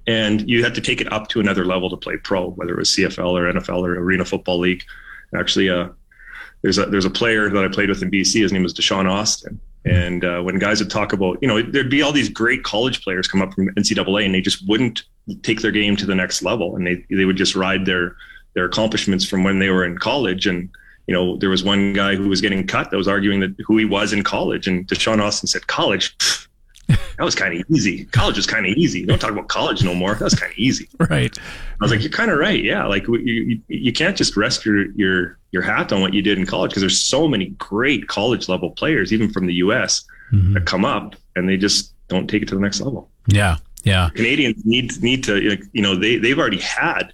And you had to take it up to another level to play pro, whether it was CFL or NFL or Arena Football League. Actually, uh, there's a there's a player that I played with in BC. His name was Deshaun Austin. And uh, when guys would talk about, you know, there'd be all these great college players come up from NCAA, and they just wouldn't take their game to the next level, and they they would just ride their their accomplishments from when they were in college. And you know, there was one guy who was getting cut that was arguing that who he was in college, and Deshaun Austin said, "College." That was kind of easy. College was kind of easy. Don't talk about college no more. That was kind of easy. *laughs* Right. I was like, you're kind of right. Yeah. Like you, you, you can't just rest your, your, your hat on what you did in college because there's so many great college level players, even from the U.S. Mm-hmm. that come up and they just don't take it to the next level. Yeah. Yeah. Canadians need need to you know they they've already had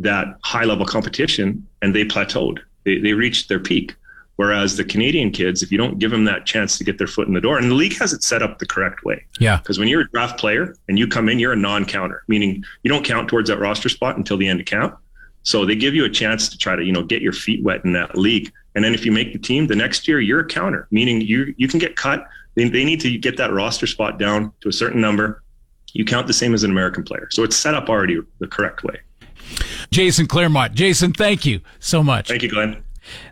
that high level competition and they plateaued. They they reached their peak. Whereas the Canadian kids, if you don't give them that chance to get their foot in the door, and the league has it set up the correct way. Yeah. Because when you're a draft player and you come in, you're a non-counter, meaning you don't count towards that roster spot until the end of camp. So they give you a chance to try to you know get your feet wet in that league. And then if you make the team, the next year you're a counter, meaning you you can get cut. They, they need to get that roster spot down to a certain number. You count the same as an American player. So it's set up already the correct way. Jason Clermont. Jason, thank you so much. Thank you, Glen.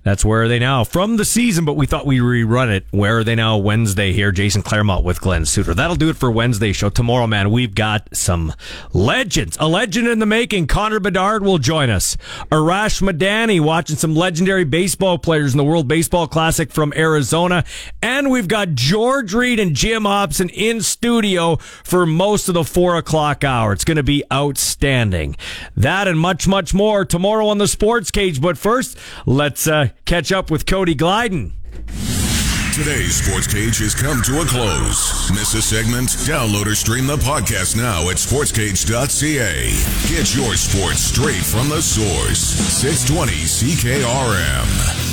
That's where are they now from the season, but we thought we'd rerun it. Where are they now Wednesday here? Jason Clermont with Glen Suitor. That'll do it for Wednesday show. Tomorrow, man, we've got some legends. A legend in the making. Connor Bedard will join us. Arash Madani watching some legendary baseball players in the World Baseball Classic from Arizona. And we've got George Reed and Jim Hobson in studio for most of the four o'clock hour. It's going to be outstanding. That and much, much more tomorrow on the Sports Cage. But first, let's uh, catch up with Cody Glyden. Today's Sports Cage has come to a close. Miss a segment? Download or stream the podcast now at sportscage.ca. Get your sports straight from the source. 620 CKRM.